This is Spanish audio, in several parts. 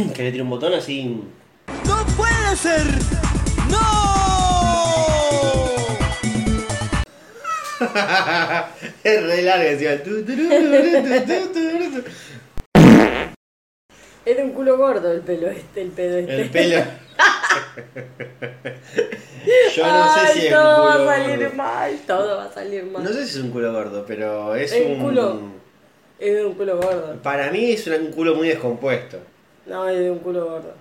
que le tire un botón así. ¡No puede ser! ¡No! es re larga tu. Era un culo gordo el pelo este, el pedo este. El pelo. Yo no sé si es un todo culo va a salir gordo. mal, todo va a salir mal. No sé si es un culo gordo, pero es Es un. un culo. Es un culo gordo. Para mí es un culo muy descompuesto. No, es de un culo gordo.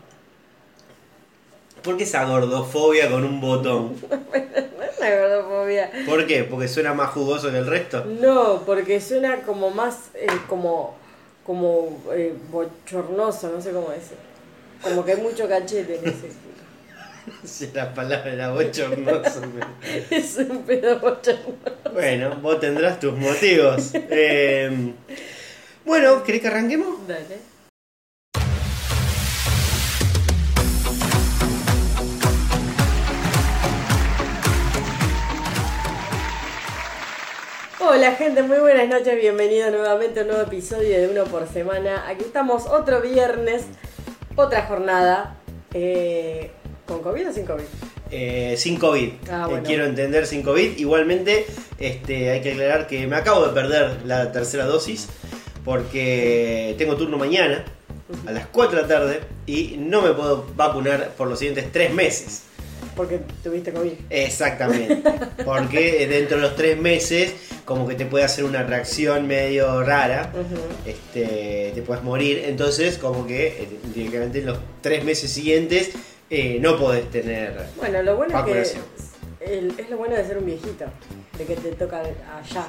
¿Por qué esa gordofobia con un botón? No es una gordofobia. ¿Por qué? ¿Porque suena más jugoso que el resto? No, porque suena como más, eh, como, como eh, bochornoso, no sé cómo decir. Como que hay mucho cachete en ese. Si la palabra era bochornoso. Es un pedo bochornoso. bueno, vos tendrás tus motivos. Eh, bueno, ¿querés que arranquemos? Dale. Hola gente, muy buenas noches, bienvenidos nuevamente a un nuevo episodio de Uno por Semana. Aquí estamos otro viernes, otra jornada, eh, ¿con COVID o sin COVID? Eh, sin COVID. Ah, Eh, quiero entender sin COVID. Igualmente, este, hay que aclarar que me acabo de perder la tercera dosis porque tengo turno mañana a las 4 de la tarde y no me puedo vacunar por los siguientes 3 meses. Porque tuviste COVID. Exactamente. Porque dentro de los 3 meses, como que te puede hacer una reacción medio rara. Este, te puedes morir. Entonces, como que eh, directamente en los 3 meses siguientes eh, no podés tener. Bueno, lo bueno Vacunación. es que el- es lo bueno de ser un viejito, de que te toca allá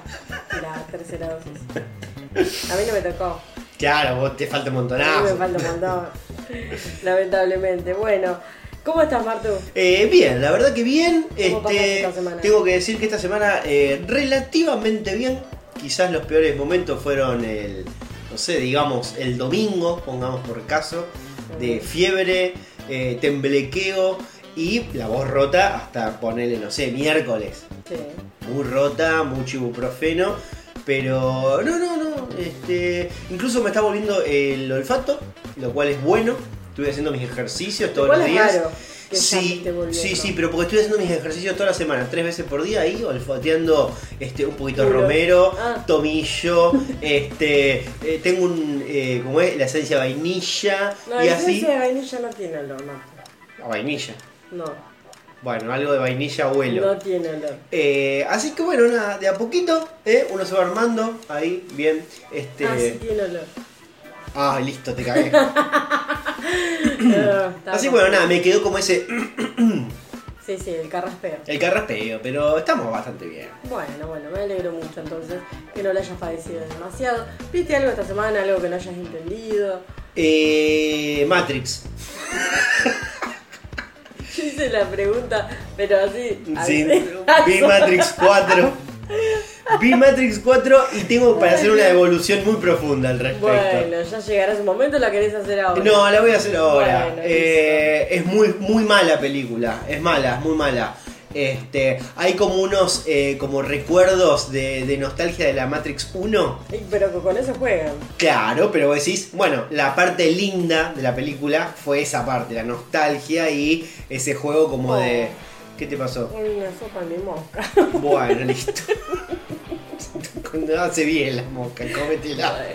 la tercera dosis. A mí no me tocó. Claro, vos te falta un A mí me montonazo. falta un montón. Lamentablemente. Bueno, ¿cómo estás, Martu? Eh, bien, la verdad que bien. ¿Cómo pasaste Este, esta tengo que decir que esta semana eh, relativamente bien. Quizás los peores momentos fueron el, no sé, digamos, el domingo, pongamos por caso, de fiebre, eh, temblequeo y la voz rota hasta ponerle, no sé, miércoles. Sí. muy rota, mucho ibuprofeno, pero no, no, no, este, incluso me está volviendo el olfato, lo cual es bueno. Estuve haciendo mis ejercicios todos los días. raro que Sí, sí, sí, pero porque estoy haciendo mis ejercicios toda la semana, tres veces por día ahí, olfateando este, un poquito de romero, Ah. tomillo, este, eh, tengo un, eh, como es, la esencia de vainilla No, y el así. de vainilla no tiene olor, no. Ah, vainilla. No, Bueno, algo de vainilla abuelo. no tiene olor. Eh, así que bueno, nada, de a poquito, ¿eh? uno se va armando ahí, bien. Este... Ah, sí tiene olor. Ah, listo, te cagué. Está así bueno, nada, me quedó como ese. Sí, sí, el carraspeo. El carraspeo, pero estamos bastante bien. Bueno, bueno, me alegro mucho entonces que no lo hayas padecido demasiado. ¿Viste algo esta semana, algo que no hayas entendido? Eh, Matrix. Yo hice la pregunta, pero así. Sí, así. vi Matrix 4. Vi Matrix 4 y tengo para hacer una evolución muy profunda al respecto. Bueno, ya llegará ese momento, la querés hacer ahora. No, la voy a hacer ahora. Bueno, Eh, es muy, muy mala película. Es mala, es muy mala. Este, hay como unos eh, como recuerdos de, de nostalgia de la Matrix 1. Ey, Pero con eso juegan. Claro, pero vos decís, bueno, la parte linda de la película fue esa parte, la nostalgia y ese juego como de... ¿Qué te pasó? Una sopa de mosca. Bueno, listo. Cuando hace bien la mosca, cómetela.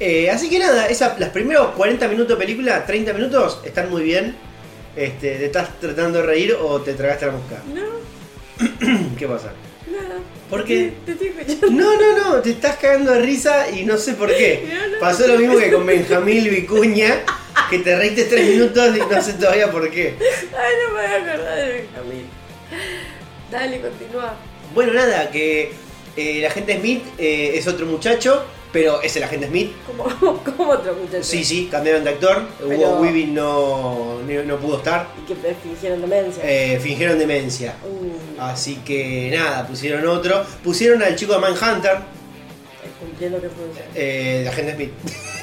Eh, así que nada, esa, los primeros 40 minutos de película, 30 minutos, están muy bien. Este, ¿Te estás tratando de reír o te tragaste la mosca? No, ¿Qué pasa? nada. ¿Por qué? Te, te estoy escuchando. No, no, no, te estás cagando de risa y no sé por qué. No, no. Pasó lo mismo que con Benjamín Vicuña, que te reíste 3 minutos y no sé todavía por qué. Ay, no me voy a acordar de Benjamín. Dale, continúa. Bueno, nada, que eh, el agente Smith eh, es otro muchacho, pero es el agente Smith. ¿Cómo, cómo otro muchacho? Sí, sí, cambiaron de actor. Pero- Hugo Weaving no, no, no pudo estar. Y que fingieron demencia. Eh, fingieron demencia. Uh, Así que nada, pusieron otro. Pusieron al chico de Manhunter, cumpliendo que funciona. eh, el agente Smith.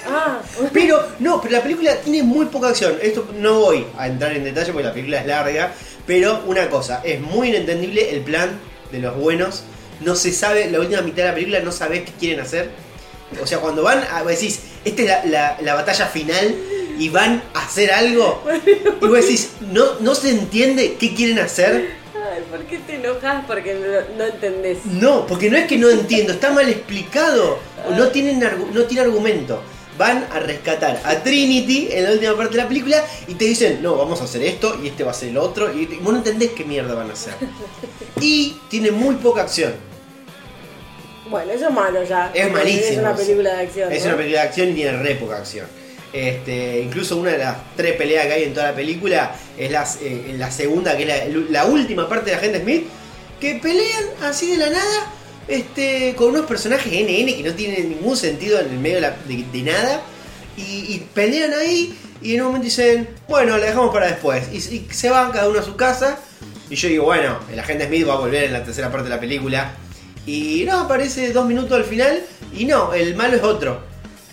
Ah, Pero, no, pero la película tiene muy poca acción. Esto no voy a entrar en detalle porque la película es larga. Pero una cosa, es muy inentendible el plan de los buenos. No se sabe, la última mitad de la película no sabes qué quieren hacer. O sea, cuando van, a, vos decís, esta es la, la- la batalla final y van a hacer algo. Y vos decís, no, no se entiende qué quieren hacer. ¿Por qué te enojas? Porque no, no entendés. No, porque no es que no entiendo, está mal explicado. No, tienen argu- no tiene argumento. Van a rescatar a Trinity en la última parte de la película y te dicen, no, vamos a hacer esto y este va a ser el otro. Y vos no entendés qué mierda van a hacer. Y tiene muy poca acción. Bueno, eso es malo ya. Es malísimo. Es una película de acción. Es ¿no? una película de acción y tiene re poca acción. Este, incluso una de las tres peleas que hay en toda la película es la, eh, segunda, que es la, última parte de Agente Smith, que pelean así de la nada este, con unos personajes NN que no tienen ningún sentido en el medio de, nada. Y, pelean ahí y en un momento dicen, bueno, la dejamos para después. Y, se van cada uno a su casa. Y yo digo, bueno, el agente Smith va a volver en la tercera parte de la película. Y no, aparece dos minutos al final. Y no, el malo es otro,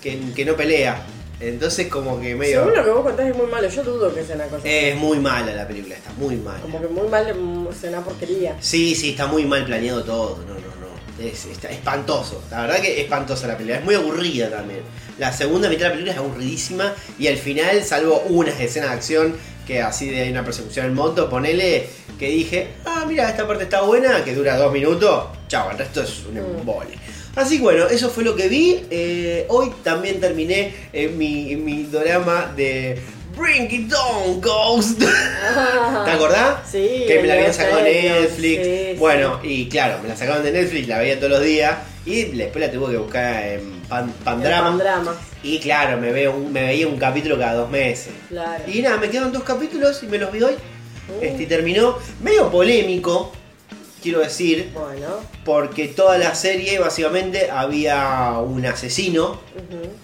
que no pelea. Entonces como que medio... Según lo que vos contás es muy malo. Yo dudo que sea una cosa. Es muy mala la película, está muy mala. Como que muy mal, mm, es una porquería. Sí, sí, está muy mal planeado todo. No, no, no. Es, está espantoso. La verdad que espantosa la película. Es muy aburrida también. La segunda mitad de la película es aburridísima. Y al final, salvo unas escenas de acción que así de una persecución en moto, ponele que dije, ah, mira, esta parte está buena, que dura dos minutos. Chao, el resto es un Mm. embole. Así que bueno, eso fue lo que vi. Eh, hoy también terminé eh, mi, mi drama de Bring It On Ghost. ¿Te acordás? Sí. Que me la habían sacado de Netflix, sí. bueno, y claro, me la sacaron de Netflix, la veía todos los días. Y después la tuve que buscar en Pan- Pandrama. Pandrama, Y claro, me, veo un- me veía un capítulo cada dos meses. claro. Y nada, me quedan dos capítulos y me los vi hoy. Uh, Este, terminó medio polémico, quiero decir, Bueno. porque toda la serie básicamente había un asesino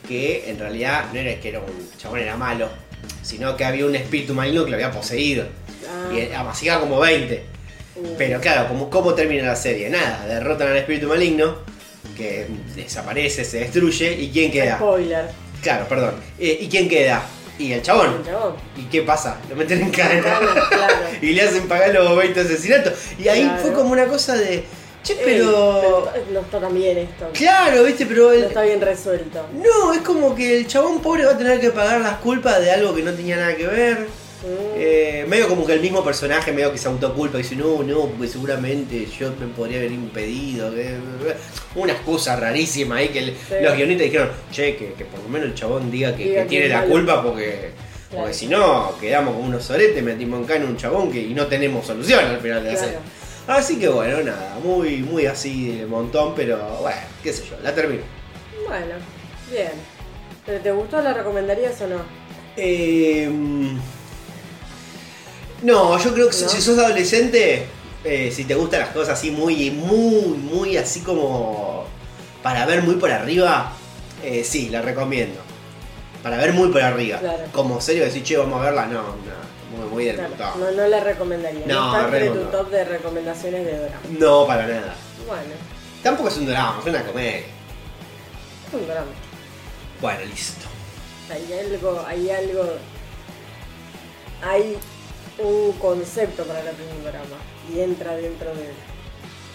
que en realidad no era que era un chabón era malo, sino que había un espíritu maligno que lo había poseído. Ah, Y hacía como 20. uh, Pero claro, como, ¿cómo termina la serie? Nada, derrotan al espíritu maligno, que desaparece, se destruye, ¿y quién queda? Spoiler. Claro, perdón. Eh, ¿Y quién queda? Y el chabón. El chabón. ¿Y qué pasa? Lo meten en cadena. Claro, claro. y le hacen pagar los 20 asesinatos. Y ahí Claro. fue como una cosa de. Che, pero. pero no está tan bien esto. Claro, viste, pero. No está bien resuelto. No, es como que el chabón pobre va a tener que pagar las culpas de algo que no tenía nada que ver. Eh, medio como que el mismo personaje medio que se autoculpa y dice, no, no, porque seguramente yo me podría haber impedido. que- Una excusa rarísima ahí que el- Sí. los guionistas dijeron, che, que, que por lo menos el chabón diga que, Diga que que tiene la malo. culpa porque, Claro. porque si no quedamos como unos soretes, metimos en cana un chabón que, y no tenemos solución al final de la Claro. serie. Así que bueno, nada, muy, muy así de montón, pero bueno, qué sé yo, la termino. Bueno, bien. ¿Pero te gustó? ¿La recomendarías o no? Eh, no, yo creo que ¿No? si sos adolescente, eh, si te gustan las cosas así muy, muy, muy así como para ver muy por arriba, eh, sí, la recomiendo. Para ver muy por arriba. Claro. Como serio decir, che, vamos a verla, no, no, muy, muy del Claro, no, no la recomendaría. No, No, está re entre tu top de recomendaciones de drama. No, para nada. Bueno, Tampoco es un drama, es una comedia. es un drama. Bueno, listo. Hay algo, hay algo. Hay un concepto para la un drama. Y entra dentro de.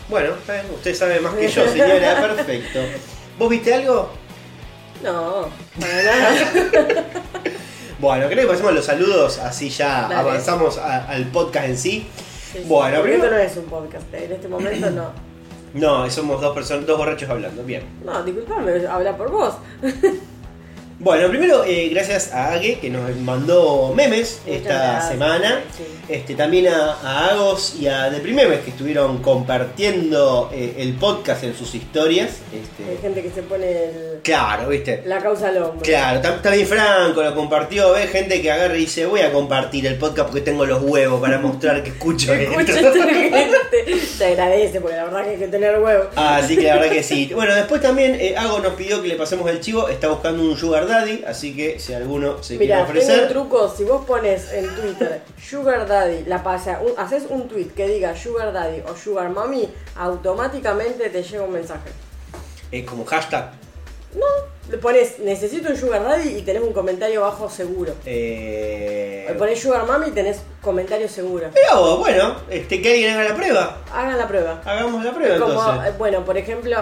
Bueno, está bien, usted sabe más que yo, señora, perfecto. ¿Vos viste algo? No, para nada. Bueno, creo que pasemos los saludos, así ya Dale. avanzamos a- al podcast en sí. Sí, sí, Bueno, porque primero- esto no es un podcast. En este momento no. No, somos dos personas, dos borrachos hablando, bien. No, disculpame, habla por vos. Bueno, primero, eh, gracias a Age que nos mandó memes Muchas esta gracias. semana. Sí. Este, también a, a Agos y a Deprimemes que estuvieron compartiendo eh, el podcast en sus historias. Hay Este, gente que se pone el- claro, viste. la causa al hombro. Claro, tam- también Franco lo compartió, ve gente que agarra y dice voy a compartir el podcast porque tengo los huevos para mostrar que escucho esto". Gente. Te agradece porque la verdad que hay que tener huevo. Así que la verdad que sí. Bueno, después también eh, Ago nos pidió que le pasemos el chivo. Está buscando un Sugar Daddy, así que si alguno se quiere tengo un ofrecer. truco. Si vos pones en Twitter Sugar Daddy, la pasa, un- haces un tweet que diga Sugar Daddy o Sugar Mommy, automáticamente te llega un mensaje. Es como hashtag. No, le pones necesito un Sugar Daddy y tenés un comentario bajo seguro. Eh... Le pones Sugar Mommy y tenés comentario seguro. Pero bueno, este, que alguien haga la prueba. Hagan la prueba. Hagamos la prueba Como, entonces. eh, bueno, por ejemplo,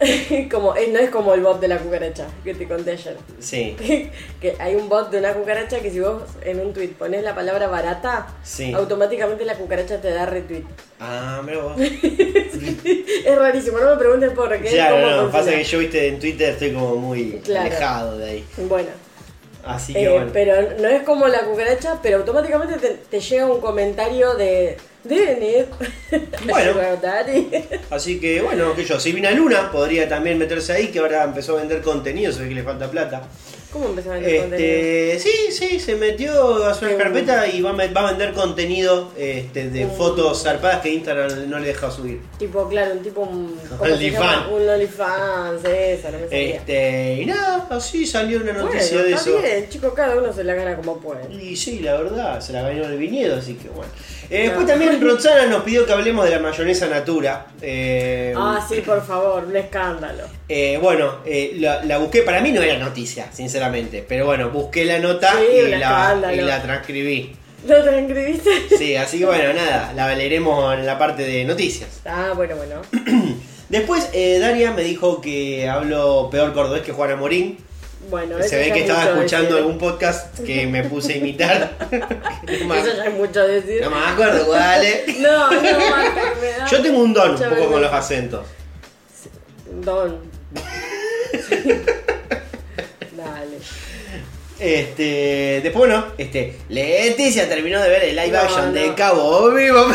como, eh, no es como el bot de la cucaracha que te conté ayer. Sí, que hay un bot de una cucaracha que si vos en un tweet pones la palabra barata, Sí. automáticamente la cucaracha te da retweet. Ah, mira vos. Es rarísimo, no me preguntes por qué. Claro, cómo no, funciona. pasa que yo viste en Twitter estoy como muy Claro. alejado de ahí. Bueno, Así que eh, bueno. pero no es como la cucaracha, pero automáticamente te, te llega un comentario de Dennis. Bueno. Daddy. Así que bueno, que yo, Silvina Luna podría también meterse ahí, que ahora empezó a vender contenido, se ve que le falta plata. ¿Cómo empezó a vender contenido? Este, sí, sí, se metió a su carpeta y va a, me- va a vender contenido este, de Mm. fotos zarpadas que Instagram no le deja subir. Tipo, claro, un tipo. Un, ¿cómo se OnlyFans. Un OnlyFans, eso, no me. Este, y nada, así salió una noticia bueno, de está eso. bien, chicos, cada uno se la gana como puede. Y sí, la verdad, se la ganó el viñedo, así que bueno. Eh, después también Roxana nos pidió que hablemos de la mayonesa Natura. Eh, Ah, sí, por favor, un escándalo. eh, bueno, la, la busqué, para mí no era noticia, sinceramente. Pero bueno, busqué la nota Sí, y, la, y la transcribí. ¿Lo transcribiste? Sí, así que bueno, nada, la leeremos en la parte de noticias. Ah, bueno, bueno. Después, Daria me dijo que hablo peor cordobés que Juana Morín. Bueno, Se ve que es estaba escuchando algún podcast que me puse a imitar. no, Eso ya es mucho decir. no me acuerdo cuál es. No, no, me da Yo tengo un don un poco con los acentos. Don. Dale. Este, después bueno, este, Leticia terminó de ver el live No, action de. Cabo Vivo.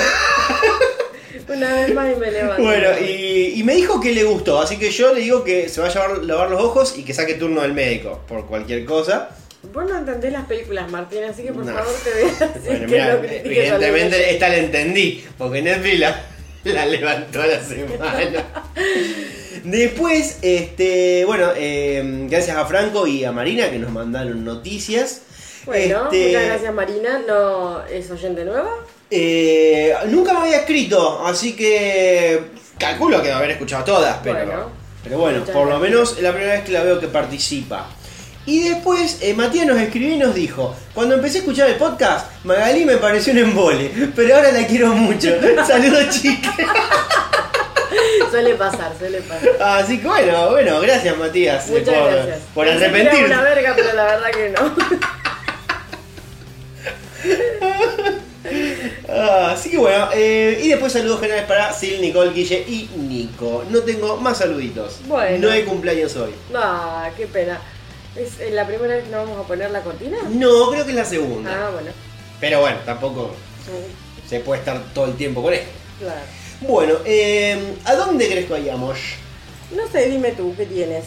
Una vez más y me levanto. Bueno, y, y me dijo que le gustó, así que yo le digo que se vaya a lavar, lavar los ojos y que saque turno del médico por cualquier cosa. Vos no entendés las películas, Martín, así que por No. favor te veas Bueno, los evidentemente esta la entendí, porque Netflix la, la levantó a la semana. Después, este, bueno, eh, gracias a Franco y a Marina que nos mandaron noticias. Bueno, Este, muchas gracias Marina. ¿No es oyente nueva? Eh, nunca me había escrito, así que calculo que a haber escuchado todas, pero Bueno. pero bueno, por lo menos es la primera vez que la veo que participa. Y después eh, Matías nos escribió y nos dijo, cuando empecé a escuchar el podcast, Magalí me pareció un embole, pero ahora la quiero mucho. Saludos chicas. Suele pasar, suele pasar. Así que bueno, bueno, gracias Matías eh, Muchas por, gracias. por arrepentirte. una verga, pero la verdad que no. Ah, así que bueno, eh, y después saludos generales para Sil, Nicole, Guille y Nico. No tengo más saluditos. Bueno. No hay cumpleaños hoy. Ah, qué pena. ¿Es eh, la primera vez que nos vamos a poner la cortina? No, creo que es la segunda. Ah, bueno. Pero bueno, tampoco se puede estar todo el tiempo con esto. Claro. Bueno, eh, ¿a dónde crees que vayamos? No sé, dime tú, ¿qué tienes?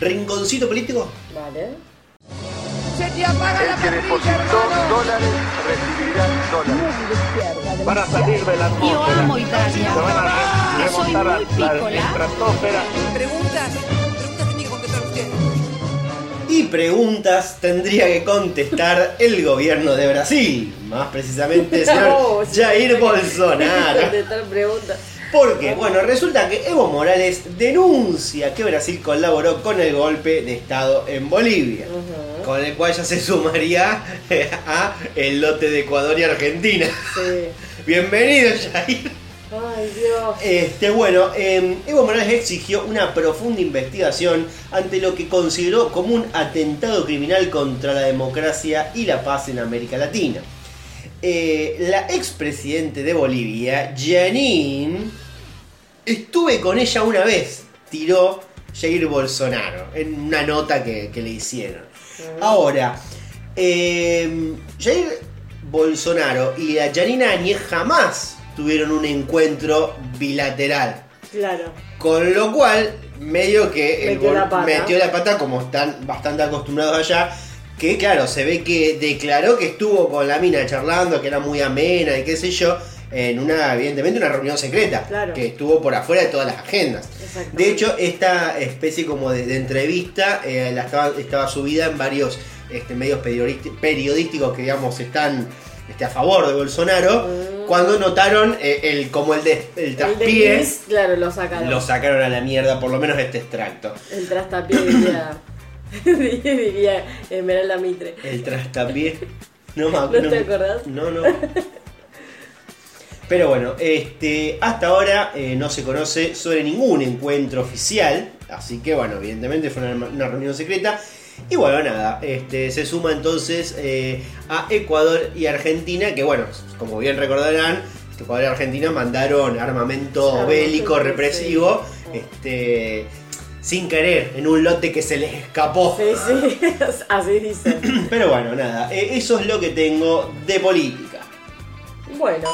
¿Rinconcito político? Vale. Se te apaga la El que parrilla, depositó hermano. dólares recibirá dólares. Van a salir de la Yo atmósfera. amo Italia. Se van a Que soy muy la pícola. Preguntas, que que. Y preguntas tendría que contestar el gobierno de Brasil. Más precisamente el señor Oh. Jair Bolsonaro. Preguntas. Porque, bueno, resulta que Evo Morales denuncia que Brasil colaboró con el golpe de Estado en Bolivia. Ujú. Con el cual ya se sumaría a el lote de Ecuador y Argentina. Sí. Bienvenido, Jair. Ay, Dios. Este, bueno, eh, Evo Morales exigió una profunda investigación ante lo que consideró como un atentado criminal contra la democracia y la paz en América Latina. Eh, la expresidente de Bolivia, Janine, estuve con ella una vez, tiró Jair Bolsonaro en una nota que, que le hicieron. Ahora, eh, Jair Bolsonaro y la Janine Áñez jamás tuvieron un encuentro bilateral. Claro. Con lo cual, medio que el Metió la pata. metió la pata como están bastante acostumbrados allá. Que claro, se ve que declaró que estuvo con la mina charlando, que era muy amena y qué sé yo, en una, evidentemente, una reunión secreta. Claro. Que estuvo por afuera de todas las agendas. De hecho, esta especie como de, de entrevista eh, la estaba, estaba subida en varios este, medios periodísticos que digamos están este, a favor de Bolsonaro. Mm. Cuando notaron eh, el como el, de, el El de traspié, claro, lo sacaron. lo sacaron a la mierda, por lo menos este extracto. El trastapié diría. diría Esmeralda Mitre. El trastapié. No, me ¿No acuerdo. te acordás? No, no. Pero bueno, este, hasta ahora eh, no se conoce sobre ningún encuentro oficial, así que bueno, evidentemente fue una, una reunión secreta. Y bueno, nada, este, se suma entonces eh, a Ecuador y Argentina, que bueno, como bien recordarán, Ecuador y Argentina mandaron armamento bélico represivo, este, sin querer, en un lote que se les escapó. Sí, sí, así dice. Pero bueno, nada, eh, eso es lo que tengo de política. Bueno,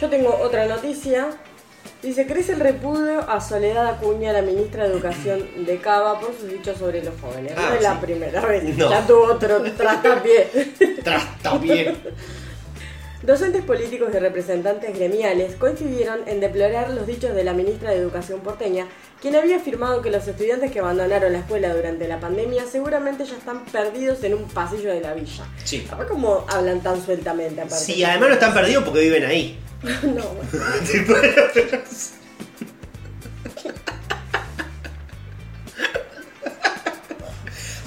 yo tengo otra noticia. Dice, crece el repudio a Soledad Acuña, la ministra de Educación de Cava, por sus dichos sobre los jóvenes. Ah, no es la primera vez, No. ya tuvo otro trastapié. Trastapié. Docentes políticos y representantes gremiales coincidieron en deplorar los dichos de la ministra de Educación porteña, quien había afirmado que los estudiantes que abandonaron la escuela durante la pandemia seguramente ya están perdidos en un pasillo de la villa. Sí. A ver cómo hablan tan sueltamente aparte. Sí, además no están perdidos porque viven ahí. no.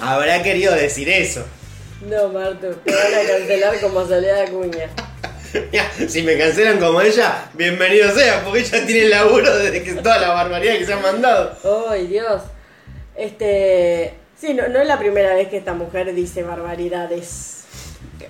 Habrá querido decir eso. No, Martu, te van a cancelar como Soledad Acuña. Si me cancelan como ella, bienvenido sea, porque ella tiene el laburo desde que toda la barbaridad que se han mandado. ¡Ay, Dios! Este. Sí, no, no es la primera vez que esta mujer dice barbaridades.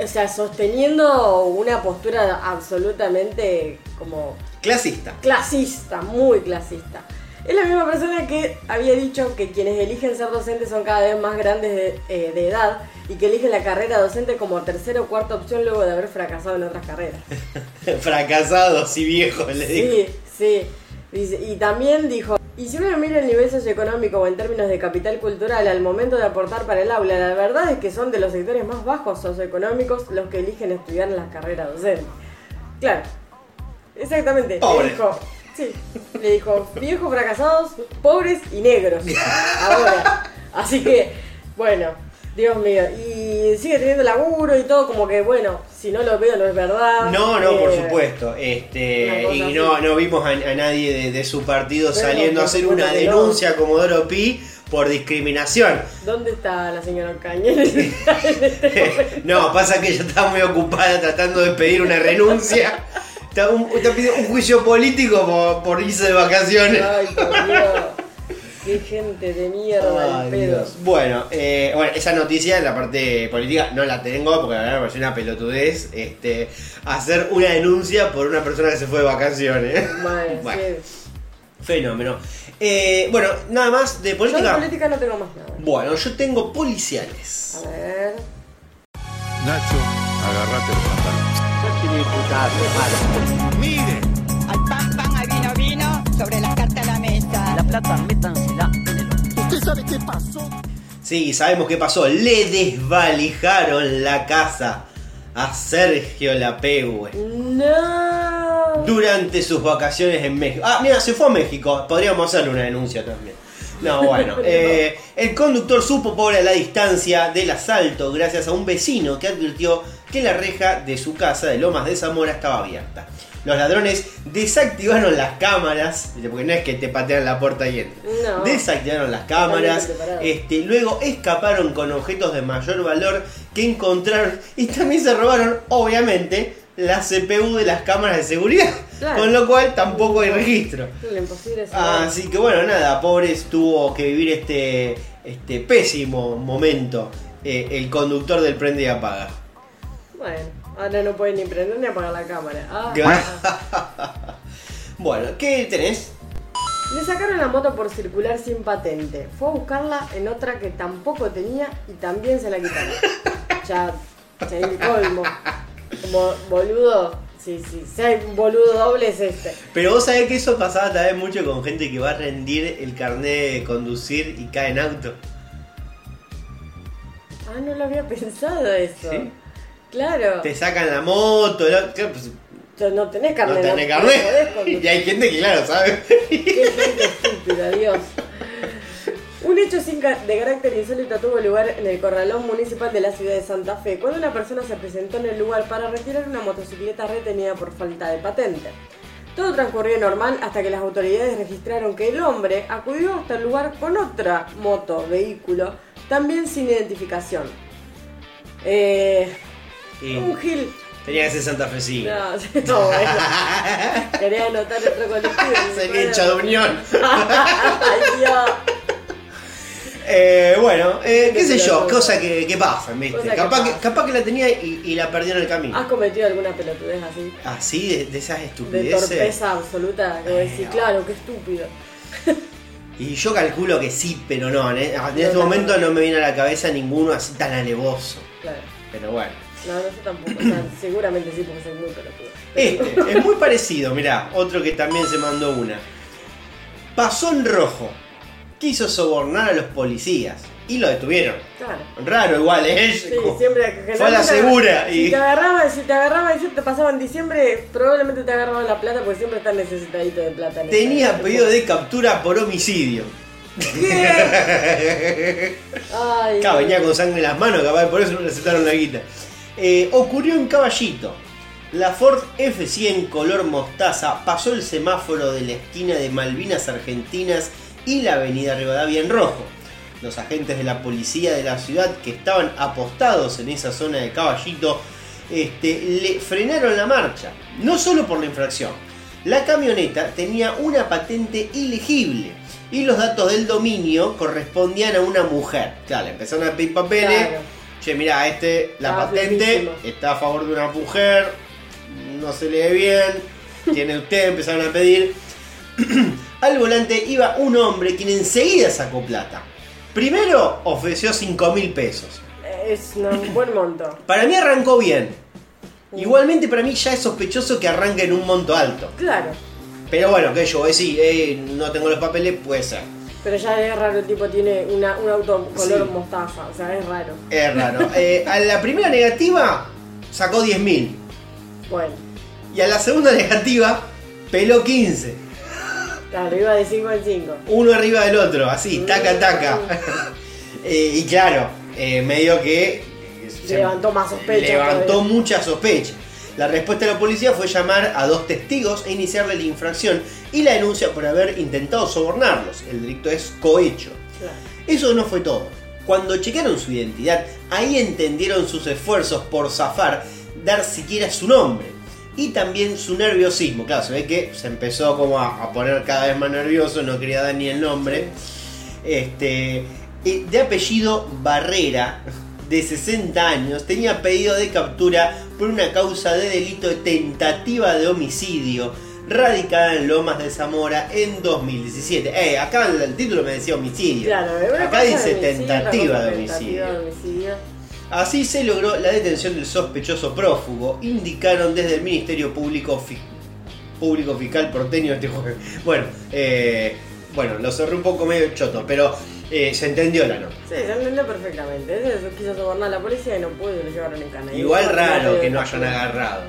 O sea, sosteniendo una postura absolutamente como Clasista. clasista, muy clasista. Es la misma persona que había dicho que quienes eligen ser docentes son cada vez más grandes de, eh, de edad y que eligen la carrera docente como tercera o cuarta opción luego de haber fracasado en otras carreras. Fracasados y viejos, le digo. Sí, sí. Dice- y también dijo, y si uno mira el nivel socioeconómico o en términos de capital cultural al momento de aportar para el aula, la verdad es que son de los sectores más bajos socioeconómicos los que eligen estudiar en las carreras docentes. Claro, exactamente. Pobre. dijo, sí, le dijo, viejos fracasados, pobres y negros. Ahora. Así que, bueno, Dios mío. Y sigue teniendo laburo y todo, como que, bueno, si no lo veo no es verdad. No, no, por Eh, supuesto. Este, y no, no vimos a, a nadie de, de su partido Pero, saliendo a hacer una denuncia a Comodoro Pi por discriminación. ¿Dónde está la señora Ocaña en este no, pasa que ella está muy ocupada tratando de pedir una renuncia. Está, un- está pidiendo un juicio político por, por irse de vacaciones. Ay, por Dios. Qué gente de mierda Ay, el pedo. Dios. Bueno, eh, bueno, esa noticia en la parte política no la tengo porque la verdad me pareció una pelotudez este, hacer una denuncia por una persona que se fue de vacaciones. Bueno, Bueno, sí. Fenómeno. Eh, bueno, nada más de Yo de política. política no tengo más nada. Bueno, yo tengo policiales. A ver. Nacho, agarrate los pantalones. Mire, Al pan, pan, al vino, vino, sobre las cartas a la mesa. La plata, métansela en el ¿usted sabe qué pasó? Sí, sabemos qué pasó. Le desvalijaron la casa a Sergio Lapegue No. durante sus vacaciones en México. Ah, mira, se fue a México. Podríamos hacerle una denuncia también. No, bueno. eh, el conductor supo por a la distancia del asalto gracias a un vecino que advirtió que la reja de su casa de Lomas de Zamora estaba abierta. Los ladrones desactivaron las cámaras, porque no es que te patean la puerta y entran. No. Desactivaron las cámaras, este, luego escaparon con objetos de mayor valor que encontraron y también se robaron, obviamente, la CPU de las cámaras de seguridad, Claro. con lo cual tampoco hay registro. Así que bueno, nada, pobres tuvo que vivir este, este pésimo momento eh, el conductor del prende y apaga. Bueno, ahora no puede ni prender ni apagar la cámara. Ah. bueno, ¿qué tenés? Le sacaron la moto por circular sin patente. Fue a buscarla en otra que tampoco tenía y también se la quitaron. ya, ya el colmo. Como boludo. Sí, sí, si hay un boludo doble es este. Pero vos sabés que eso pasaba también mucho con gente que va a rendir el carnet de conducir y cae en auto. Ah, no lo había pensado eso. ¿Sí? Claro. Te sacan la moto, la- pues, No tenés carnet. tenés no podés carnet. Y hay gente que, claro, sabe. Qué gente estúpida, Dios. Un hecho de carácter insólito tuvo lugar en el corralón municipal de la ciudad de Santa Fe, cuando una persona se presentó en el lugar para retirar una motocicleta retenida por falta de patente. Todo transcurrió normal hasta que las autoridades registraron que el hombre acudió hasta el lugar con otra moto, vehículo, también sin identificación. Eh, Y- un gil. Tenía que ser santafesino. No, no, bueno. Quería anotar otro colectivo. Sería hincha de unión. Ay, Dios. Eh, bueno, eh, qué sé yo, cosa que, que pasan, ¿viste? Cosa que Capaz que, pasa. capaz que la tenía y, y la perdió en el camino. ¿Has cometido alguna pelotudez así? Así, de, de esas De estupideces. torpeza absoluta. Que decís, no. claro, qué estúpido. Y yo calculo que sí, pero no. En, en No, este momento no me viene a la cabeza ninguno así tan alevoso. Claro. Pero bueno. No, no, yo tampoco. O sea, seguramente sí, porque soy muy pelotudo. Este es muy parecido, mirá, otro que también se mandó una. Pasó en rojo. Quiso sobornar a los policías. Y lo detuvieron. Claro. Raro igual, ¿eh? Sí, siempre Fue a la segura. Si Y... te agarraba, si te agarraba y si te pasaba en diciembre, probablemente te agarraba la plata porque siempre estás necesitadito de plata. en Tenía pedido de captura por homicidio. Ay, Claro, venía con sangre en las manos, capaz por eso no le aceptaron la guita. Eh, ocurrió en Caballito. La Ford F100 color mostaza pasó el semáforo de la esquina de Malvinas Argentinas y la avenida Rivadavia en rojo. Los agentes de la policía de la ciudad que estaban apostados en esa zona de Caballito este, le frenaron la marcha. No solo por la infracción. La camioneta tenía una patente ilegible y los datos del dominio correspondían a una mujer. Claro, empezaron a pedir papeles. Che, mirá, este, la patente está a favor de una mujer, no se lee bien, tiene usted, empezaron a pedir. Al volante iba un hombre quien enseguida sacó plata. Primero ofreció 5 mil pesos. Es un buen monto. Para mí arrancó bien. Igualmente para mí ya es sospechoso que arranque en un monto alto. Claro. Pero bueno, que yo, eh, sí, eh, no tengo los papeles, puede ser. Pero ya es raro, el tipo tiene una, un auto color Sí. mostaza, o sea, es raro. Es raro. Eh, a la primera negativa sacó 10 mil. Bueno, Y a la segunda negativa peló 15. claro, iba de 5 en 5. Uno arriba del otro, así, taca, taca. Eh, y claro, eh, medio que... se- Levantó más sospechas Levantó todavía. mucha sospecha. La respuesta de la policía fue llamar a dos testigos e iniciarle la infracción y la denuncia por haber intentado sobornarlos. El delito es cohecho. Claro. Eso no fue todo. Cuando chequearon su identidad, ahí entendieron sus esfuerzos por zafar, dar siquiera su nombre. Y también su nerviosismo. Claro, se ve que se empezó como a, a poner cada vez más nervioso, no quería dar ni el nombre. Este, de apellido Barrera, de 60 años, tenía pedido de captura por una causa de delito de tentativa de homicidio radicada en Lomas de Zamora en 2017. Eh, acá el, título me decía homicidio. Claro, acá dice de homicidio, tentativa de homicidio. tentativa de homicidio. Así se logró la detención del sospechoso prófugo, indicaron desde el Ministerio Público, Fi- Público Fiscal porteño este jueves. Bueno, eh, bueno, lo cerré un poco medio choto, pero eh, se entendió la nota. Sí, se entendió perfectamente. Ese quiso sobornar a la policía y no pudo y lo llevaron en cana. Y Igual eso, raro que no hayan agarrado.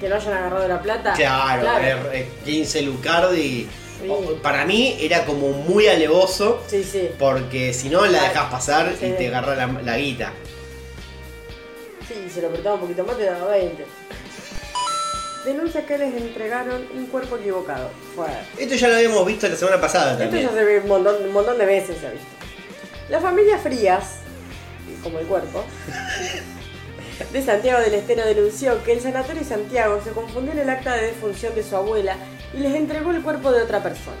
Que no hayan agarrado la plata. Claro, eh, 15 Lucardi. Sí. Para mí era como muy alevoso, Sí, sí. porque si no la dejas pasar y te agarra la, la guita. Sí, se lo apretaba un poquito más, te daba 20. Denuncia que les entregaron un cuerpo equivocado. Fue. Esto ya lo habíamos visto la semana pasada Esto también. ya se ve un montón, un montón de veces, se ha visto. La familia Frías, como el cuerpo, de Santiago del Estero denunció que el Sanatorio Santiago se confundió en el acta de defunción de su abuela y les entregó el cuerpo de otra persona.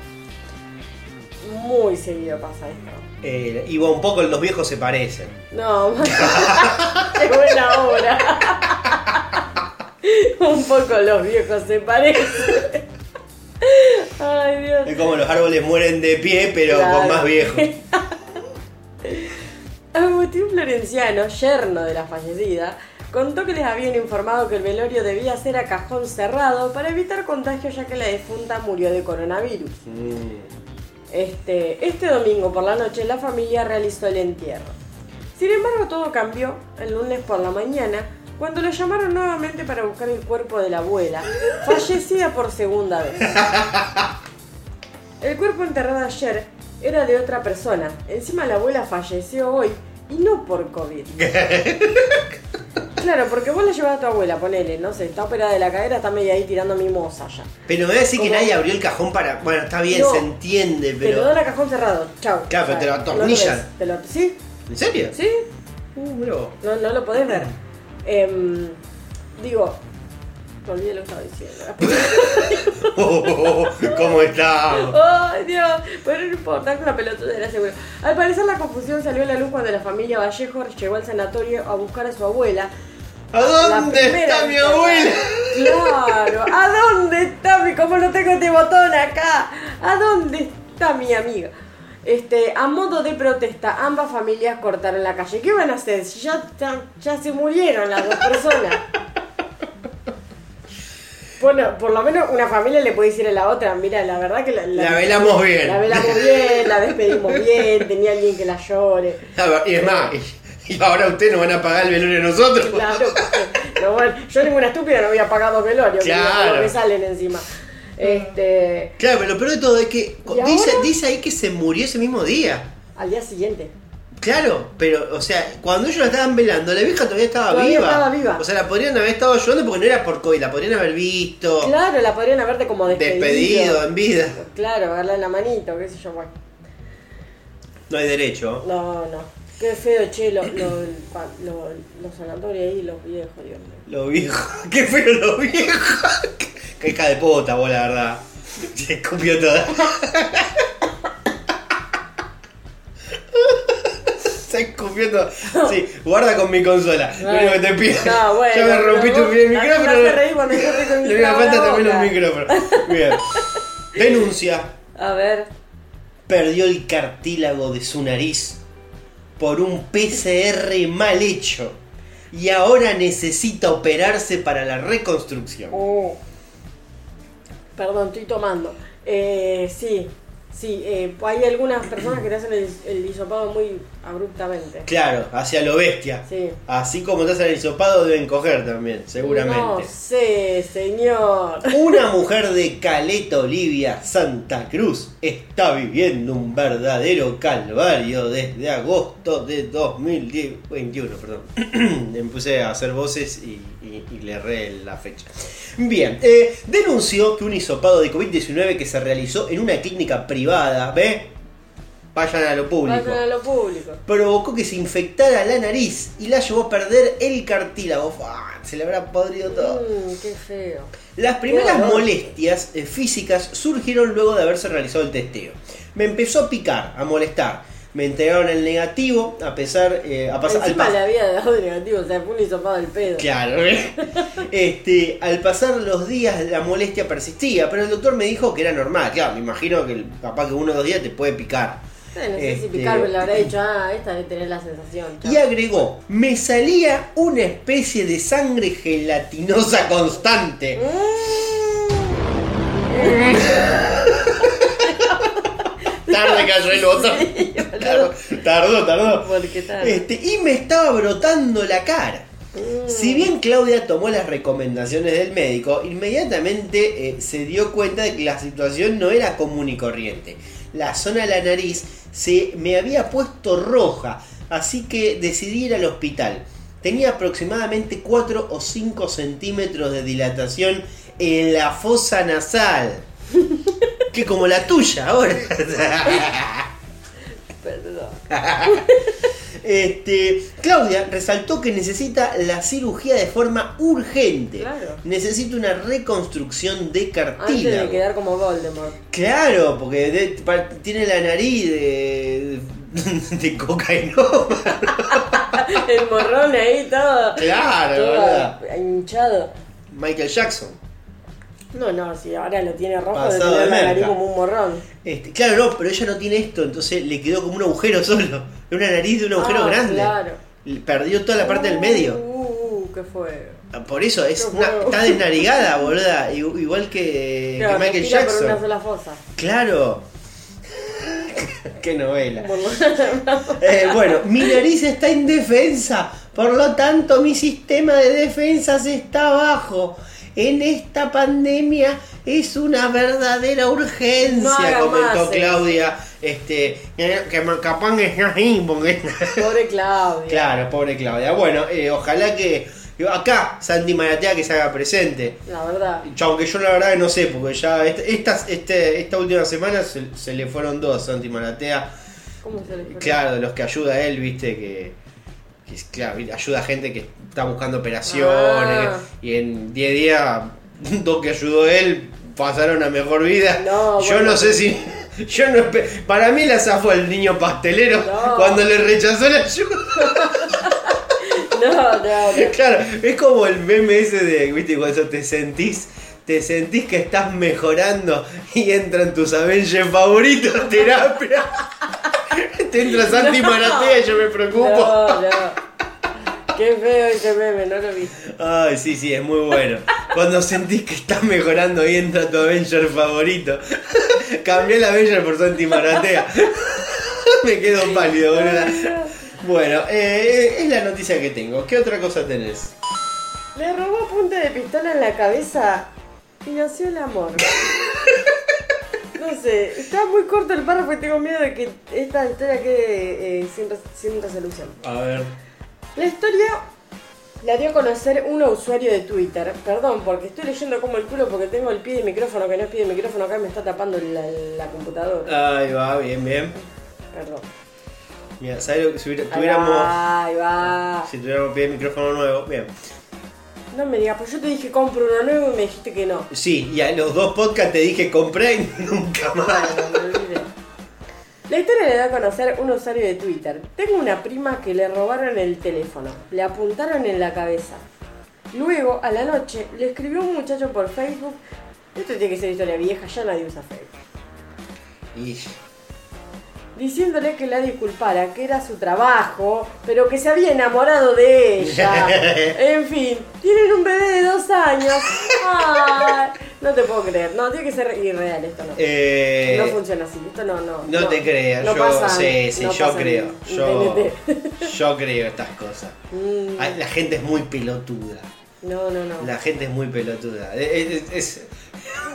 Muy seguido pasa esto. Eh, y un poco los viejos se parecen. No, qué buena obra. Un poco los viejos se parecen. Ay, Dios. Es como los árboles mueren de pie, pero Claro. con más viejos. Agustín Florenciano, yerno de la fallecida, contó que les habían informado que el velorio debía ser a cajón cerrado para evitar contagio ya que la difunta murió de coronavirus. Este, este domingo por la noche la familia realizó el entierro. Sin embargo, todo cambió el lunes por la mañana cuando lo llamaron nuevamente para buscar el cuerpo de la abuela, fallecida por segunda vez. El cuerpo enterrado ayer era de otra persona. Encima la abuela falleció hoy y no por COVID. Claro, porque vos la llevas a tu abuela, ponele, no sé, está operada de la cadera, está media ahí tirando mimosa ya. Pero me voy a decir que Como- nadie abrió el cajón para. Bueno, está bien, No. se entiende, Te lo pero. dan a cajón cerrado, chao. Claro, pero te lo atornillan. ¿Sí? ¿En serio? ¿Sí? Uh, vos. No, no lo podés ver. Em, Digo, me olvidé lo que estaba diciendo. Oh, ¿Cómo estamos? Ay, Dios. Pero no importa, que una pelotuda era seguro. Al parecer la confusión salió a la luz cuando la familia Vallejo llegó al sanatorio a buscar a su abuela. ¿A dónde La está mi abuela? Claro, ¿a dónde está mi, como lo tengo este botón acá? ¿A dónde está mi amiga? Este, a modo de protesta, ambas familias cortaron la calle. ¿Qué van a hacer? Si ya, ya, ya se murieron las dos personas. Bueno, por lo menos una familia le puede decir a la otra, mira, la verdad que la, La velamos bien. La velamos bien, la despedimos bien, tenía alguien que la llore. A ver, Y es más, y- y ahora ustedes nos van a pagar el velorio a nosotros. Claro, no, bueno, yo ninguna estúpida no había pagado velorio, que Claro. no me salen encima. Este, Claro, pero lo peor de todo es que ¿Y dice, ahora? dice ahí que se murió ese mismo día. al día siguiente. Claro, pero, o sea, cuando ellos la estaban velando, la vieja todavía estaba Todavía viva. estaba viva. O sea, la podrían haber estado ayudando porque no era por COVID, la podrían haber visto, Claro, la podrían haberte como despedido. despedido en vida. Claro, darle la manito, qué sé yo, bueno. No hay derecho. No, no. Qué feo, che, los lo, lo- los sanatorios ahí, los viejos, Dios mío. Lo viejo. Qué feo lo viejo. Qué hija de puta, vos, la verdad. Se escupió toda. Se escupió toda. Sí, guarda con mi consola. Lo único que te pido. No, bueno, ya me rompiste un el a mí micrófono. hace reír cuando con el Le falta también un micrófono. Bien. Denuncia. A ver, Perdió el cartílago de su nariz por un PCR mal hecho. Y ahora necesita operarse para la reconstrucción. Oh. Perdón, estoy tomando. Eh, sí, sí, eh, hay algunas personas que te hacen el, el muy abruptamente. Claro, hacia lo bestia. Sí. Así como te hacen el hisopado, deben coger también, No seguramente. sé, señor. Una mujer de Caleta Olivia, Santa Cruz, está viviendo un verdadero calvario desde agosto de 2021. Perdón. Me puse a hacer voces y, y- y le erré la fecha. Bien, eh, denunció que un hisopado de COVID-19 que se realizó en una clínica privada, ¿ve? Vayan a lo público Vayan a lo público. provocó que se infectara la nariz y la llevó a perder el cartílago. Fua, Se le habrá podrido todo. Mmm, qué feo. Las primeras molestias eh, físicas surgieron luego de haberse realizado el testeo. Me empezó a picar, a molestar. Me entregaron el negativo, a pesar, eh, a pasar, al pas- le había dado negativo, o sea, fue un hisopado del pedo. Claro, ¿eh? este, al pasar los días la molestia persistía, pero el doctor me dijo que era normal. Claro, me imagino que capaz que uno o dos días te puede picar. Eh, no sé si Este- picarme le habrá dicho, ah, esta debe tener la sensación. Y agregó, me salía una especie de sangre gelatinosa constante. Tarde cayó el botón. Tardó, tardó, tardó. Porque tal. Este, y me estaba brotando la cara. Si bien Claudia tomó las recomendaciones del médico, inmediatamente eh, se dio cuenta de que la situación no era común y corriente. La zona de la nariz se me había puesto roja, así que decidí ir al hospital. Tenía aproximadamente 4 o 5 centímetros de dilatación en la fosa nasal. Que como la tuya ahora. Perdón. Este, Claudia resaltó que necesita la cirugía de forma urgente. Claro. Necesita una reconstrucción de Antes de cartílago. quedar como Voldemort. Claro, porque de- pa- tiene la nariz de, de cocainoma. El morrón ahí todo. Claro, todo ¿verdad? hinchado. Michael Jackson. No, no, si ahora lo tiene rojo de Pasado tener de la nariz como un morrón. Este, claro, no, pero ella no tiene esto, entonces le quedó como un agujero solo. Una nariz de un agujero Ah, grande. Claro. Perdió toda la parte del medio. Uh, uh, qué fue. Por eso es una, está desnarigada, boluda. Igu- Igual que, Claro, que Michael respira por Jackson. una sola fosa. Claro. Qué novela. Bueno, Eh, bueno, mi nariz está indefensa, por lo tanto mi sistema de defensas está bajo. En esta pandemia es una verdadera urgencia, comentó más Claudia. Este, que capaz que es así, porque- pobre Claudia. Claro, pobre Claudia. Bueno, eh, ojalá que acá Santi Maratea que se haga presente. La verdad. Aunque yo la verdad que no sé, porque ya est- estas, este, esta última semana se, se le fueron dos a Santi Maratea. ¿Cómo se le fue? Claro, de los que ayuda a él, viste, que, que claro, ayuda a gente que está buscando operaciones. Ah. Y en 10 días, dos que ayudó él pasaron a mejor vida. No, Yo bueno. no sé si. Yo no Para mí la zafó el niño pastelero No. cuando le rechazó la ayuda. No, no, no. Claro, es como el meme ese de, viste, cuando te sentís, te sentís que estás mejorando y entran tus Avengers favoritos terapia. Te entra Santi No. Maratea yo me preocupo. No, no. Qué feo ese meme, no lo vi. Ay, sí, sí, es muy bueno. Cuando sentís que estás mejorando y entra tu Avenger favorito. Cambié el Avenger por Santi Maratea. Me quedo pálido, boludo. Bueno, eh, es la noticia que tengo. ¿Qué otra cosa tenés? Le robó punta de pistola en la cabeza y nació el amor. No sé, está muy corto el párrafo y tengo miedo de que esta historia quede eh, sin, res- sin resolución. A ver. La historia la dio a conocer un usuario de Twitter. Perdón, porque estoy leyendo como el culo porque tengo el pie de micrófono que no es pie de micrófono acá me está tapando la, la computadora. Ahí va, bien, bien. Perdón. Mira, ¿sabes lo que si Ahí tuviéramos. va, ahí va. Si tuviéramos pie de micrófono nuevo, bien. No me digas, pues yo te dije compro uno nuevo y me dijiste que no. Sí, y a los dos podcasts te dije compré y nunca más. La historia le da a conocer un usuario de Twitter. Tengo una prima que le robaron el teléfono, le apuntaron en la cabeza. Luego, a la noche, le escribió un muchacho por Facebook. Esto tiene que ser historia vieja, ya nadie usa Facebook. Y Diciéndole que la disculpara, que era su trabajo, pero que se había enamorado de ella. En fin, tienen un bebé de dos años. Ay, no te puedo creer. No, tiene que ser irreal esto, no. eh, no funciona así, esto no, no. no te creas, no yo pasa- sí, sí, no yo creo. Yo, creo estas cosas. Mm, La gente es muy pelotuda. No, no, no. La gente es muy pelotuda. Es, es- es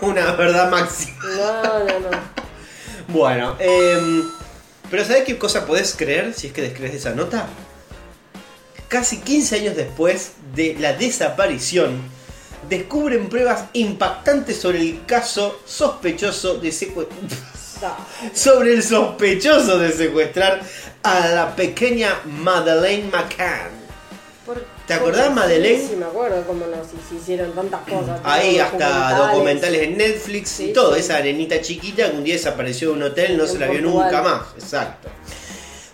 una verdad máxima. No, no, no. Bueno, em, pero ¿sabes qué cosa podés creer si es que descrees esa nota? Casi 15 años después de la desaparición, descubren pruebas impactantes sobre el caso sospechoso de secue- No. sobre el sospechoso de secuestrar a la pequeña Madeleine McCann. Por- ¿Te acordás, Madeleine? Sí, sí, me acuerdo cómo no, si, si hicieron tantas cosas. Ahí tantos hasta documentales en Netflix y todo, sí. esa arenita chiquita que un día desapareció de un hotel, no En se la vio Portugal. nunca más. Exacto.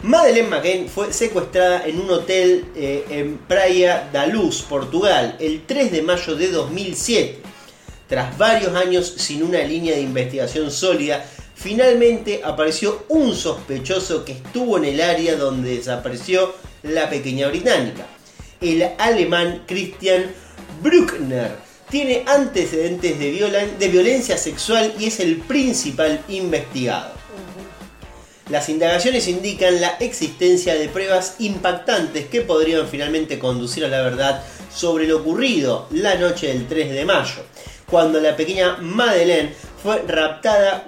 Madeleine McCain fue secuestrada en un hotel eh, en Praia da Luz, Portugal, el 3 de mayo de 2007. Tras varios años sin una línea de investigación sólida, finalmente apareció un sospechoso que estuvo en el área donde desapareció la pequeña británica. El alemán Christian Bruckner tiene antecedentes de, de violencia sexual y es el principal investigado. Las indagaciones indican la existencia de pruebas impactantes que podrían finalmente conducir a la verdad sobre lo ocurrido la noche del 3 de mayo, cuando la pequeña Madeleine fue raptada,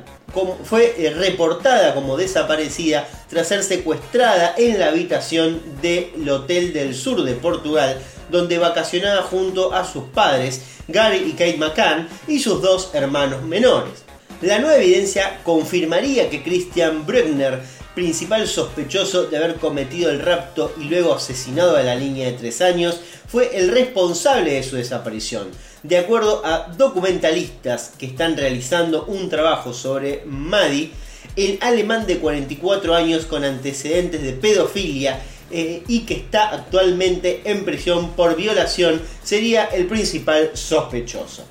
fue eh, reportada como desaparecida tras ser secuestrada en la habitación del hotel del sur de Portugal, donde vacacionaba junto a sus padres, Gary y Kate McCann, y sus dos hermanos menores. La nueva evidencia confirmaría que Christian Bruckner, principal sospechoso de haber cometido el rapto y luego asesinado a la niña de 3 años, fue el responsable de su desaparición. De acuerdo a documentalistas que están realizando un trabajo sobre Maddie, el alemán de 44 años con antecedentes de pedofilia eh, y que está actualmente en prisión por violación sería el principal sospechoso.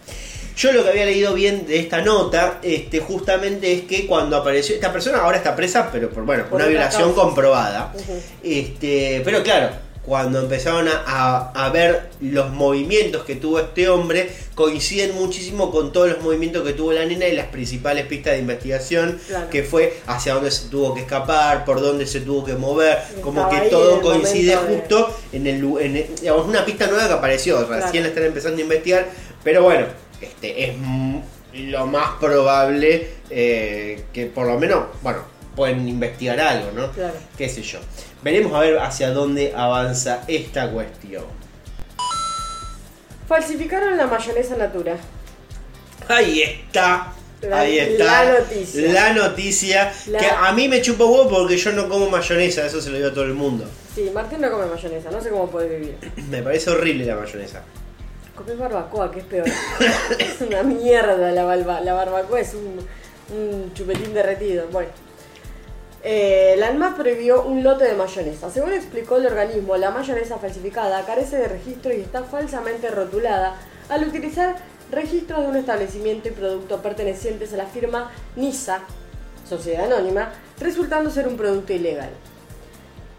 Yo lo que había leído bien de esta nota, este, justamente es que cuando apareció esta persona ahora está presa, pero por bueno, Por una violación comprobada. Este, pero claro, cuando empezaron a, a- a ver los movimientos que tuvo este hombre, coinciden muchísimo con todos los movimientos que tuvo la nena y las principales pistas de investigación, Claro. que fue hacia dónde se tuvo que escapar, por dónde se tuvo que mover, como que todo coincide de- justo en el en el- digamos, una pista nueva que apareció, recién Claro. la están empezando a investigar, pero bueno, este es lo más probable eh, que por lo menos, bueno, pueden investigar algo, ¿no? Claro. Qué sé yo. Veremos a ver hacia dónde avanza esta cuestión. Falsificaron la mayonesa natura. Ahí está. La- Ahí está. la noticia. La noticia. La- Que a mí me chupa huevo porque yo no como mayonesa, eso se lo digo a todo el mundo. Sí, Martín no come mayonesa, no sé cómo puede vivir. Me parece horrible la mayonesa. Comés barbacoa, que es peor. es una mierda la, balba- la barbacoa, es un, un chupetín derretido. Bueno. Eh, la ANMAT prohibió un lote de mayonesa. Según explicó el organismo, la mayonesa falsificada carece de registro y está falsamente rotulada al utilizar registros de un establecimiento y producto pertenecientes a la firma NISA, Sociedad Anónima, resultando ser un producto ilegal.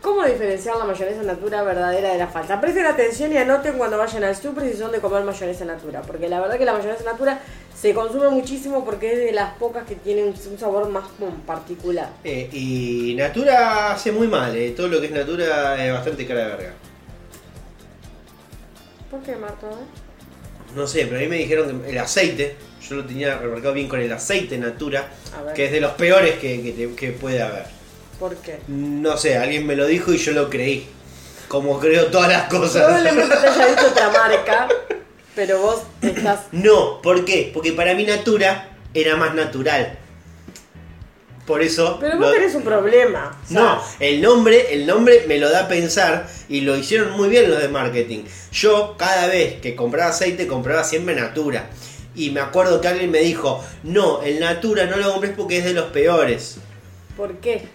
¿Cómo diferenciar la mayonesa natura verdadera de la falsa? Presten atención y anoten cuando vayan al super si son de comer mayonesa natura. Porque la verdad que la mayonesa natura se consume muchísimo porque es de las pocas que tienen un sabor más particular. Eh, y Natura hace muy mal, eh. todo lo que es Natura es bastante cara de verga. ¿Por qué, Marta? No sé, pero a mí me dijeron que el aceite, yo lo tenía remarcado bien con el aceite Natura, que es de los peores que, que puede haber. ¿Por qué? No sé, alguien me lo dijo y yo lo creí. Como creo todas las cosas. Probablemente te haya dicho otra marca, pero vos estás... No, ¿por qué? Porque para mí Natura era más natural. Por eso. Pero vos lo- tenés un problema. No, el nombre, el nombre me lo da a pensar y lo hicieron muy bien los de marketing. Yo cada vez que compraba aceite compraba siempre Natura. Y me acuerdo que alguien me dijo, no, el Natura no lo compres porque es de los peores. ¿Por qué?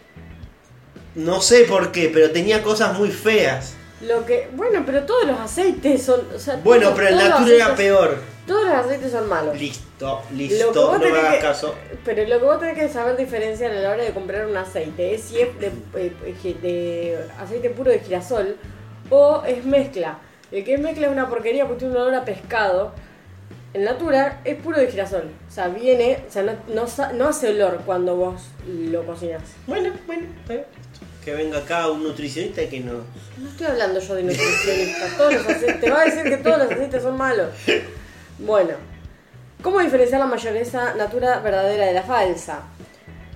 No sé por qué, pero tenía cosas muy feas. Lo que... Bueno, pero todos los aceites son... o sea, Bueno, todos- pero el Natura era peor. Todos los aceites son malos. Listo, listo, no me hagas que- caso. Pero lo que vos tenés que saber diferenciar a la hora de comprar un aceite es si es de, eh, eh, de aceite puro de girasol o es mezcla. El que es mezcla es una porquería porque tiene un olor a pescado. El Natura es puro de girasol. O sea, viene, o sea, no, no, no hace olor cuando vos lo cocinas. Bueno, bueno, bien. Que venga acá un nutricionista que no. No estoy hablando yo de nutricionista. Todos los aceites, te va a decir que todos los aceites son malos. Bueno, ¿cómo diferenciar la mayonesa natura verdadera de la falsa?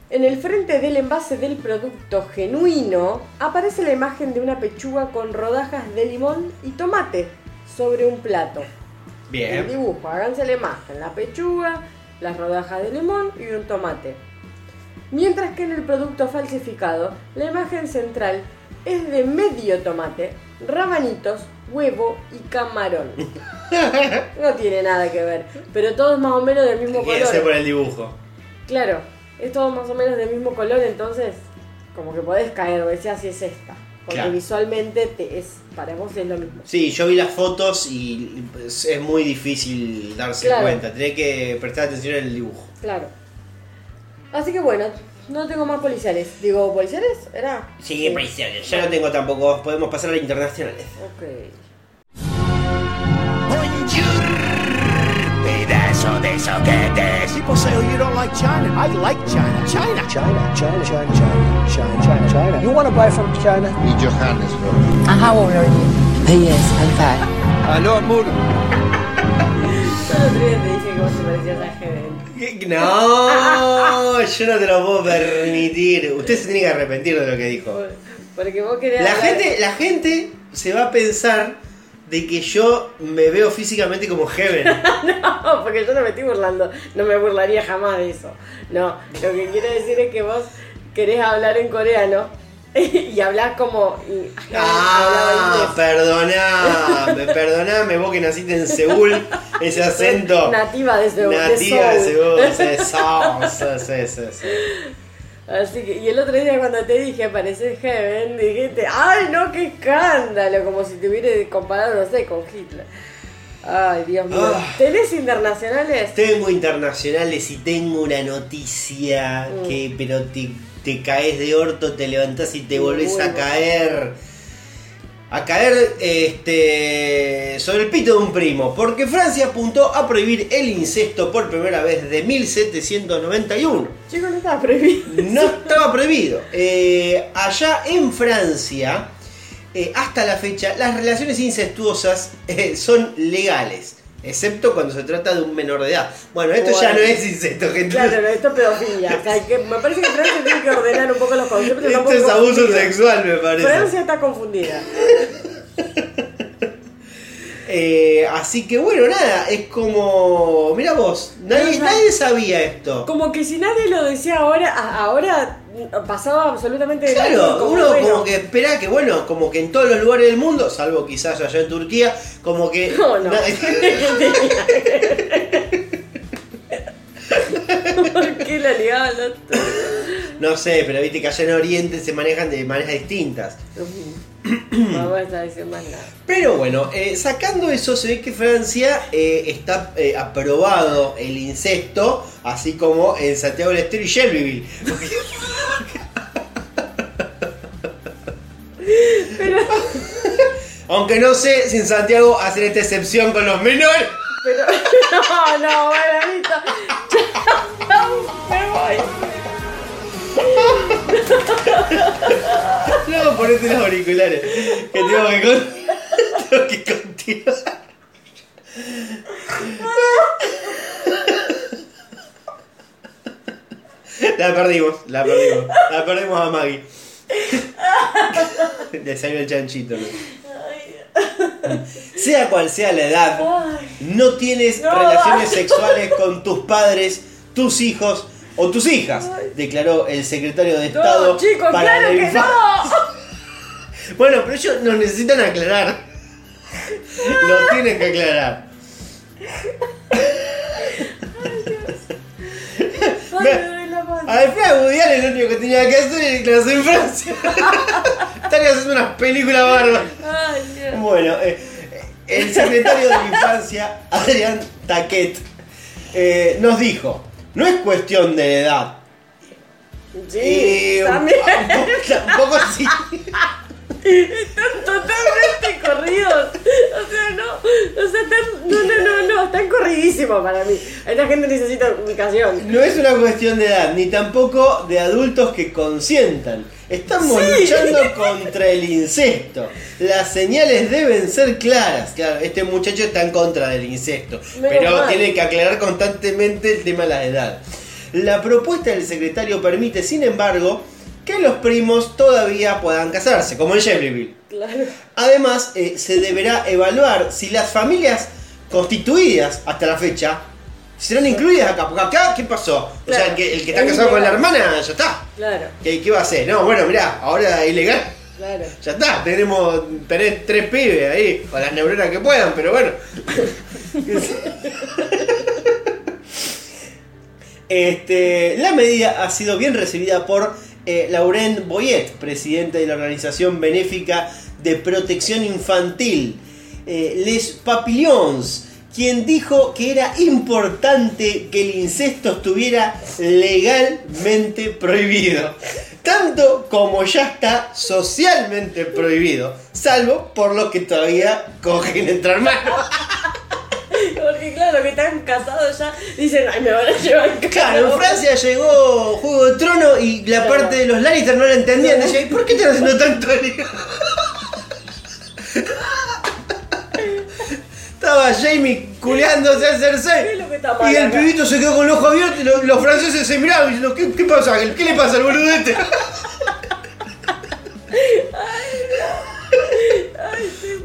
En el frente del envase del producto genuino aparece la imagen de una pechuga con rodajas de limón y tomate sobre un plato. El Bien. dibujo, háganse la imagen, la pechuga, las rodajas de limón y un tomate. Mientras que en el producto falsificado, la imagen central es de medio tomate, rabanitos, huevo y camarón. No tiene nada que ver, pero todo es más o menos del mismo que ser por color. el dibujo. Claro, es todo más o menos del mismo color, entonces como que podés caer o decir así es esta. Porque Claro. visualmente te es, para vos es lo mismo. Sí, yo vi las fotos y pues, es muy difícil darse Claro. cuenta. Tenés que prestar atención en el dibujo. Claro. Así que bueno, no tengo más policiales. Digo, ¿policiales? ¿Era? Sí, policiales. Ya no tengo tampoco. Podemos pasar a las internacionales. Ok. Pedazo de soquetes. People say, oh, you don't like China. I like China. China. China, China, China, China, China, China, China. You want to buy from China? Y Johannesburg. And how old are you? He is, in fact. Aló, amor. Yo el otro día te dije que vos te parecías a. No, yo no te lo puedo permitir. Usted se tiene que arrepentir de lo que dijo. Porque vos querías. La hablar- gente, la gente se va a pensar de que yo me veo físicamente como Heaven. No, porque yo no me estoy burlando. No me burlaría jamás de eso. No, lo que quiero decir es que vos querés hablar en coreano y hablás como. y Ah, perdoname, perdoname, vos que naciste en Seúl, ese acento. Nativa de Seúl. Nativa de Seúl. Sí, sí, sí, sí, sí. Así que, y el otro día cuando te dije pareces Heaven, dijiste, ¡ay no, qué escándalo! Como si te hubiera comparado, no sé, con Hitler. Ay, Dios mío. Ah. ¿Tenés internacionales? Tengo internacionales y tengo una noticia Mm. que, pero te, te caes de orto, te levantás y te volvés a caer. A caer este, sobre el pito de un primo, porque Francia apuntó a prohibir el incesto por primera vez desde 1791. Chicos, no estaba prohibido. No estaba prohibido. Eh, allá en Francia, eh, hasta la fecha, las relaciones incestuosas eh, son legales. Excepto cuando se trata de un menor de edad. Bueno, esto ya no es incesto, gente. Claro, no, esto es pedofilia. O sea, que me parece que Francia tiene que ordenar un poco los conceptos. Esto es abuso confundido. sexual, me parece. Francia está confundida. Eh, así que bueno, nada, es como. Mira vos, nadie, nadie sabía esto. Como que si nadie lo decía ahora, ahora pasaba absolutamente de Claro, uno bueno. como que espera que, bueno, como que en todos los lugares del mundo, salvo quizás allá en Turquía, como que. No, no. na- ¿Por qué la ligaban los no sé, pero viste que allá en Oriente se manejan de maneras distintas. Nada. Pero bueno, eh, sacando eso, se ve que Francia eh, está eh, aprobado el incesto, así como en Santiago del Estero y Shelbyville. Aunque no sé si en Santiago hacen esta excepción con los menores. Pero no, no, bueno, listo. Chao, me voy. No, ponete los auriculares. Que tengo que, con- tengo que continuar. La perdimos, la perdimos. La perdimos a Maggie. Le salió el chanchito. ¿no? Sea cual sea la edad, no tienes No. relaciones sexuales con tus padres, tus hijos o tus hijas, declaró el secretario de Estado No, chicos, para claro la que no. Bueno, pero ellos nos necesitan aclarar. Lo tienen que aclarar. Ay. A ver, Frank Woody Allen lo único que tenía que hacer era declararse en Francia. Estaría haciendo unas películas Dios. Bueno, eh, el secretario de la infancia, Adrián Taquet, eh, nos dijo, no es cuestión de edad. Sí, Eh, también. Tampoco sí. Están totalmente corridos. O sea, no. O sea, están. No, no, no, no. Están corridísimos para mí. Esta gente necesita ubicación. No es una cuestión de edad, ni tampoco de adultos que consientan. Estamos Sí. luchando contra el incesto. Las señales deben ser claras. Claro, este muchacho está en contra del incesto, Menos pero mal. tiene que aclarar constantemente el tema de la edad. La propuesta del secretario permite, sin embargo, que los primos todavía puedan casarse, como en Shelbyville. Claro. Además, eh, se deberá evaluar si las familias constituidas hasta la fecha serán incluidas acá. Porque acá, ¿qué pasó? O sea, el que, el que está Es casado con la hermana, ya está. Claro, ¿Qué, qué va a hacer? No, bueno, mirá, ahora es ilegal. claro. Ya está, tenemos tenés tres pibes ahí, con las neuronas que puedan, pero bueno. Este, la medida ha sido bien recibida por eh, Laurent Boyet, presidente de la organización benéfica de protección infantil, eh, Les Papillons, quien dijo que era importante que el incesto estuviera legalmente prohibido, tanto como ya está socialmente prohibido, salvo por los que todavía cogen entre hermanos. Porque claro, que están casados ya, dicen, ay, me van a llevar en Claro, en Francia llegó Juego de Trono y la Claro. parte de los Lannister no la entendían. Decían, ¿por qué están haciendo tanto lío? Estaba Jamie culeándose a ¿Qué Cersei. mal Y el acá? pibito se quedó con el ojo abierto y los, los franceses se miraban diciendo, ¿qué, qué pasa? ¿Qué le pasa al boludete?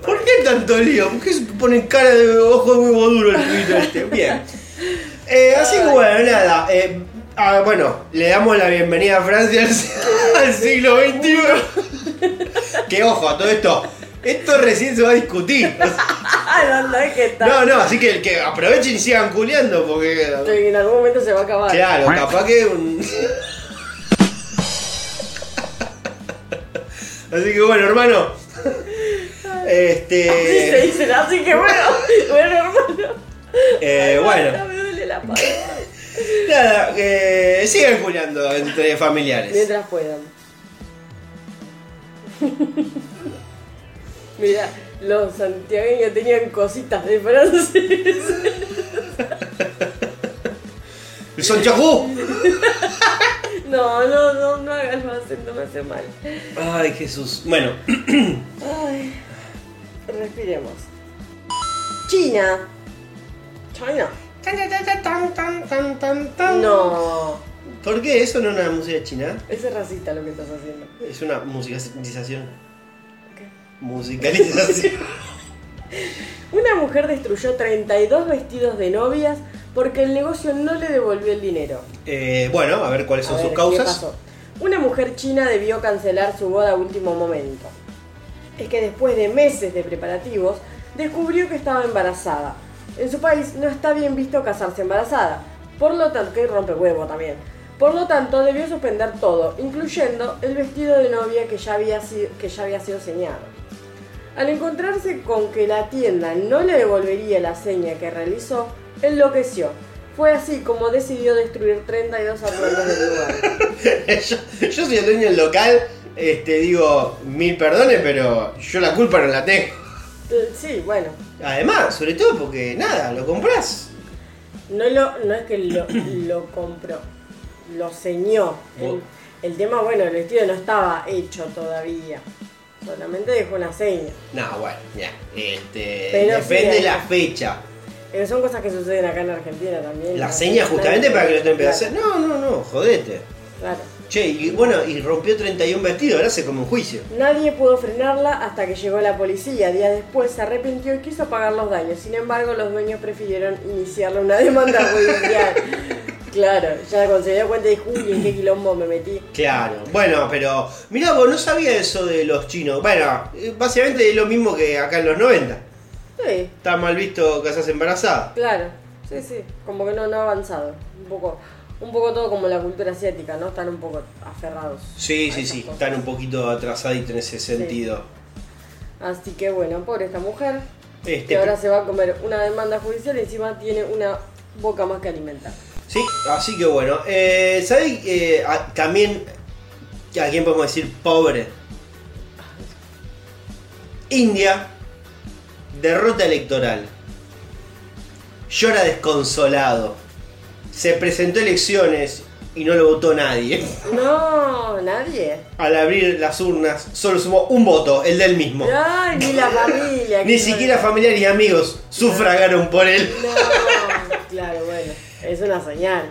¿Por qué tanto lío? ¿Por qué se ponen cara de ojo de huevo duro el pibito este? Bien. Eh, así que bueno, nada. eh, ah, bueno, le damos la bienvenida a Francia al, al siglo XXI. Que ojo, a todo esto. Esto recién se va a discutir. No, no es que está. No, no, así que, que aprovechen y sigan culeando porque. En algún momento se va a acabar. Claro, capaz que un. Así que bueno, hermano. Así se Este. dicen, así que bueno, bueno, hermano. Eh, Ay, bueno. Me duele la panza. Nada, que sigan culeando entre familiares. Mientras puedan. Mira, los santiagueños tenían cositas de francés. ¡Son chajú! No, no, no, no hagas más acento, me hace mal. Ay, Jesús. Bueno, Ay, respiremos. China. China. No. ¿Por qué eso no es una música china? Es racista lo que estás haciendo. Es una musicalización. Musicalización. Una mujer destruyó 32 vestidos de novias porque el negocio no le devolvió el dinero. Eh, bueno, a ver cuáles A son ver, sus ¿qué causas. pasó? Una mujer china debió cancelar su boda a último momento. Es que después de meses de preparativos, descubrió que estaba embarazada. En su país no está bien visto casarse embarazada, por lo tanto, que rompe huevo también. Por lo tanto, debió suspender todo, incluyendo el vestido de novia que ya había sido, que ya había sido señado. Al encontrarse con que la tienda no le devolvería la seña que realizó, enloqueció. Fue así como decidió destruir 32 atuendos del lugar. yo, yo soy el dueño del local, este, digo, mil perdones, pero yo la culpa no la tengo. Eh, Sí, bueno. Además, sobre todo porque nada, lo compras. No, lo, no es que lo, lo compró, lo ceñó. El, el tema, bueno, el vestido no estaba hecho todavía. Solamente dejó una seña. No, bueno, ya. Este, Pero depende sí, hay- la fecha. Eh, son cosas que suceden acá en Argentina también. La No, seña no, justamente no, para que lo estén claro, hacer. No, no, no, jodete. Claro. Che, y bueno, y rompió 31 vestidos, ahora se come un juicio. Nadie pudo frenarla hasta que llegó la policía. Días después se arrepintió y quiso pagar los daños. Sin embargo, los dueños prefirieron iniciarle una demanda judicial. claro, ya cuando se dio cuenta dijo, uy, en qué quilombo me metí. Claro, bueno, pero mirá vos, no sabía eso de los chinos. Bueno, básicamente es lo mismo que acá en los 90. Sí, Está mal visto casarse embarazada. claro. Sí, sí. Como que no, no ha avanzado. Un poco, un poco todo como la cultura asiática, ¿no? Están un poco aferrados. Sí, sí, sí, cosas. están un poquito atrasaditos en ese sentido. Así que bueno, pobre esta mujer. Este, que ahora se va a comer una demanda judicial y encima tiene una boca más que alimentar. Sí, así que bueno. Eh, ¿Sabéis eh, también a quién podemos decir pobre? India, derrota electoral. Llora desconsolado. Se presentó a elecciones y no lo votó nadie. No, nadie. Al abrir las urnas, solo sumó un voto, el del mismo. Ay, ni la familia. Ni siquiera familiares y amigos sufragaron por él. No. Es una señal.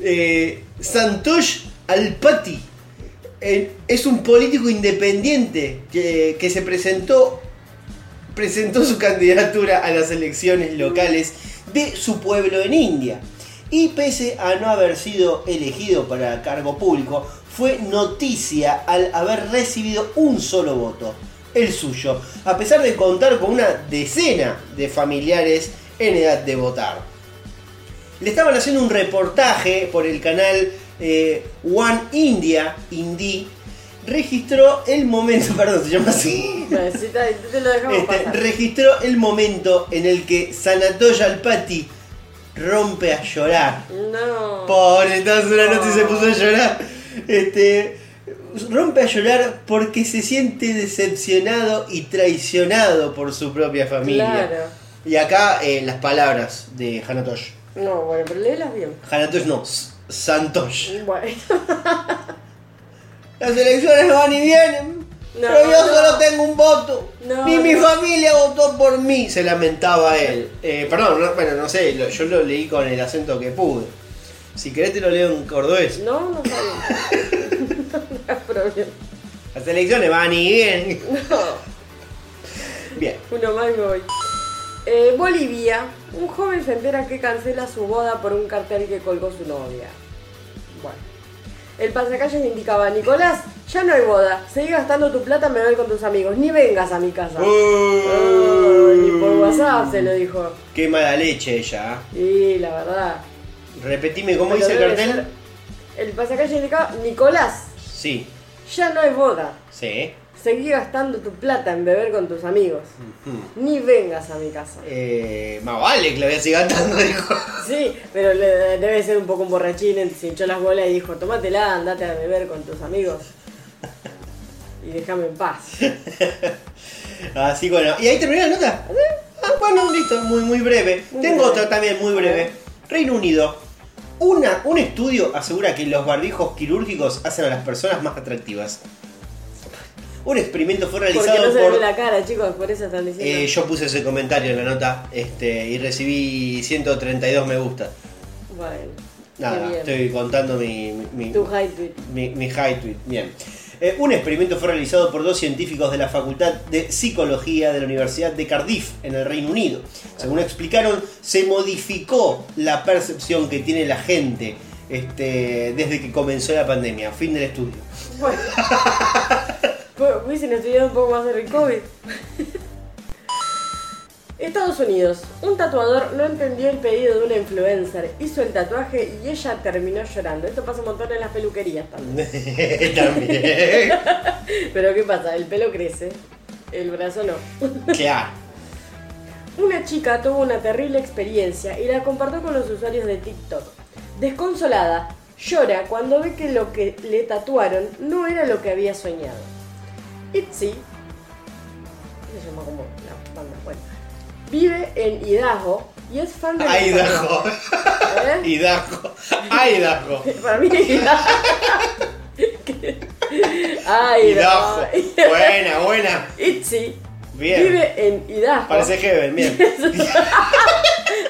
Eh, Santosh Alpati eh, es un político independiente que, que se presentó presentó su candidatura a las elecciones locales de su pueblo en India y pese a no haber sido elegido para cargo público fue noticia al haber recibido un solo voto el suyo a pesar de contar con una decena de familiares en edad de votar le estaban haciendo un reportaje por el canal eh, One India, Indie, registró el momento, perdón, se llama así. Bueno, si te, te lo dejamos Este, registró el momento en el que Sanatoya Alpati rompe a llorar. No. Pobre, hace una noche se puso a llorar. Este, rompe a llorar porque se siente decepcionado y traicionado por su propia familia. Claro. Y acá eh, las palabras de Hanatosh. No, bueno, pero léelas bien. Hanatosh no, S- Santosh. Bueno. Las elecciones van y vienen. No, pero yo no. solo tengo un voto. No, Ni mi familia votó por mí. Se lamentaba él. Eh, perdón, no- bueno, no sé, lo- yo lo leí con el acento que pude. Si querés te lo leo en cordobés. No, no está bien. no hay problema. Las elecciones van y vienen. No. Bien. Uno más y me voy. Eh, Bolivia. Un joven se entera que cancela su boda por un cartel que colgó su novia. Bueno. El pasacalles indicaba, Nicolás, ya no hay boda. Seguí gastando tu plata en beber con tus amigos. Ni vengas a mi casa. Ay, ni por WhatsApp se lo dijo. Qué mala leche ella. Y la verdad. Repetime cómo dice el cartel. ser- El pasacalles indicaba, Nicolás, Sí, ya no hay boda. sí. Seguí gastando tu plata en beber con tus amigos. Ni vengas a mi casa. Eh, más vale que lo voy a seguir gastando, dijo. Sí, pero le- debe ser un poco un borrachín, se hinchó las bolas y dijo, tómatela, andate a beber con tus amigos. Y déjame en paz. Así que bueno, ¿y ahí terminó la nota? Ah, bueno, listo, muy, muy breve. Muy Tengo breve. otra también muy breve. Reino Unido. Una, un estudio asegura que los barbijos quirúrgicos hacen a las personas más atractivas. Un experimento fue Porque realizado no se por... ve la cara, chicos, por eso están diciendo. Eh, yo puse ese comentario en la nota este, y recibí 132 me gusta. Bueno, Nada, estoy contando mi, mi, Tu high tweet. mi, mi high tweet. Bien. Eh, un experimento fue realizado por dos científicos de la Facultad de Psicología de la Universidad de Cardiff, en el Reino Unido. Según explicaron, se modificó la percepción que tiene la gente este, desde que comenzó la pandemia. Fin del estudio. Bueno. Pues, Hubiesen estudiado un poco más sobre el COVID. Estados Unidos. Un tatuador no entendió el pedido de una influencer, hizo el tatuaje y ella terminó llorando. Esto pasa un montón en las peluquerías también. También. Pero ¿qué pasa? El pelo crece, el brazo no. Claro. Una chica tuvo una terrible experiencia y la compartió con los usuarios de TikTok. Desconsolada, llora cuando ve que lo que le tatuaron no era lo que había soñado. Itzy, se llama como la banda, bueno, vive en Idaho y es fan de los Idaho. ¿Eh? Idaho. Idaho. Para mí Idaho. Ay, Idaho. Buena, buena. Itzy Bien. vive en Idaho. Parece Heaven, bien.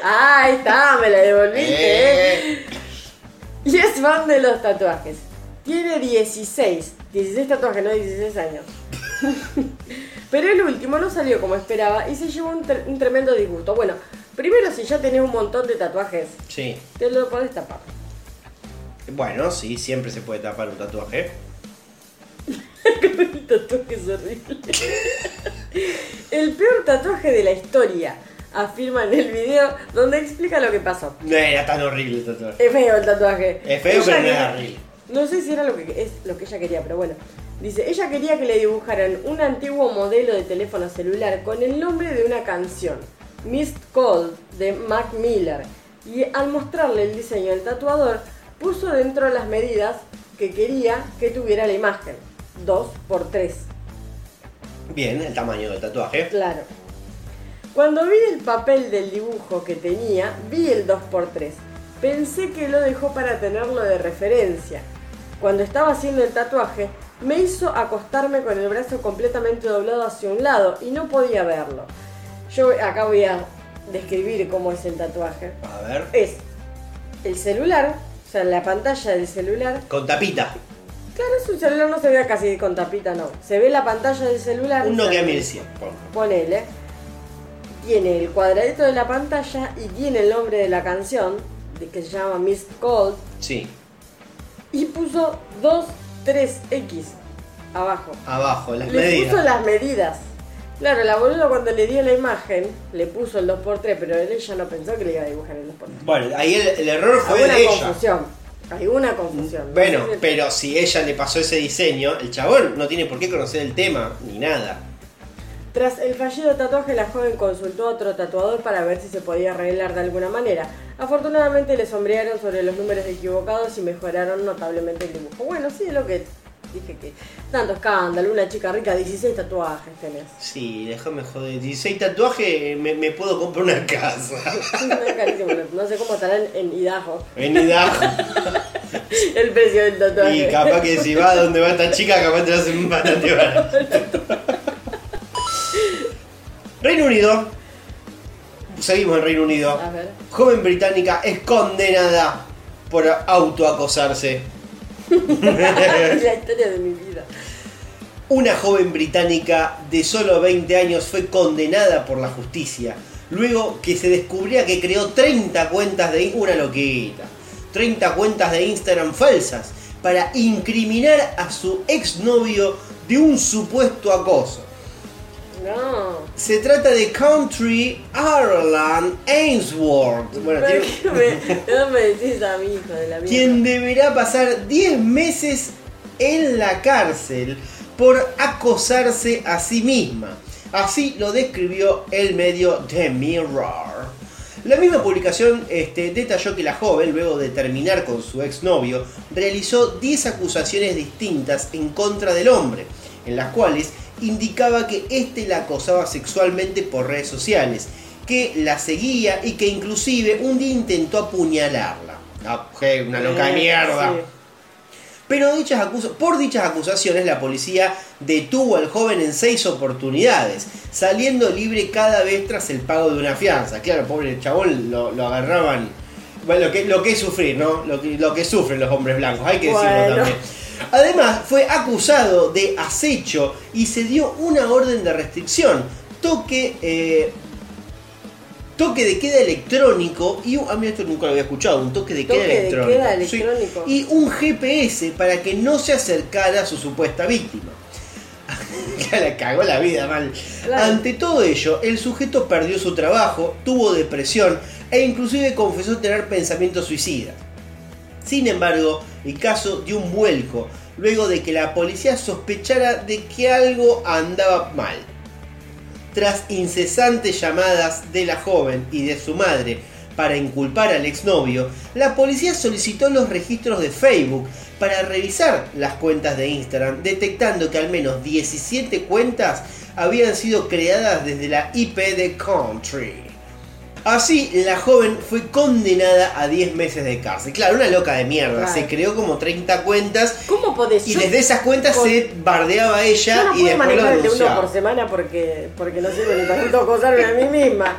Ah, ahí está, me la devolviste. ¿eh? Eh, Y es fan de los tatuajes. Tiene 16. 16 tatuajes, no 16 años. Pero el último no salió como esperaba y se llevó un, tre- un tremendo disgusto. Bueno, primero si ya tenés un montón de tatuajes, Sí. te lo podés tapar. Bueno, sí, siempre se puede tapar un tatuaje. el tatuaje es horrible. el peor tatuaje de la historia, afirma en el video donde explica lo que pasó. No era tan horrible el tatuaje. Es feo el tatuaje. Es feo, pero no quería- era horrible. No sé si era lo que es lo que ella quería, pero bueno. Dice, ella quería que le dibujaran un antiguo modelo de teléfono celular con el nombre de una canción, Missed Call de Mac Miller. Y al mostrarle el diseño del tatuador, puso dentro las medidas que quería que tuviera la imagen. 2 por 3 Bien, el tamaño del tatuaje. Claro. Cuando vi el papel del dibujo que tenía, vi el 2x3. Pensé que lo dejó para tenerlo de referencia. Cuando estaba haciendo el tatuaje, me hizo acostarme con el brazo completamente doblado hacia un lado y no podía verlo. Yo acá voy a describir cómo es el tatuaje. A ver. Es el celular, o sea, la pantalla del celular. Con tapita. Claro, es un celular, no se ve casi con tapita, no. Se ve la pantalla del celular. Un Nokia 1100. pongo. ponele, tiene el cuadradito de la pantalla y tiene el nombre de la canción, que se llama Missed Call, Sí. y puso 2, 3X abajo. Abajo, las le medidas. puso las medidas. Claro, la boluda cuando le dio la imagen, le puso el 2x3, pero ella no pensó que le iba a dibujar el 2x3. Bueno, ahí el, el error fue Hay una de ella. confusión. Hay una confusión. No Bueno, sé si- pero si ella le pasó ese diseño, el chabón no tiene por qué conocer el tema ni nada. Tras el fallido tatuaje, la joven consultó a otro tatuador para ver si se podía arreglar de alguna manera. Afortunadamente le sombrearon sobre los números equivocados y mejoraron notablemente el dibujo. Bueno, sí, es lo que dije que... Tanto escándalo, una chica rica, 16 tatuajes tenés. Sí, déjame joder. 16 tatuajes, me, me puedo comprar una casa. Es carísimo, no- no sé cómo estarán en Idaho En Idaho. el precio del tatuaje. Y capaz que si va donde va esta chica, capaz te lo hacen bastante barato. Reino Unido. Seguimos en Reino Unido. A ver. Joven británica es condenada por autoacosarse. la historia de mi vida. Una joven británica de solo 20 años fue condenada por la justicia luego que se descubría que creó 30 cuentas de una loquita, 30 cuentas de Instagram falsas para incriminar a su exnovio de un supuesto acoso. No. Se trata de Country Ireland Ainsworth. Bueno, ¿Por tiene- qué me, no me decís a mi hijo de la mierda? quien deberá pasar 10 meses en la cárcel por acosarse a sí misma. Así lo describió el medio The Mirror. La misma publicación este, detalló que la joven, luego de terminar con su exnovio, realizó 10 acusaciones distintas en contra del hombre, en las cuales indicaba que éste la acosaba sexualmente por redes sociales, que la seguía y que inclusive un día intentó apuñalarla. Ah, una loca de Eh, mierda. sí. Pero dichas por dichas acusaciones la policía detuvo al joven en seis oportunidades, saliendo libre cada vez tras el pago de una fianza. Claro, pobre chabón lo, lo agarraban. Bueno, lo que, lo que es sufrir, ¿no? Lo que, lo que sufren los hombres blancos, hay que decirlo también. Además, fue acusado de acecho y se dio una orden de restricción. Toque. eh, toque de queda electrónico y un- a mí esto nunca lo había escuchado, un toque de Toque queda de electrónico. queda Sí. electrónico. Y un GPS para que no se acercara a su supuesta víctima. ya le cagó la vida mal. Claro. Ante todo ello, el sujeto perdió su trabajo, tuvo depresión e inclusive confesó tener pensamientos suicidas. Sin embargo, el caso dio un vuelco luego de que la policía sospechara de que algo andaba mal. Tras incesantes llamadas de la joven y de su madre para inculpar al exnovio, la policía solicitó los registros de Facebook para revisar las cuentas de Instagram, detectando que al menos 17 cuentas habían sido creadas desde la IP de Country. Así, la joven fue condenada a 10 meses de cárcel. Claro, una loca de mierda. Se creó como 30 cuentas ¿Cómo podés? y desde esas cuentas con- se bardeaba a Yo ella no y puedo después lo manejar el de uno por semana porque, porque no ni para tanto acosarme a mí misma.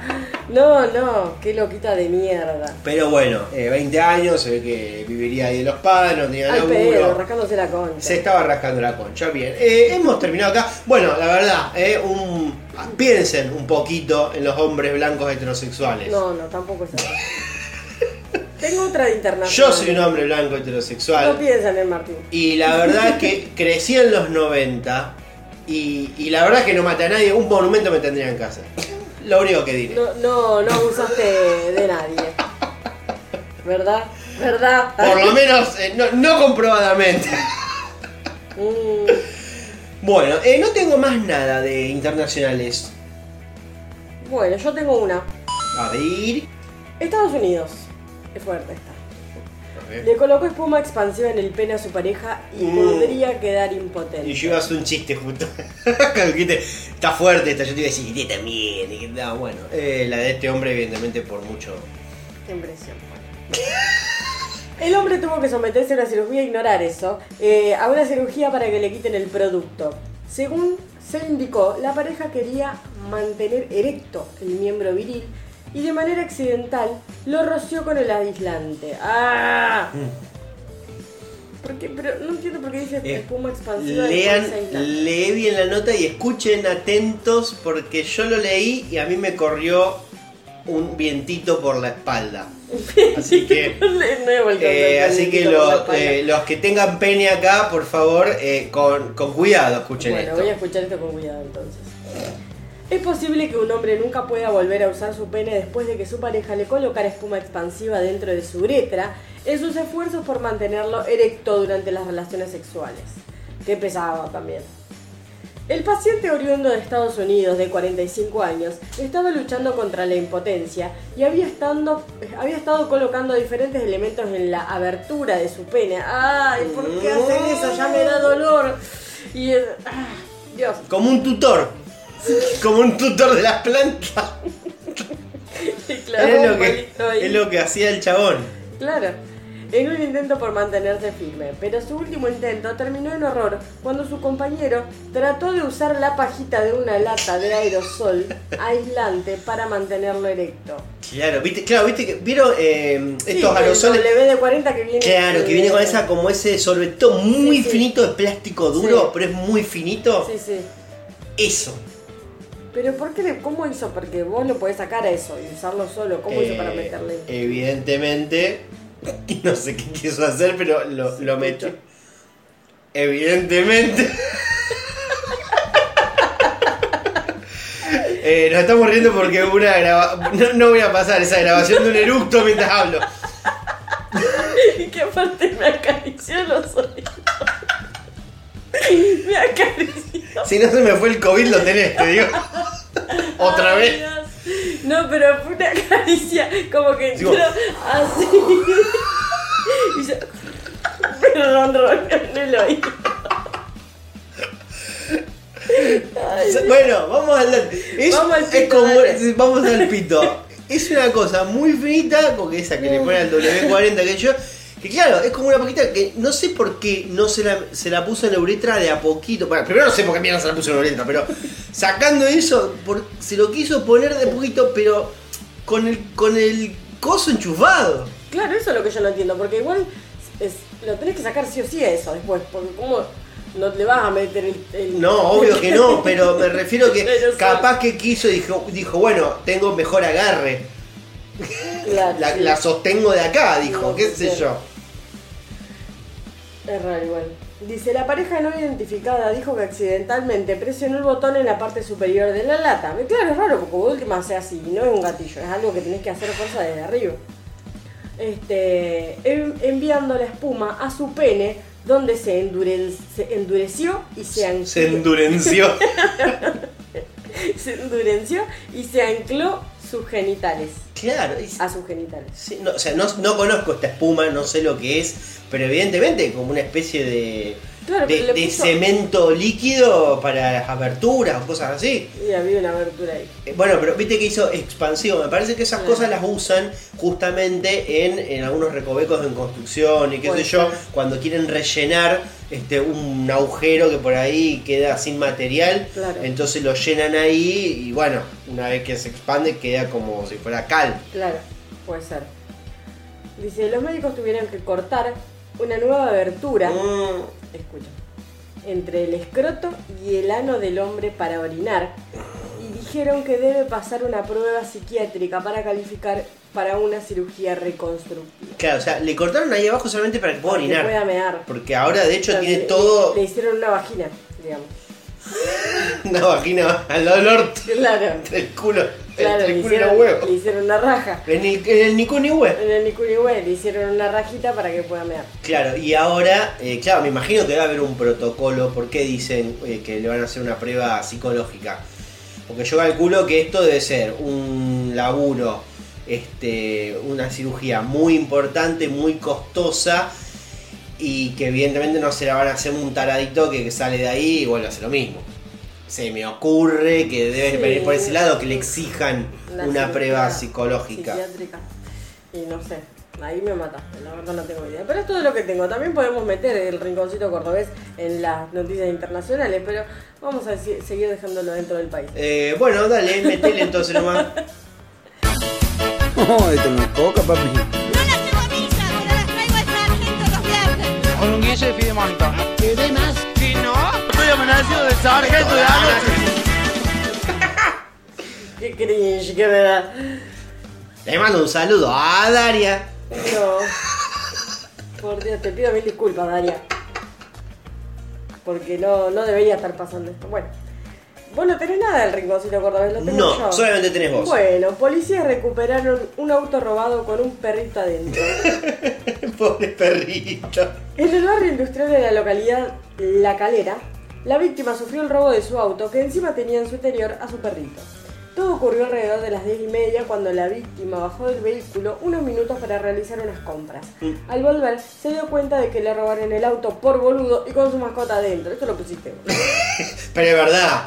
No, no, qué loquita de mierda. Pero bueno, eh, 20 años, se ve que viviría ahí de los padres, no tenía Al laburo. rascándose la concha. Se estaba rascando la concha. Bien, eh, hemos terminado acá. Bueno, la verdad, eh, un, piensen un poquito en los hombres blancos heterosexuales. No, no, tampoco es así. Tengo otra de Yo internacional. soy un hombre blanco No heterosexual. piensan en Martín. Y la verdad es que crecí en los 90. Y, y la verdad es que no maté a nadie. Un monumento me tendría en casa. Lo único que diré. No, no, no abusaste de nadie. ¿Verdad? ¿Verdad? Por lo menos, eh, no, no comprobadamente. Mm, Bueno, eh, no tengo más nada de internacionales. bueno, yo tengo una. A ver. Estados Unidos. Es fuerte esta. Le colocó espuma expansiva en el pene a su pareja y Mm. podría quedar impotente. Y yo iba a hacer un chiste justo. Dijiste, Está fuerte esta, yo te iba a decir, y también. y que- no, bueno, eh, la de este hombre, evidentemente, por mucho. Qué impresión. El hombre tuvo que someterse a una cirugía e ignorar eso, eh, a una cirugía para que le quiten el producto. Según se indicó, la pareja quería mantener erecto el miembro viril y de manera accidental lo roció con el aislante. ¡Ah! ¿Por qué? Pero no entiendo por qué dice Eh, espuma expansiva. Lean, lee bien la nota y escuchen atentos porque yo lo leí y a mí me corrió un vientito por la espalda. Así que, eh, así que por la lo- espalda. eh, los que tengan pene acá, por favor, eh, con, con cuidado escuchen Bueno, esto. voy a escuchar esto con cuidado entonces. Es posible que un hombre nunca pueda volver a usar su pene después de que su pareja le colocara espuma expansiva dentro de su uretra en sus esfuerzos por mantenerlo erecto durante las relaciones sexuales. Qué pesado también. El paciente oriundo de Estados Unidos de 45 años estaba luchando contra la impotencia y había estado, había estado colocando diferentes elementos en la abertura de su pene. ¡Ay! ¿Por qué hacen eso? Ya me da dolor. Y eh, ah, Dios. Como un tutor. Como un tutor de las plantas. Y clavó Es lo, que, es lo que hacía el chabón. Claro. En un intento por mantenerse firme, pero su último intento terminó en horror cuando su compañero trató de usar la pajita de una lata de aerosol aislante para mantenerlo erecto. Claro, viste, claro, viste que vieron eh, Sí, estos el aerosoles. WD-40 que viene. Claro, que eh, viene con esa como ese sorbetón muy Sí, sí. finito de plástico duro, pero es muy finito. Sí, sí. Eso. Pero ¿por qué le- ¿cómo hizo? Porque vos lo podés sacar a eso y usarlo solo. ¿Cómo hizo para Eh, meterle? Evidentemente, no sé qué quiso hacer, pero lo, lo metió. Evidentemente. Eh, nos estamos riendo porque una graba... no, no voy a pasar esa grabación de un eructo mientras hablo. Y que aparte me acarició los oídos. me acarició. Si no se me fue el COVID, lo tenés, te digo. Otra Ay, vez. Dios. No, pero fue una caricia como que entró así. y yo. En el oído. Ay, Bueno, vamos al es, Vamos al es pito, como- dale. vamos al pito. Es una cosa muy finita, porque esa que le pone al W40 que yo. Que claro, es como una paquita que no sé por qué no se la, se la puso en la uretra de a poquito. Bueno, primero no sé por qué mierda se la puso en la uretra, pero sacando eso, por- se lo quiso poner de a poquito, pero con el, con el coso enchufado. Claro, eso es lo que yo no entiendo, porque igual es- lo tenés que sacar sí o sí a eso después, porque como No le vas a meter el. el- No, obvio que no, pero me refiero que capaz que quiso y dijo, dijo, bueno, tengo mejor agarre. La, sostengo de acá, dijo, No, qué sé sí. yo. Es raro igual. Dice, la pareja no identificada dijo que accidentalmente presionó el botón en la parte superior de la lata. Claro, es raro porque última sea así, no es un gatillo, es algo que tenés que hacer fuerza desde arriba. Este, en- enviando la espuma a su pene, donde se, endure- se endureció y se ancló. Se endureció. se endureció y se ancló sus genitales. claro, y- A sus genitales. sí, no, o sea, no, no conozco esta espuma, no sé lo que es, pero evidentemente como una especie de, Claro, de, puso- cemento líquido para las aberturas o cosas así. Y había una abertura ahí. Eh, Bueno, pero viste que hizo expansivo. Me parece que esas Sí. cosas las usan justamente en, en algunos recovecos en construcción y qué Puede sé yo, cuando quieren rellenar este un agujero que por ahí queda sin material. Claro. Entonces lo llenan ahí y bueno, una vez que se expande queda como si fuera cal. Claro, puede ser. Dice, los médicos tuvieron que cortar una nueva abertura, Mm, escucha, entre el escroto y el ano del hombre para orinar dijeron que debe pasar una prueba psiquiátrica para calificar para una cirugía reconstructiva. claro, o sea, le cortaron ahí abajo solamente para que pueda Para que pueda orinar. mear. Porque ahora de hecho tiene le- todo Le, le hicieron una vagina, digamos. una vagina al lado del orto, Claro, del culo, claro, le el los hicieron, huevos. le hicieron una raja. En el, en el. En el Nicunihue le hicieron una rajita para que pueda mear. Claro, y ahora, eh, claro, me imagino que debe haber un protocolo. ¿Por qué dicen eh, que le van a hacer una prueba psicológica? Porque yo calculo que esto debe ser un laburo, este, una cirugía muy importante, muy costosa y que evidentemente no se la van a hacer un taradito que, que sale de ahí y vuelve a hacer lo mismo. Se me ocurre que debe Sí. venir por ese lado que le exijan Una prueba psicológica. Psiquiátrica. Y no sé, ahí me mataste, la verdad no tengo idea. Pero es todo lo que tengo. También podemos meter el rinconcito cordobés en las noticias internacionales, pero vamos a seguir dejándolo dentro del país. Eh, bueno, dale, metele entonces nomás. No, esto no es coca, papi. No las llevo a misa, pero las traigo al sargento los viernes. Con un guille de fidemonto. Soy amenazado del sargento de anoche. Qué cringe que me da. Le mando un saludo a Daria. No. Por Dios, te pido mil disculpas, Daria. Porque no, no debería estar pasando esto. Bueno. Vos no tenés nada del rinconcito cordobés, lo tengo No, yo. solamente tenés vos. Bueno, policías recuperaron un auto robado con un perrito adentro. Pobre perrito. En el barrio industrial de la localidad La Calera, la víctima sufrió el robo de su auto que encima tenía en su interior a su perrito. Todo ocurrió alrededor de las 10 y media cuando la víctima bajó del vehículo unos minutos para realizar unas compras. Al volver se dio cuenta de que le robaron el auto por boludo y con su mascota adentro. Esto lo pusiste vos. Pero es verdad.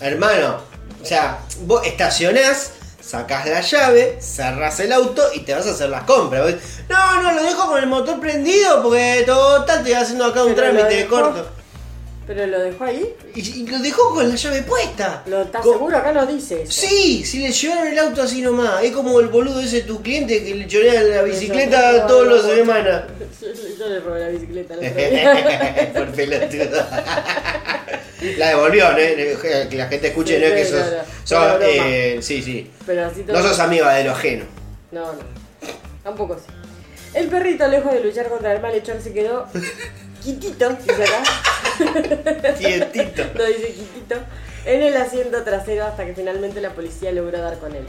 Hermano, o sea, vos estacionás, sacás la llave, cerrás el auto y te vas a hacer las compras. Vos, No, no, lo dejo con el motor prendido porque total estoy haciendo acá un Pero lo trámite dejó- corto. Pero lo dejó ahí. Y, y lo dejó con la llave puesta. ¿Lo estás Con- seguro? Acá no dice eso. Sí, si le llevaron el auto así nomás. Es como el boludo ese tu cliente que le chorea la bicicleta yo- todos los semanas. Yo, yo le robé la bicicleta el otro día. Por pelotudo. La devolvió, ¿no? Que la gente escuche, Sí, ¿no? Que sí, sos. claro. sos, broma. eh, sí, sí. Pero así todo. No sos amiga de lo ajeno. No, no. Tampoco sí. El perrito, lejos de luchar contra el malhechor, se quedó quitito, acá. Quietito. Lo dice quitito. En el asiento trasero hasta que finalmente la policía logró dar con él.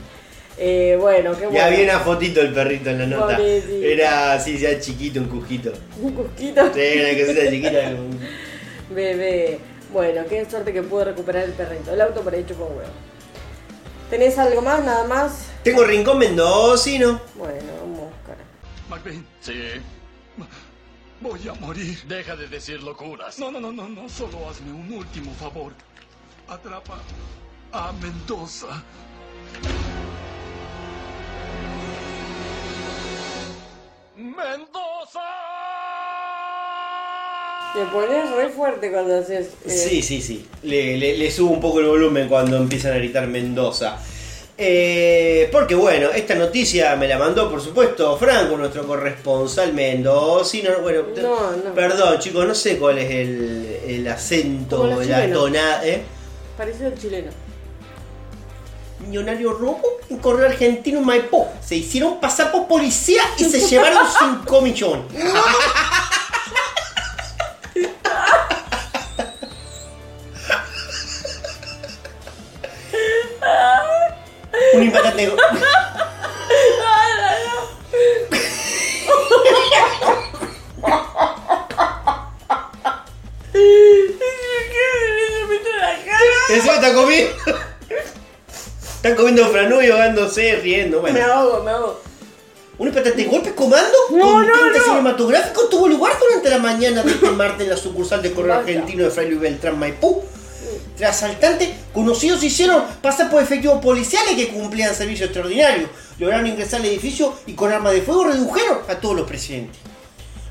Eh, bueno, qué bueno. Ya había una fotito del perrito en la nota. Pobrecito. Era así, ya chiquito, un cujito. Un cusquito. Sí, una cosita chiquita. un- Bebé. Bueno, qué suerte que pudo recuperar el perrito. El auto por ahí chupó un huevo. ¿Tenés algo más? ¿Nada más? Tengo rincón mendocino. Bueno, vamos, cara. McBean. Sí. Voy a morir. Deja de decir locuras. No, no, no, no, no. Solo hazme un último favor. Atrapa a Mendoza. ¡Mendoza! Te pones re fuerte cuando haces. eh, Sí, sí, sí. Le, le- le subo un poco el volumen cuando empiezan a gritar Mendoza. Eh, porque bueno, esta noticia me la mandó por supuesto Franco, nuestro corresponsal mendocino. Bueno, No, no. perdón chicos, no sé cuál es el, el acento, la chilenos. tonada. ¿eh? Parecido al chileno. Millonario robo en correo argentino en Maipú. Se hicieron pasar por policía y se llevaron 5 millones. Un impactante. Eso está comiendo. Están comiendo franú y ahogándose, riendo. Me Bueno. ahogo, me ahogo. Un impactante golpe comando No, con no, tinte no. cinematográfico tuvo lugar durante la mañana de este martes en la sucursal de Correo. Argentino de Fray Luis Beltrán Maipú. Asaltantes conocidos hicieron pasar por efectivos policiales que cumplían servicio extraordinario. Lograron ingresar al edificio y con armas de fuego redujeron a todos los presentes.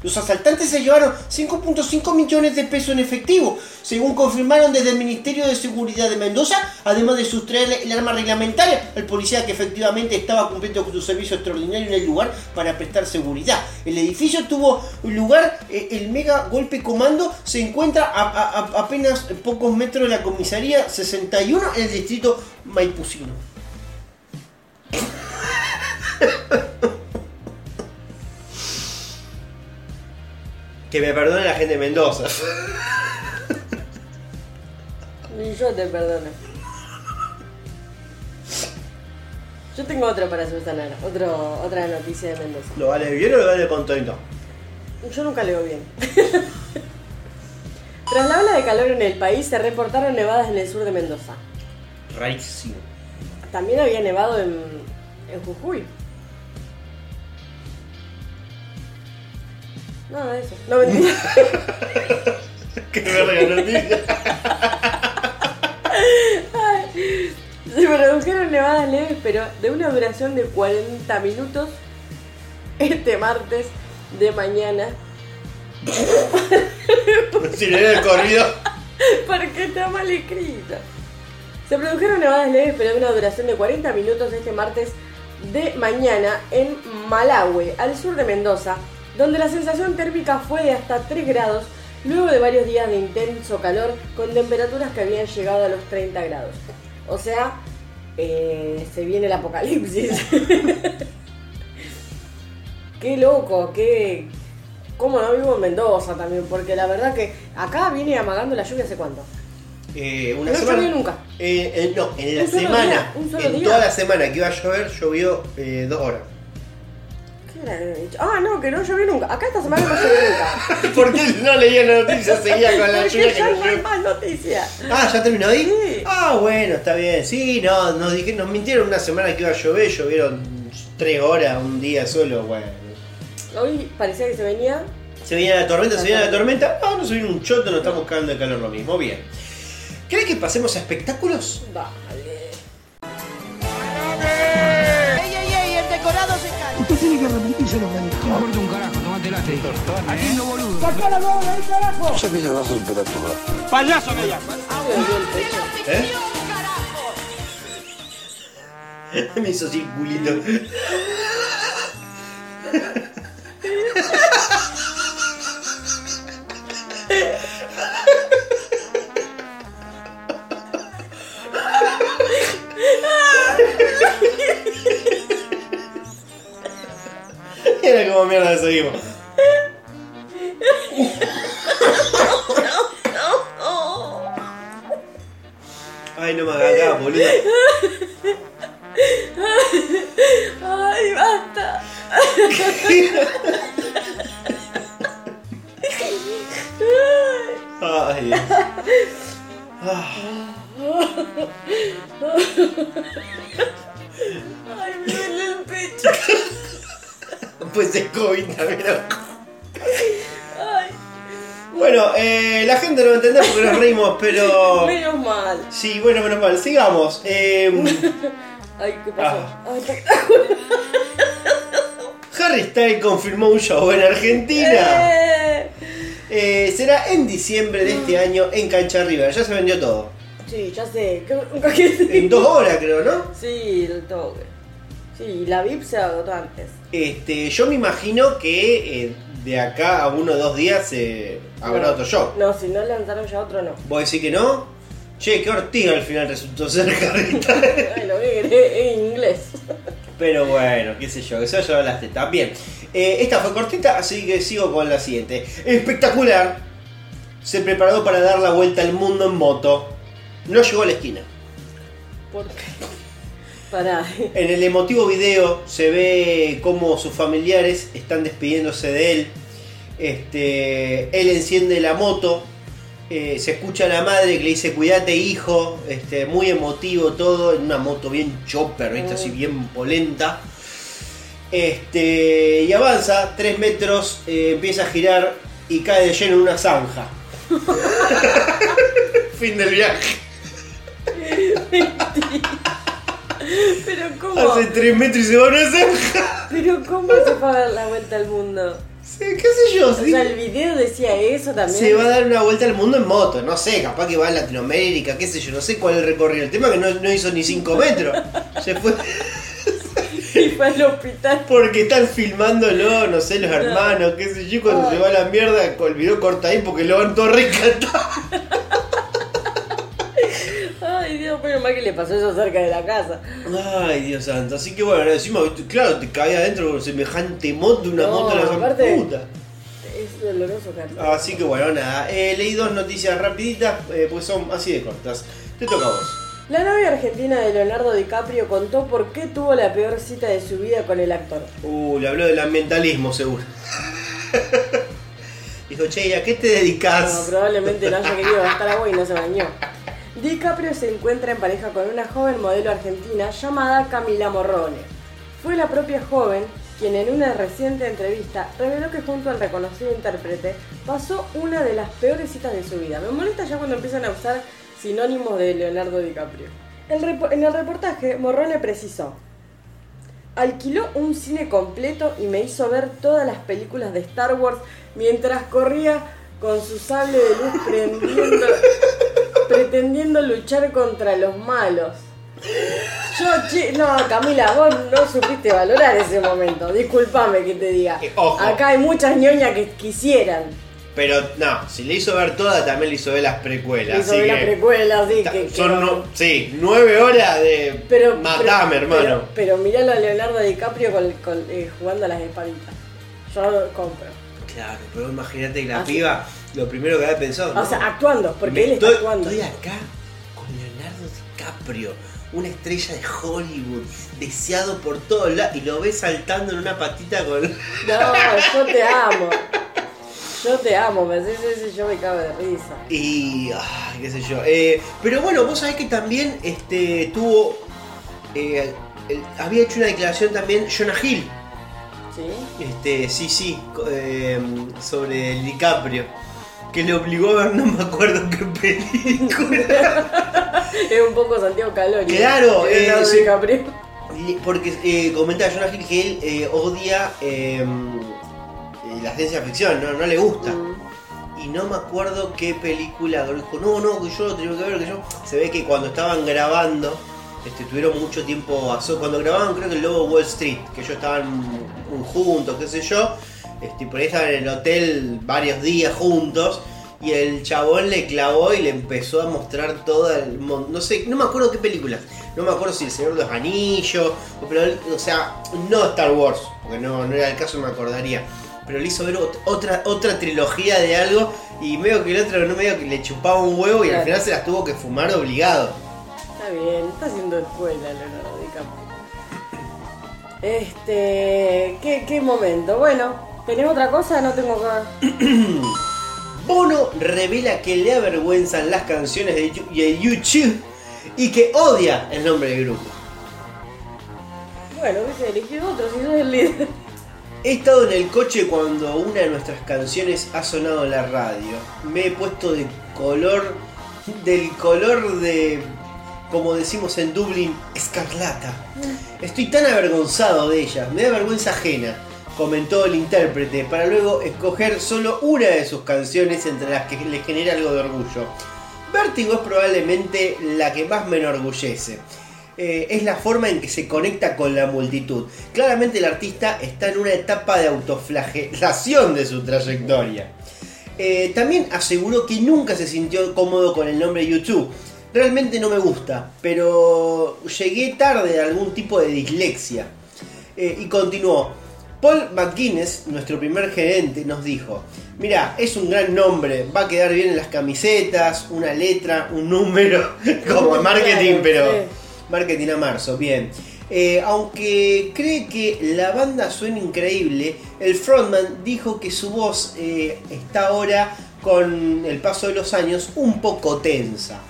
Los asaltantes se llevaron 5.5 millones de pesos en efectivo, según confirmaron desde el Ministerio de Seguridad de Mendoza, además de sustraerle el arma reglamentaria al policía que efectivamente estaba cumpliendo con su servicio extraordinario en el lugar para prestar seguridad. El edificio tuvo lugar, eh, el mega golpe comando se encuentra a, a- apenas pocos metros de la comisaría 61 en el distrito Maipucino. Que me perdone la gente de Mendoza. Ni yo te perdono. Yo tengo otro para subsanar, otro, otra noticia de Mendoza. ¿Lo vale bien o lo vale contento? Yo nunca leo bien. Tras la ola de calor en el país se reportaron nevadas en el sur de Mendoza. Rarísimo. También había nevado en, en Jujuy. Nada de eso. No mentira. Qué verga noticia. Se produjeron nevadas leves, pero de una duración de 40 minutos este martes de mañana. si le da el corrido. Porque está mal escrito. Se produjeron nevadas leves, pero de una duración de 40 minutos este martes de mañana en Malahue, al sur de Mendoza, donde la sensación térmica fue de hasta 3 grados, luego de varios días de intenso calor, con temperaturas que habían llegado a los 30 grados. O sea, eh, se viene el apocalipsis. qué loco, qué... ¿Cómo no vivo en Mendoza también? Porque la verdad que acá viene amagando la lluvia hace cuánto. Eh, una No semana. llovió nunca. Eh, no, en la Un solo semana. día, un solo en día. toda la semana que iba a llover, llovió dos horas. ¿Qué era que había dicho? Ah, no, que no llovió nunca. Acá esta semana no llovió nunca. ¿Por qué no leía la noticia? Seguía con la lluvia Porque que ya no no hay llovió. más noticias. Ah, ¿ya terminó ahí? Sí. Ah, bueno, está bien. Sí, no, nos, dije, nos mintieron una semana que iba a llover, llovieron tres horas, un día solo, bueno. Hoy parecía que se venía. Se viene la tormenta, se viene la tormenta. Ah, no se viene un choto, nos estamos cagando de calor lo mismo. Bien. ¿Cree que pasemos a espectáculos? Vale. Usted tiene que arrepentirse de lo que dijo. Importa un carajo, tomate la Aquí no boludo. Yo pienso que vas a superar tu edad. Payaso me llama. Me pecho. ¿Eh? Me hizo así culito. Cómo mierda seguimos. Ay, no me hagas boludo. ¡Ay, basta! Ay. Ah, ¡Ay, me duele el pecho! Pues es COVID también. ¡Ay! Bueno, eh, la gente no va a entender porque nos reímos, pero. Menos mal. Sí, bueno, menos mal. Sigamos. Eh, Ay, ¿qué pasó? Ah. Ay. Harry Styles confirmó un show en Argentina. Eh. Eh, será en diciembre de este año en Cancha River. Ya se vendió todo. Sí, ya sé. ¿Qué- qué- En dos horas, creo, ¿no? Sí, el toque. Sí, y la VIP se agotó antes. Este, yo me imagino que eh, de acá a uno o dos días se habrá No. otro show. No, si no lanzaron ya otro, no. ¿Vos decís que no? Che, qué Ortiga al final resultó ser Carrita. Ay, lo inglés. Pero bueno, qué sé yo, que se vaya a ver las tetas. Bien, eh, esta fue cortita, así que sigo con la siguiente. Espectacular. Se preparó para dar la vuelta al mundo en moto. No llegó a la esquina. ¿Por qué? Pará. En el emotivo video se ve cómo sus familiares están despidiéndose de él. Este, él enciende la moto. eh, se escucha a la madre que le dice cuídate hijo. Este, muy emotivo todo. En una moto bien chopper, ¿viste? así bien polenta. Este, y avanza 3 metros, eh, empieza a girar y cae de lleno en una zanja. fin del viaje. Pero ¿cómo? Hace 3 metros y se va a una zanja. Pero ¿cómo se fue a dar la vuelta al mundo? Sí, ¿Qué sé yo? O sí. sea, el video decía eso también. Se va a dar una vuelta al mundo en moto, no sé, capaz que va a Latinoamérica, qué sé yo, no sé cuál es el recorrido. El tema es que no, no hizo ni 5 metros. Se fue Y fue al hospital. porque están filmándolo, no sé, los hermanos, qué sé yo, cuando Ay. se va a la mierda, el video corta ahí porque lo van todos rescatados. Ay, Dios, pero mal que le pasó eso cerca de la casa. Ay, Dios santo. Así que bueno, encima, claro, te caía adentro con semejante moto, una No, moto de la puta. Es doloroso, Carlos. Así que bueno, nada. Eh, leí dos noticias rapiditas, eh, pues son así de cortas. Te toca a vos. La novia argentina de Leonardo DiCaprio contó por qué tuvo la peor cita de su vida con el actor. Uh, le habló del ambientalismo, seguro. Dijo, che, ¿y a qué te dedicas? No, probablemente no haya querido gastar agua y no se bañó. DiCaprio se encuentra en pareja con una joven modelo argentina llamada Camila Morrone. Fue la propia joven quien en una reciente entrevista reveló que junto al reconocido intérprete pasó una de las peores citas de su vida. Me molesta ya cuando empiezan a usar sinónimos de Leonardo DiCaprio. En el reportaje, Morrone precisó, alquiló un cine completo y me hizo ver todas las películas de Star Wars mientras corría con su sable de luz prendiendo, pretendiendo luchar contra los malos. Yo, che, no, Camila, vos no supiste valorar ese momento. Disculpame que te diga. Eh, ojo. Acá hay muchas ñoñas que quisieran. Pero no, si le hizo ver toda, también le hizo ver las precuelas. Hizo así ver las precuelas, sí, que- son no- no- sí, nueve horas de Pero, matame, pero- hermano. Pero, pero miralo a Leonardo DiCaprio con, con, eh, jugando a las espaditas. Yo compro. Claro, pero imagínate que la Así- piba, lo primero que había pensado. O sea, actuando, porque me él está estoy, actuando. Estoy acá con Leonardo DiCaprio, una estrella de Hollywood, deseado por todos lados, y lo ves saltando en una patita con. No, yo te amo. Yo te amo, me eso y yo me cago de risa. Y. ay, qué sé yo. Eh, pero bueno, vos sabés que también este, tuvo. eh, el- había hecho una declaración también Jonah Hill. ¿Sí? Este, sí, sí, eh, sobre el DiCaprio. Que le obligó a ver, no me acuerdo qué película. Es un poco Santiago Calori. Claro, ¿eh? Leonardo eh, sí. Porque eh, comentaba Jonah Hill que él eh, odia eh, eh, la ciencia ficción, no, no le gusta. Mm. Y no me acuerdo qué película dijo, no, no, que yo lo tengo que ver, que yo. Se ve que cuando estaban grabando, este, tuvieron mucho tiempo a so- Cuando grababan, creo que el Lobo Wall Street, que ellos estaban juntos, qué sé yo. Este, por ahí estaban en el hotel varios días juntos. Y el chabón le clavó y le empezó a mostrar todo el mon- No sé, no me acuerdo qué película. No me acuerdo si El Señor de los Anillos. O, pero, o sea, no Star Wars, porque no, no era el caso, me acordaría. Pero le hizo ver ot- otra, otra trilogía de algo. Y medio que el otro no medio que le chupaba un huevo y al final se las tuvo que fumar obligado. Está bien, está haciendo escuela Leonardo DiCaprio. Este. ¿Qué, qué momento? Bueno, ¿tenés otra cosa? No tengo que. Bono revela que le avergüenzan las canciones de YouTube y que odia el nombre del grupo. Bueno, hubiese elegido otro si sos el líder. He estado en el coche cuando una de nuestras canciones ha sonado en la radio. Me he puesto de color, del color de, como decimos en Dublín, escarlata. Estoy tan avergonzado de ella, me da vergüenza ajena, comentó el intérprete, para luego escoger solo una de sus canciones entre las que le genera algo de orgullo. Vértigo es probablemente la que más me enorgullece. eh, es la forma en que se conecta con la multitud. Claramente el artista está en una etapa de autoflagelación de su trayectoria. Eh, también aseguró que nunca se sintió cómodo con el nombre YouTube. Realmente no me gusta, pero llegué tarde a algún tipo de dislexia. Eh, y continuó. Paul McGuinness, nuestro primer gerente, nos dijo, mira, es un gran nombre, va a quedar bien en las camisetas, una letra, un número, como en marketing, pero marketing a marzo, bien. Eh, aunque cree que la banda suena increíble, el frontman dijo que su voz eh, está ahora, con el paso de los años, un poco tensa.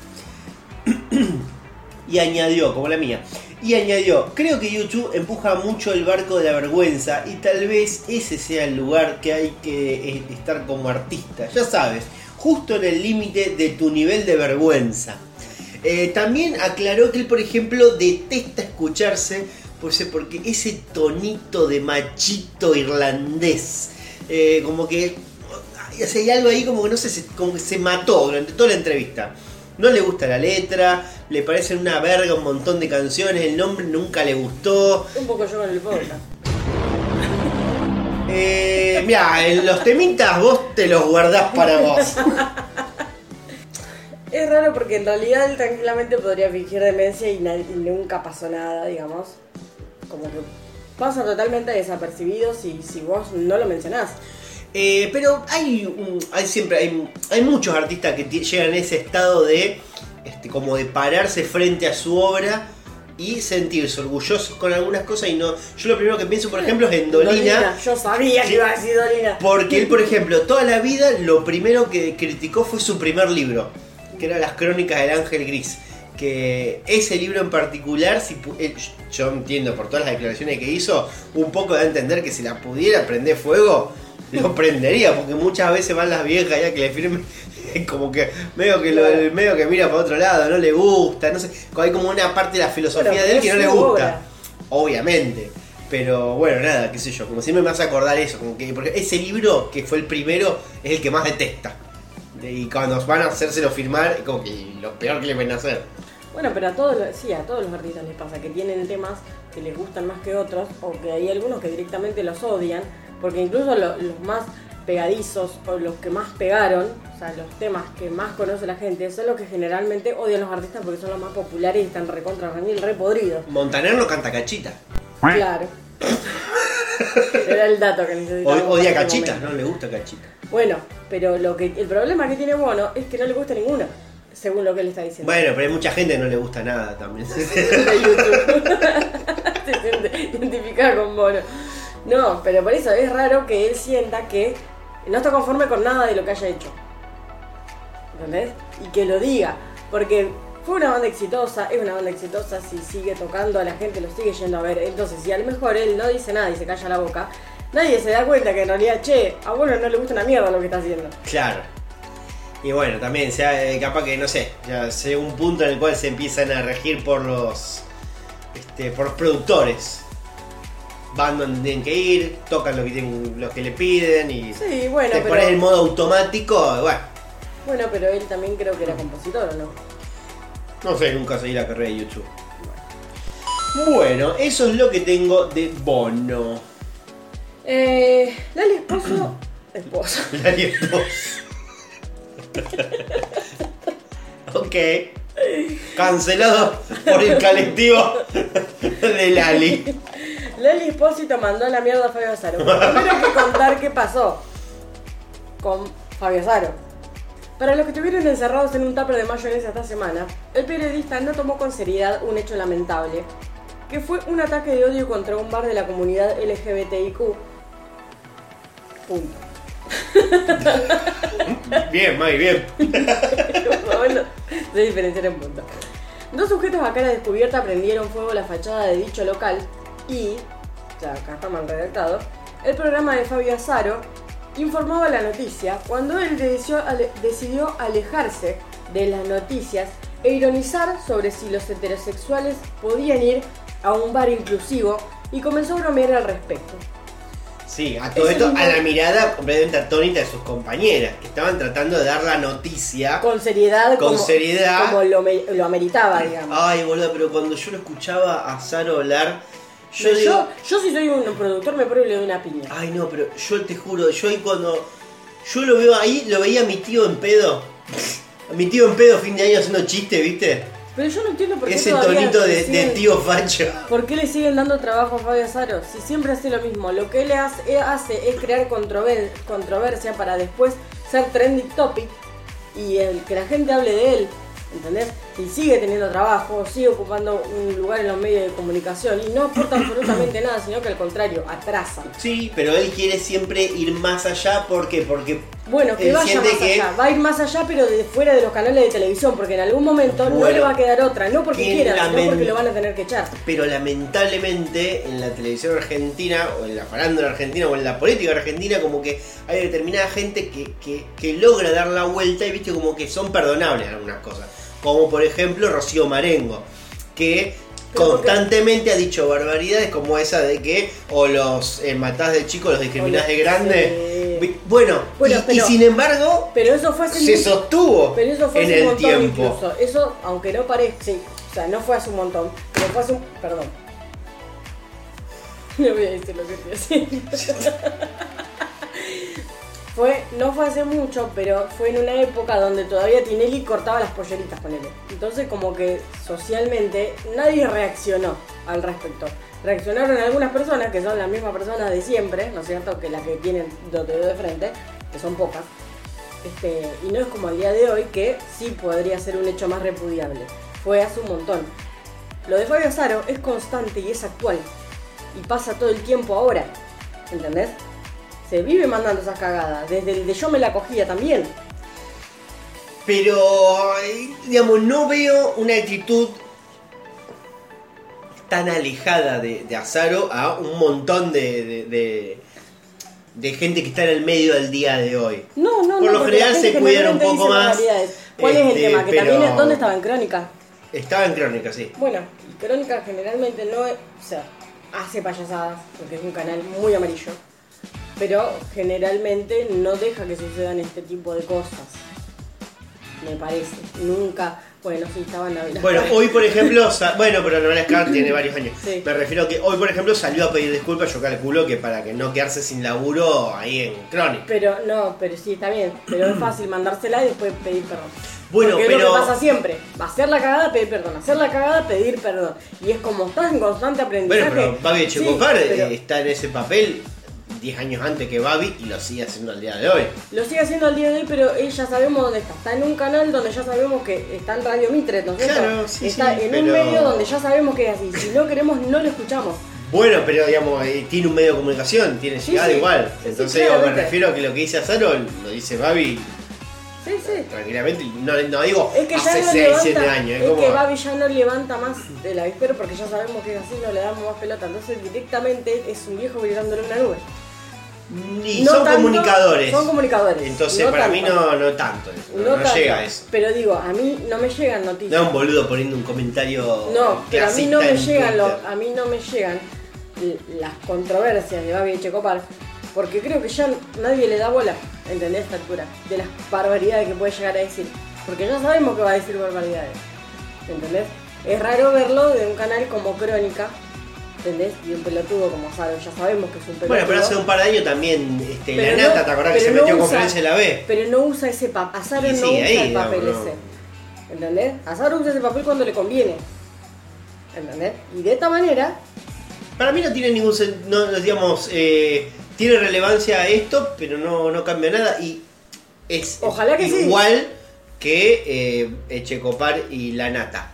Y añadió, como la mía, y añadió, creo que YouTube empuja mucho el barco de la vergüenza y tal vez ese sea el lugar que hay que eh, estar como artista, ya sabes, justo en el límite de tu nivel de vergüenza. Eh, también aclaró que él, por ejemplo, detesta escucharse, pues, porque ese tonito de machito irlandés, eh, como que hay algo ahí como que no sé, como que se mató durante toda la entrevista. No le gusta la letra, le parece una verga un montón de canciones, el nombre nunca le gustó. Un poco yo con el podcast. Eh, mira, los temitas vos te los guardás para vos. Es raro porque en realidad él tranquilamente podría fingir demencia y, nunca pasó nada, digamos. Como que pasa totalmente desapercibido si, si vos no lo mencionás. Eh, pero hay, hay siempre hay, hay, muchos artistas que llegan a ese estado de este, como de pararse frente a su obra y sentirse orgullosos con algunas cosas y no. Yo lo primero que pienso, por ejemplo, es en Dolina. Yo sabía que, iba a decir Dolina. Porque él, por ejemplo, toda la vida lo primero que criticó fue su primer libro, que era Las Crónicas del Ángel Gris. Que ese libro en particular, si yo entiendo por todas las declaraciones que hizo, un poco de entender que si la pudiera prender fuego, lo prendería, porque muchas veces van las viejas ya que le firmen, como que medio que lo, medio que mira para otro lado, no le gusta, no sé, hay como una parte de la filosofía de él que no le gusta. Obviamente. Pero bueno, nada, qué sé yo, como siempre me hace acordar eso, como que porque ese libro que fue el primero es el que más detesta. Y cuando van a hacérselo firmar, como que lo peor que le pueden hacer. Bueno, pero a todos, sí, a todos los artistas les pasa que tienen temas que les gustan más que otros, o que hay algunos que directamente los odian, porque incluso los más pegadizos o los que más pegaron, o sea, los temas que más conoce la gente, son los que generalmente odian los artistas porque son los más populares y están recontra remil, re podridos. Montaner no canta cachita. Claro. Era el dato que necesitaba. Odia cachita, no le gusta cachita. Bueno, pero lo que el problema que tiene Bono es que no le gusta ninguna, según lo que él está diciendo. Bueno, pero hay mucha gente que no le gusta nada también. Se siente identificada con Bono. No, pero por eso es raro que él sienta que no está conforme con nada de lo que haya hecho. ¿Entendés? Y que lo diga. Porque fue una banda exitosa, es una banda exitosa, si sigue tocando a la gente lo sigue yendo a ver. Entonces, si a lo mejor él no dice nada y se calla la boca, nadie se da cuenta que en realidad, che, a bueno no le gusta una mierda lo que está haciendo. Claro. Y bueno, también sea eh, capaz que, no sé, ya sea un punto en el cual se empiezan a regir por los, este, por los productores van donde tienen que ir, tocan lo que, tienen, lo que le piden y sí, bueno, te pones en modo automático, bueno. Bueno, pero él también creo que era compositor, ¿o no? No sé, nunca seguí la carrera de YouTube. Bueno, eso es lo que tengo de Bono. Eh, Lali Esposo. Esposo. Lali Esposo. ok. Cancelado por el colectivo de Lali. Leli Espósito mandó la mierda a Fabio Azaro. Primero que contar qué pasó con Fabio Azaro. Para los que estuvieron encerrados en un tupper de mayonesa esta semana, el periodista no tomó con seriedad un hecho lamentable, que fue un ataque de odio contra un bar de la comunidad LGBTIQ. Punto. bien, muy bien. bueno, diferenciar en punto. Dos sujetos a cara descubierta prendieron fuego la fachada de dicho local y, ya acá está mal redactado, el programa de Fabio Azaro informaba la noticia cuando él decidió alejarse de las noticias e ironizar sobre si los heterosexuales podían ir a un bar inclusivo y comenzó a bromear al respecto. Sí, a todo esto, a la mirada completamente atónita de sus compañeras, que estaban tratando de dar la noticia. Con seriedad, Con como, seriedad. como lo, me- lo ameritaba, digamos. Ay, boludo, pero cuando yo lo escuchaba a Saro hablar, yo digo, yo, si soy un productor me pruebo y le doy una piña. ay no, pero yo te juro, yo ahí cuando yo lo veo ahí, lo veía a mi tío en pedo. A mi tío en pedo fin de año haciendo chiste, ¿viste? Pero yo no entiendo por qué Ese tonito de, tío facho. ¿Por qué le siguen dando trabajo a Fabio Azaro? Si siempre hace lo mismo. Lo que él hace, es crear controver- controversia para después ser trending topic y el, que la gente hable de él. ¿Entendés? Y sigue teniendo trabajo, sigue ocupando un lugar en los medios de comunicación y no aporta absolutamente nada, sino que al contrario, atrasa. Sí, pero él quiere siempre ir más allá, ¿por qué? Porque Bueno, que vaya más que- allá. Va a ir más allá, pero de fuera de los canales de televisión, porque en algún momento no le va a quedar otra. No porque que quieran, sino porque lo van a tener que echar. Pero lamentablemente en la televisión argentina, o en la farándula argentina, o en la política argentina, como que hay determinada gente que, que- que logra dar la vuelta y viste como que son perdonables algunas cosas. Como por ejemplo Rocío Marengo, que Pero porque- constantemente ha dicho barbaridades como esa de que o los eh, matás de chico, los discriminás de grande. Sí. Bueno, Bueno, y, sin embargo Pero eso fue se mucho- sostuvo Pero eso fue en hace un el montón tiempo. incluso. Eso, aunque no parezca, sí, o sea, no fue hace un montón, pero fue hace un... Perdón. No voy a decir lo que estoy haciendo. fue, no fue hace mucho, pero fue en una época donde todavía Tinelli cortaba las polleritas con él. Entonces como que socialmente nadie reaccionó al respecto. Reaccionaron algunas personas, que son las mismas personas de siempre, ¿no es cierto? Que las que tienen de frente, que son pocas. Este, y no es como al día de hoy que sí podría ser un hecho más repudiable. Fue hace un montón. Lo de Fabio Azaro es constante y es actual. Y pasa todo el tiempo ahora. ¿Entendés? Se vive mandando esas cagadas. Desde el de yo me la cogía también. Pero, eh, digamos, no veo una actitud tan alejada de, de Azaro a un montón de, de, de- de gente que está en el medio del día de hoy. No, no, Por no. lo general se cuidan un poco más. ¿Cuál es el este, tema? Que también, ¿dónde estaba en Crónica? Estaba en crónica, sí. Bueno, Crónica generalmente no es, o sea, hace payasadas, porque es un canal muy amarillo, pero generalmente no deja que sucedan este tipo de cosas. Me parece. Nunca, bueno, sí, estaban hablando. Bueno, hoy por ejemplo, bueno, pero Novelas Scar tiene varios años. Sí. Me refiero a que hoy por ejemplo salió a pedir disculpas, yo calculo que para que no quedarse sin laburo ahí en crónica. Pero no, pero sí, está bien. Pero es fácil mandársela y después pedir perdón. Bueno, Porque es pero- lo que pasa siempre. Hacer la cagada, pedir perdón. Hacer la cagada, pedir perdón. Y es como estás en constante aprendizaje. Bueno, pero Babi Sí, pero está en ese papel 10 años antes que Babi y lo sigue haciendo al día de hoy. Lo sigue haciendo al día de hoy, pero él ya sabemos dónde está. Está en un canal donde ya sabemos que está en Radio Mitre, ¿no es cierto? Claro, sí, Está sí, en pero- un medio donde ya sabemos que es así. Si no queremos, no lo escuchamos. Bueno, pero digamos, eh, tiene un medio de comunicación, tiene Sí, llegada sí. igual. Entonces digo, me refiero a que lo que dice Azaro lo dice Babi Sí, sí. tranquilamente. No, no digo Es que hace no 6, levanta, 7 años. es Es como, que Babi ya no levanta más el avispero porque ya sabemos que es así, no le damos más pelota. Entonces directamente es un viejo gritándole una nube. Y No son tanto, comunicadores. Son comunicadores. Entonces no para tanto. mí no, no tanto. No, No no tanto. llega a eso. Pero digo, a mí no me llegan noticias. No un boludo poniendo un comentario. No, pero a mí no me llegan los- a mí no me llegan las controversias de Babi Checopar, porque creo que ya nadie le da bola, ¿entendés? Esta altura, de las barbaridades que puede llegar a decir. Porque ya sabemos que va a decir barbaridades. ¿Entendés? Es raro verlo de un canal como Crónica, ¿entendés? Y un pelotudo como Saro, ya sabemos que es un pelotudo. Bueno, pero hace un par de años también este, la no- nata, ¿te acordás que se no metió usa- conferencia de la B? Pero no usa ese papel. Azaro Y no sí, usa ahí, el papel no. ese. ¿Entendés? Azaro usa ese papel cuando le conviene. ¿Entendés? Y de esta manera, Para mí no tiene ningún sen- no, no, digamos, eh, tiene relevancia esto, pero no, no cambia nada y es Ojalá que sí. igual que eh, Echecopar y la nata.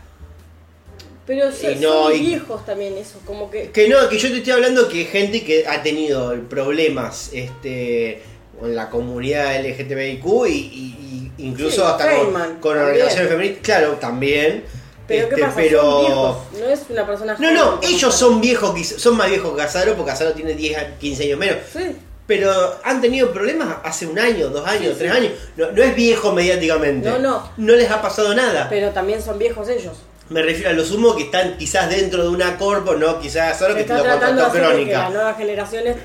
Pero so- no, son y- viejos también eso, como que... Que no, que yo te estoy hablando que gente que ha tenido problemas este, con la comunidad LGTBIQ y, y- y incluso Sí, hasta con, Feynman, con organizaciones feministas, claro, también. Pero ¿qué este, pasa? pero- Son viejos, no es una persona No, no, ellos son viejos, son más viejos que Casaro, porque Casaro tiene 10, a 15 años menos. Sí, Pero han tenido problemas hace un año, dos años, Sí, tres sí. años. No, no es viejo mediáticamente. No, no. No les ha pasado nada. pero también son viejos ellos. Me refiero a lo sumo que están quizás dentro de una corpo, no quizás Se que está lo hacer de que las Crónica. nuevas generaciones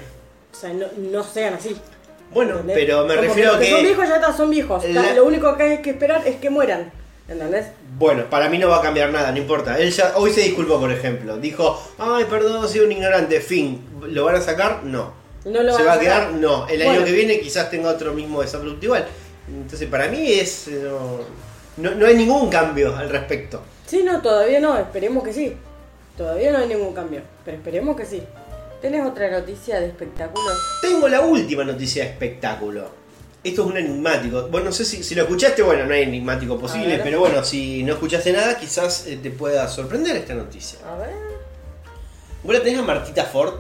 o sea, no, no sean así. Bueno, ¿entendés? pero me Como refiero los a que. son viejos ya está, son viejos. La- Está- Lo único que hay que esperar es que mueran. ¿Entendés? Bueno, para mí no va a cambiar nada, no importa. Él ya hoy se disculpó, por ejemplo. Dijo, ay, perdón, soy un ignorante. Fin. ¿Lo van a sacar? No. No lo ¿Se va a quedar? No. El año Bueno. que viene quizás tenga otro mismo desabrupto igual. Entonces, para mí es. eh, No, no, no hay ningún cambio al respecto. Sí, no, todavía no, esperemos que sí. Todavía no hay ningún cambio, pero esperemos que sí. ¿Tenés otra noticia de espectáculos? Tengo la última noticia de espectáculo. Esto es un enigmático. Bueno, no sé si, si lo escuchaste, bueno, no hay enigmático posible, pero bueno, si no escuchaste nada, quizás eh, te pueda sorprender esta noticia. A ver. ¿Vos la tenés a Martita Ford?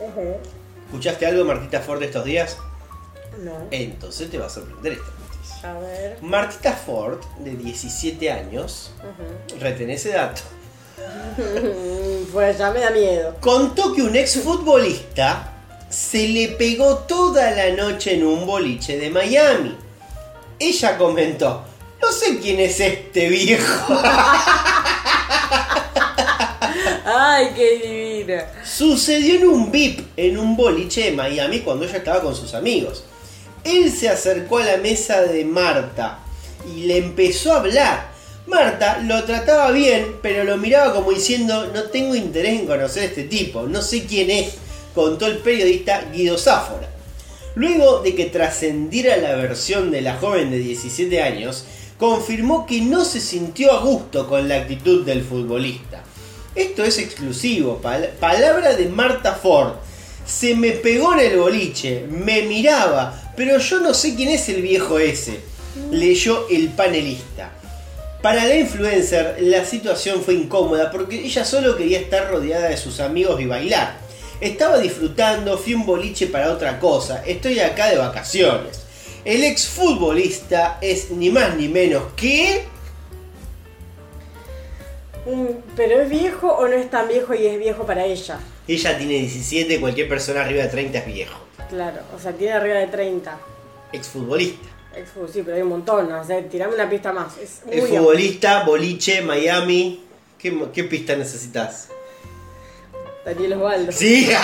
Ujú. ¿Escuchaste algo de Martita Ford estos días? No. Entonces te va a sorprender esta. A ver. Martita Ford, de 17 años, retén ese dato, Pues ya me da miedo. contó que un exfutbolista se le pegó toda la noche en un boliche de Miami. Ella comentó, no sé quién es este viejo. Ay, qué divina. Sucedió en un VIP en un boliche de Miami cuando ella estaba con sus amigos. Él se acercó a la mesa de Marta y le empezó a hablar. Marta lo trataba bien, pero lo miraba como diciendo, no tengo interés en conocer a este tipo, no sé quién es, contó el periodista Guido Sáfora. Luego de que trascendiera la versión de la joven de 17 años, confirmó que no se sintió a gusto con la actitud del futbolista. Esto es exclusivo, pal- palabra de Marta Ford. Se me pegó en el boliche, me miraba, pero yo no sé quién es el viejo ese, leyó el panelista. Para la influencer la situación fue incómoda porque ella solo quería estar rodeada de sus amigos y bailar. Estaba disfrutando, fui un boliche para otra cosa, estoy acá de vacaciones. El exfutbolista es ni más ni menos que... Mm, ¿Pero es viejo o no es tan viejo y es viejo para ella? Ella tiene 17, cualquier persona arriba de 30 es viejo. Claro, o sea, tiene arriba de 30. Exfutbolista. Ex- Sí, pero hay un montón, o sea, tirame una pista más. Es muy. Exfutbolista, boliche, Miami. ¿Qué, qué pista necesitas? Daniel Osvaldo. Sí.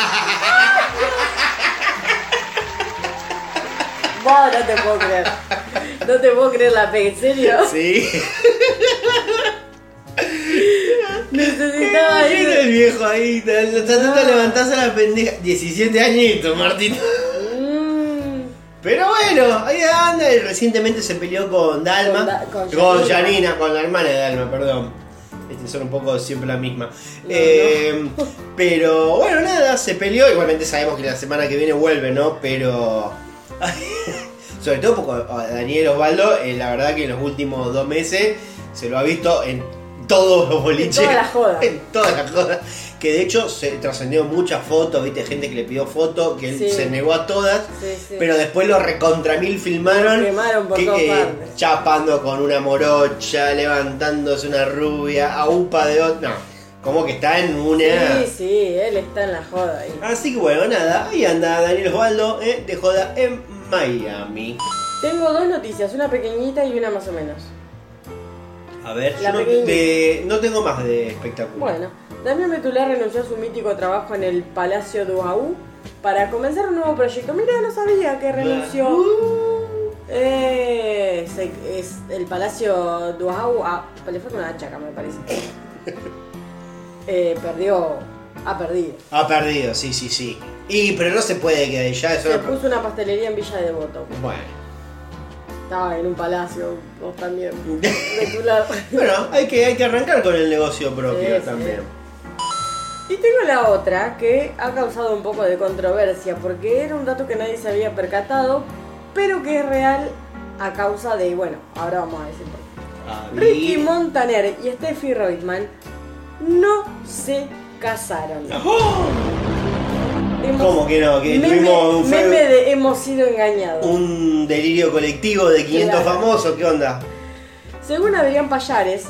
Vos no te puedo creer. No te puedo creer la P, ¿en serio? Sí. Necesitaba ir. el viejo ahí, tratando de levantarse a la pendeja. 17 añitos, Martín. Mm, Pero bueno, ahí anda. Y recientemente se peleó con Dalma. Con Da- con con Janina. Con la hermana de Dalma, perdón. Este, son un poco siempre la misma. No, Eh, Pero bueno, nada, se peleó. Igualmente sabemos que la semana que viene vuelve, ¿no? Pero. Sobre todo porque Daniel Osvaldo, eh, la verdad que en los últimos dos meses se lo ha visto en todos los boliches. todas las jodas. En todas las jodas. Que de hecho se trascendió muchas fotos, viste, gente que le pidió fotos, que él Sí. se negó a todas. Sí, sí. Pero después los recontra mil filmaron. Lo quemaron por que, todas eh, chapando con una morocha, levantándose una rubia, a upa de otra. No, como que está en una. Sí, sí, él está en la joda ahí. Así que bueno, nada, ahí anda Daniel Osvaldo eh, de joda en Miami. Tengo dos noticias, una pequeñita y una más o menos. A ver, yo no, de- no tengo más de espectáculo. Bueno, Damián Betulá renunció a su mítico trabajo en el Palacio Duaú para comenzar un nuevo proyecto. Mira, no sabía que renunció. Eh, se- es el Palacio Duaú. Ah, le fue con una chaca, me parece. Eh, perdió. Ha perdido. Ha perdido, sí, sí, sí. Y pero no se puede que ya es Se una- puso una pastelería en Villa Devoto. Bueno. Estaba en un palacio, vos también. Betulá. Bueno, hay que, hay que arrancar con el negocio propio Sí, sí. también. Y tengo la otra que ha causado un poco de controversia porque era un dato que nadie se había percatado, pero que es real a causa de, bueno, ahora vamos a decir por qué. Ricky Montaner y Steffi Reutemann no se casaron. ¡Oh! Hemos- ¿Cómo que no? Que meme, tuvimos un, meme de hemos sido engañados. un delirio colectivo de 500 Claro. famosos, ¿qué onda? Según Adrián Payares,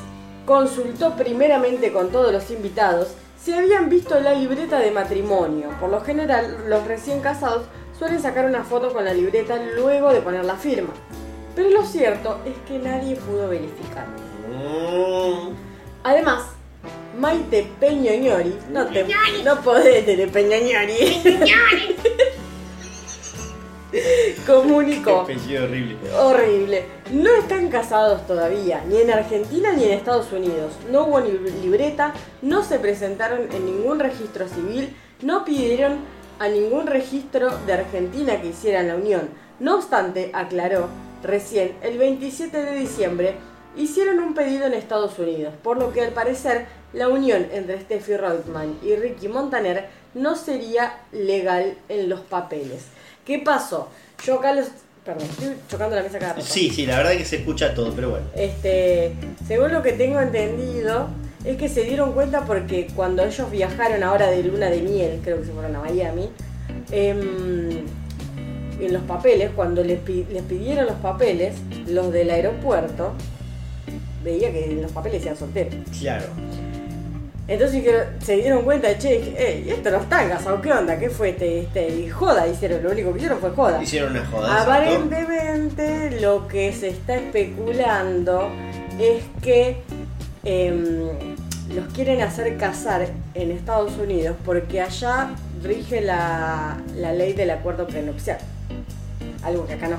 consultó primeramente con todos los invitados si habían visto la libreta de matrimonio. Por lo general, los recién casados suelen sacar una foto con la libreta luego de poner la firma. Pero lo cierto es que nadie pudo verificar. Mm, Además, Maite Peñoñori, no, te, no podés tener Peñoñori. comunicó. Horrible. Horrible. No están casados todavía, ni en Argentina ni en Estados Unidos. No hubo ni libreta, no se presentaron en ningún registro civil, no pidieron a ningún registro de Argentina que hicieran la unión. No obstante, aclaró, recién, el 27 de diciembre, hicieron un pedido en Estados Unidos, por lo que al parecer la unión entre Steffi Reutemann y Ricky Montaner no sería legal en los papeles. ¿Qué pasó? Yo acá los... Perdón, estoy chocando la mesa cada rato. Sí, sí, la verdad que se escucha todo, pero bueno. Este, según lo que tengo entendido, es que se dieron cuenta porque cuando ellos viajaron ahora de luna de miel, creo que se fueron a Miami, em, en los papeles, cuando les pidieron los papeles, los del aeropuerto, veía que en los papeles decían soltero. Claro. Entonces se dieron cuenta, che, dije, ey, esto no está casado, ¿qué onda? ¿Qué fue este? este? Y joda hicieron, lo único que hicieron fue joda. Hicieron una joda. exacto. Aparentemente lo que se está especulando es que em, los quieren hacer casar en Estados Unidos porque allá rige la, la ley del acuerdo prenupcial. Algo que acá no.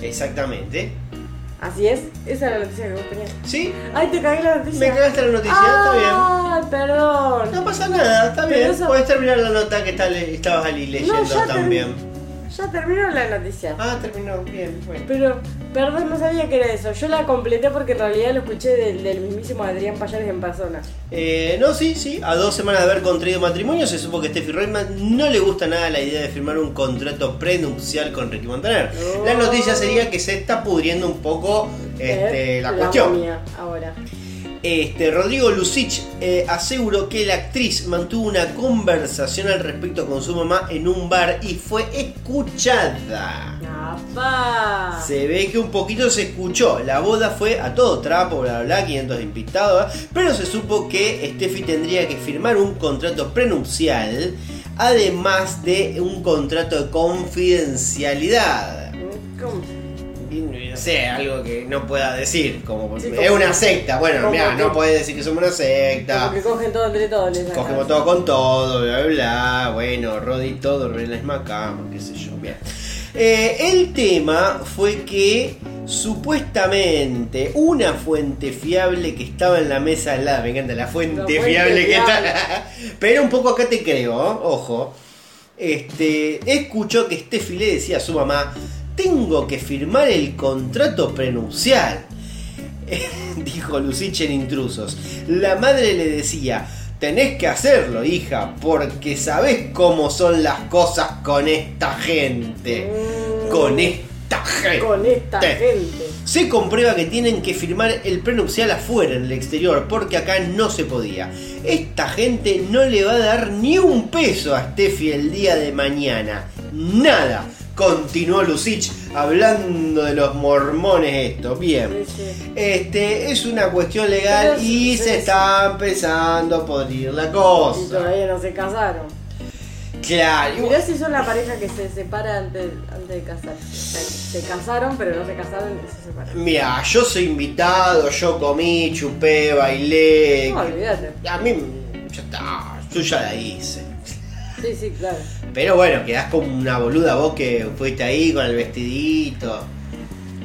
Exactamente. Así es, esa es la noticia que vos tenías. ¿Sí? Ay, te cagué la noticia. Me cagaste la noticia, está bien. Ay, perdón. No pasa nada, está Pero bien. eso- Puedes terminar la nota que tal- estabas ahí leyendo No, también. Ya terminó la noticia. Ah, terminó, bien, bueno. Pero, perdón, no sabía que era eso. Yo la completé porque en realidad lo escuché del, del mismísimo Adrián Payares en persona. Eh, no, sí, sí. A dos semanas de haber contraído matrimonio, se supo que Steffi Reutemann no le gusta nada la idea de firmar un contrato prenupcial con Ricky Montaner. Oh. La noticia sería que se está pudriendo un poco este, Eh, la cuestión. ahora. Este, Rodrigo Lucich eh, aseguró que la actriz mantuvo una conversación al respecto con su mamá en un bar y fue escuchada. ¡Apa! Se ve que un poquito se escuchó. La boda fue a todo trapo, bla bla bla, 500 invitados. Pero se supo que Steffi tendría que firmar un contrato prenupcial. Además de un contrato de confidencialidad. ¿Cómo? No sé, algo que no pueda decir. Como, es como- una secta. Bueno, mira, no puedes decir que somos una secta. Como que cogen todo entre todos. Cogemos todo con todo, bla bla bla. Bueno, Rodi todo, en la misma cama, qué sé yo. Bien. Eh, el tema fue que supuestamente una fuente fiable que estaba en la mesa al lado, me encanta la fuente, La fuente fiable, que está. Pero un poco acá te creo, ¿eh? ojo. Este, escuchó que Steffi le decía a su mamá: Tengo que firmar el contrato prenupcial. dijo Lucich en Intrusos. La madre le decía, tenés que hacerlo, hija, porque sabés cómo son las cosas con esta gente. Con esta gente. Mm, Con esta gente. Se comprueba que tienen que firmar el prenupcial afuera, en el exterior, porque acá no se podía. Esta gente no le va a dar ni un peso a Steffi el día de mañana. Nada. Continuó Lucich hablando de los mormones esto. Bien. Sí. Este es una cuestión legal Pero y sí, se sí. está empezando a podrir la Y cosa. todavía no se casaron. Claro. y Mirá si son la pareja que se separa antes, antes de casar. Se, se casaron, pero no se casaron y se separaron. Mira, yo soy invitado, yo comí, chupé, bailé. No, olvídate. A mí ya está, yo ya la hice. Sí, sí, claro. Pero bueno, quedás como una boluda vos que fuiste ahí con el vestidito.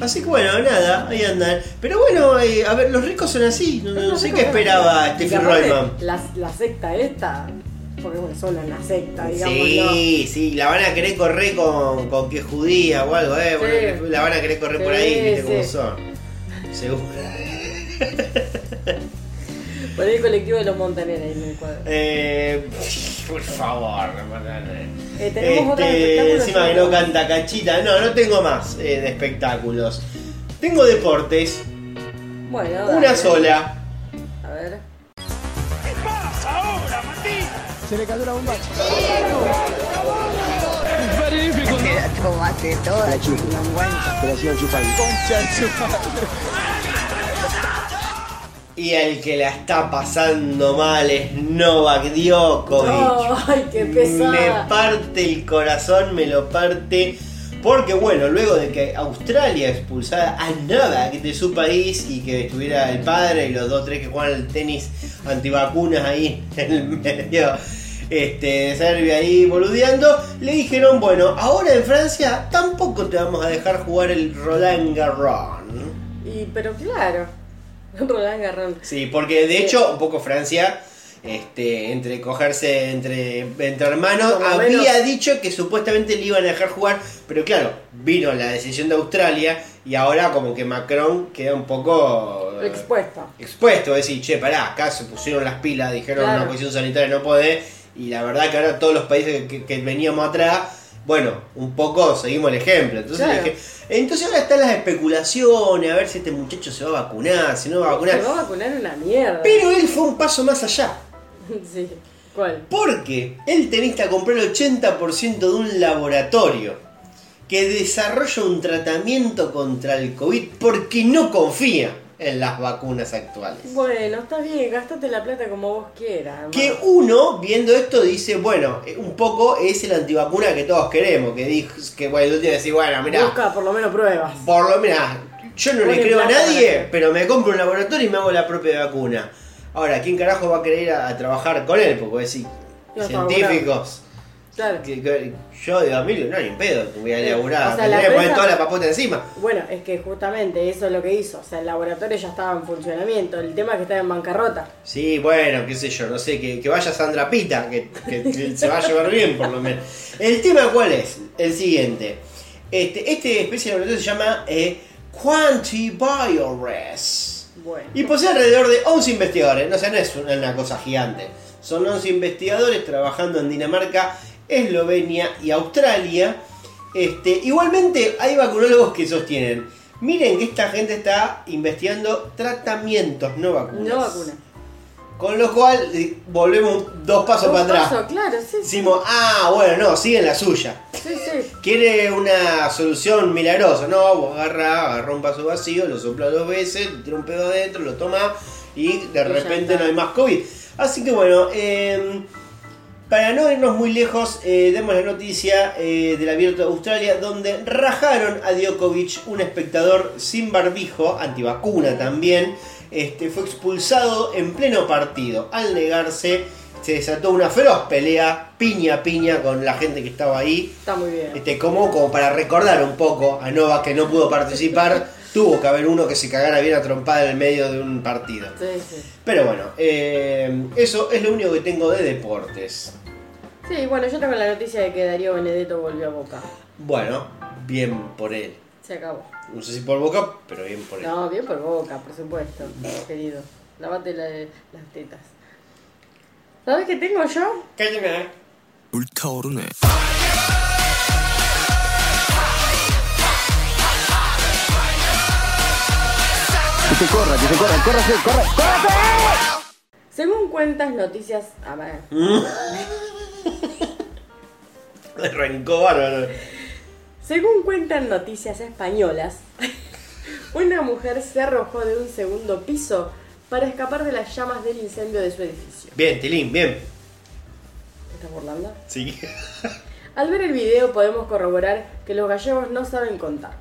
Así que bueno, nada, ahí andan. Pero bueno, eh, a ver, los ricos son así. No, no sé qué esperaba aparte, Rollman. La, la secta esta, porque bueno, son una secta, digamos. Sí, sí, la van a querer correr con, con que es judía o algo, eh. bueno, la van a querer correr por ahí, viste sí. cómo son. Seguro. Por el colectivo de los Montaner ahí en el cuadro. Eh, por favor, no matan. Eh, tenemos Este, encima que no canta cachita. No, no tengo más eh, de espectáculos. Tengo deportes, Bueno, una dale. sola. A ver. Se le cayó la bomba. Tomate toda, La chupa. Que la sigan chupando. Y el que la está pasando mal es Novak Djokovic. Ay, qué pesada. Me parte el corazón, me lo parte. Porque bueno, luego de que Australia expulsara a Novak de su país y que estuviera el padre y los dos tres que juegan al tenis antivacunas ahí en el medio, este, de Serbia ahí boludeando, le dijeron, bueno, ahora en Francia tampoco te vamos a dejar jugar el Roland Garros. Y, pero claro, Roland Garrón. Sí, porque de hecho, un poco Francia, este, entre cogerse entre, entre hermanos, había menos- dicho que supuestamente le iban a dejar jugar, pero claro, vino la decisión de Australia y ahora como que Macron queda un poco eh, Expuesto. expuesto, a decir, che, pará, acá se pusieron las pilas, dijeron Claro. una cuestión sanitaria no puede, y la verdad que ahora todos los países que, que veníamos atrás, bueno, un poco seguimos el ejemplo. Entonces Claro. dije, entonces ahora están las especulaciones, a ver si este muchacho se va a vacunar, si no va a vacunar. Se va a vacunar una mierda. Pero él fue un paso más allá. Sí. ¿Cuál? Porque el tenista compró el 80% de un laboratorio que desarrolla un tratamiento contra el COVID porque no confía en las vacunas actuales. Bueno, está bien, gastate la plata como vos quieras. Que uno, viendo esto, dice, bueno, eh, un poco es el antivacuna que todos queremos, que dijo, que bueno, tú tienes que decir, bueno, mirá, Busca por lo menos pruebas. por lo menos, yo no le creo a nadie, pero me compro un laboratorio y me hago la propia vacuna. Ahora, ¿quién carajo va a querer ir a, a trabajar con él? Porque voy a decir, No científicos. Claro. que- que- yo digo, a mí, no, ni en pedo, voy a laburar, O sea, la que poner empresa- toda la papota encima. Bueno, es que justamente eso es lo que hizo. O sea, el laboratorio ya estaba en funcionamiento. El tema es que estaba en bancarrota. Sí, bueno, qué sé yo, no sé, que, que vaya Sandra Pita, que, que- que se va a llevar bien por lo menos. El tema cuál es? El siguiente. Este, este especie de laboratorio se llama eh, Quantibiores. Bueno. Y posee alrededor de 11 investigadores, no, o sea, no es una, una cosa gigante. Son 11 investigadores trabajando en Dinamarca, Eslovenia y Australia. Este, igualmente hay vacunólogos que sostienen, miren que esta gente está investigando tratamientos, no vacunas. No vacuna. Con lo cual, eh, volvemos dos pasos Un para atrás. claro, sí, sí. Decimos, ah, bueno, no, siguen la suya. Sí, sí. Quiere una solución milagrosa. No, vos agarra, agarra un vaso vacío, lo sopla dos veces, tira un pedo adentro, lo toma y de repente no hay más COVID. Así que bueno, eh, para no irnos muy lejos, eh, demos la noticia eh, del abierto de Australia, donde rajaron a Djokovic, un espectador sin barbijo, antivacuna también. Este, fue expulsado en pleno partido. Al negarse, se desató una feroz pelea, piña a piña, con la gente que estaba ahí. Está muy bien. Este, como, como para recordar un poco a Nova que no pudo participar, tuvo que haber uno que se cagara bien a trompada en el medio de un partido. Sí, sí. Pero bueno, eh, eso es lo único que tengo de deportes. Sí, bueno, yo tengo la noticia de que Darío Benedetto volvió a Boca. Bueno, bien por él. Se acabó. No sé si por boca, pero bien por él. No, bien por Boca, por supuesto, querido. Lavate la- las tetas. ¿Sabes qué tengo yo? Cállame. 불타오르네. Que se corra, que se corra, córrase, corre, córrase. Según cuentas noticias... A ver. Arrancó bárbaro. Según cuentan noticias españolas, una mujer se arrojó de un segundo piso para escapar de las llamas del incendio de su edificio. Bien, Tilín, bien. ¿Te estás burlando? Sí. Al ver el video podemos corroborar que los gallegos no saben contar.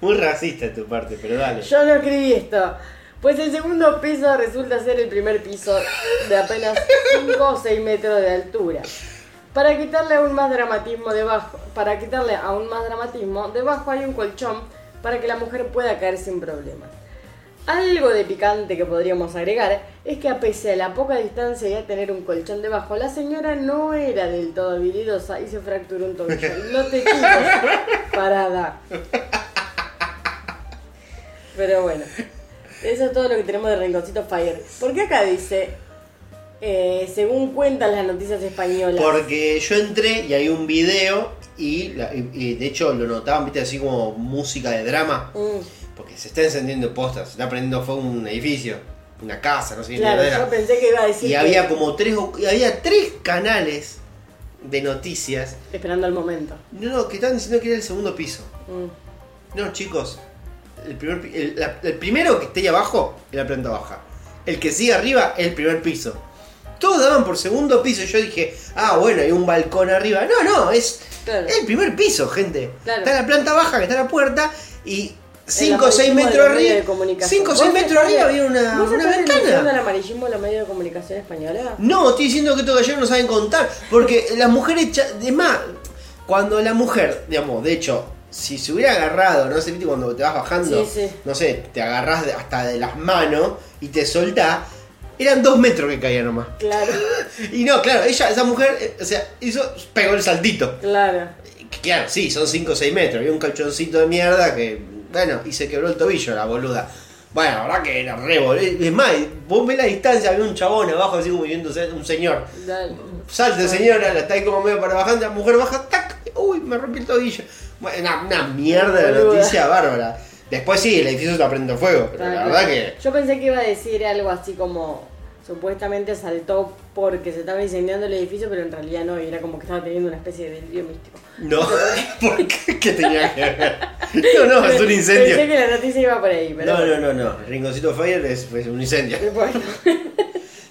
Muy racista de tu parte, pero dale. Yo no escribí esto. Pues el segundo piso resulta ser el primer piso de apenas 5 o 6 metros de altura. Para quitarle aún más dramatismo debajo, para quitarle aún más dramatismo, debajo hay un colchón para que la mujer pueda caer sin problemas. Algo de picante que podríamos agregar es que a pesar de la poca distancia y a tener un colchón debajo, la señora no era del todo habilidosa y se fracturó un tobillo. No te quites parada. Pero bueno, eso es todo lo que tenemos de Rinconcito Fire. Porque acá dice, eh, según cuentan las noticias españolas. Porque yo entré y hay un video y, la- y- y de hecho lo notaban, viste, así como música de drama. Mm, Porque se está encendiendo postas, se está prendiendo fuego un edificio, una casa, no sé qué claro, era. yo pensé que iba a decir. Y que- había como tres, había tres canales de noticias. Esperando el momento. No, no, que estaban diciendo que era el segundo piso. Mm. No, chicos. El, primer, pi- el, la- el primero que esté ahí abajo es la planta baja. El que sigue arriba es el primer piso. Todos daban por segundo piso. Yo dije, ah, bueno, hay un balcón arriba. No, no, es Claro. el primer piso, gente. Claro. Está la planta baja, que está la puerta, y 5 o 6 amarillismo de metros arriba. de comunicación. 5 o 6 ¿Vos metros arriba había una, ¿Vos una ventana. el amarillismo de los medios de comunicación española? No, estoy diciendo que estos gallegos no saben contar. Porque las mujeres. Es más, cuando la mujer, digamos, de hecho, si se hubiera agarrado, no ¿viste? cuando te vas bajando, Sí, sí. no sé, te agarrás de- hasta de las manos y te soltás, eran dos metros que caía nomás. Claro, Y no, claro, ella, esa mujer, eh, o sea, hizo, pegó el saltito. claro. Claro, sí, son 5 o 6 metros. Había un calchoncito de mierda que, bueno, y se quebró el tobillo la boluda. Bueno, la verdad que era re boludo. Es más, vos ves la distancia, había un chabón abajo así como viéndose un señor. Dale. Salte señora, la está ahí como medio para bajar, la mujer baja, tac, uy, me rompí el tobillo. Una, una mierda de noticia bárbara. Después sí, el edificio está prende fuego, pero la verdad que. Yo pensé que iba a decir algo así como supuestamente saltó porque se estaba incendiando el edificio, pero en realidad no, y era como que estaba teniendo una especie de delirio místico. No, ¿por qué? ¿Qué tenía que ver? No, no, es un incendio. Pensé que la noticia iba por ahí, pero. No, no, no, no. Rinconcito Fire es, es un incendio. Bueno,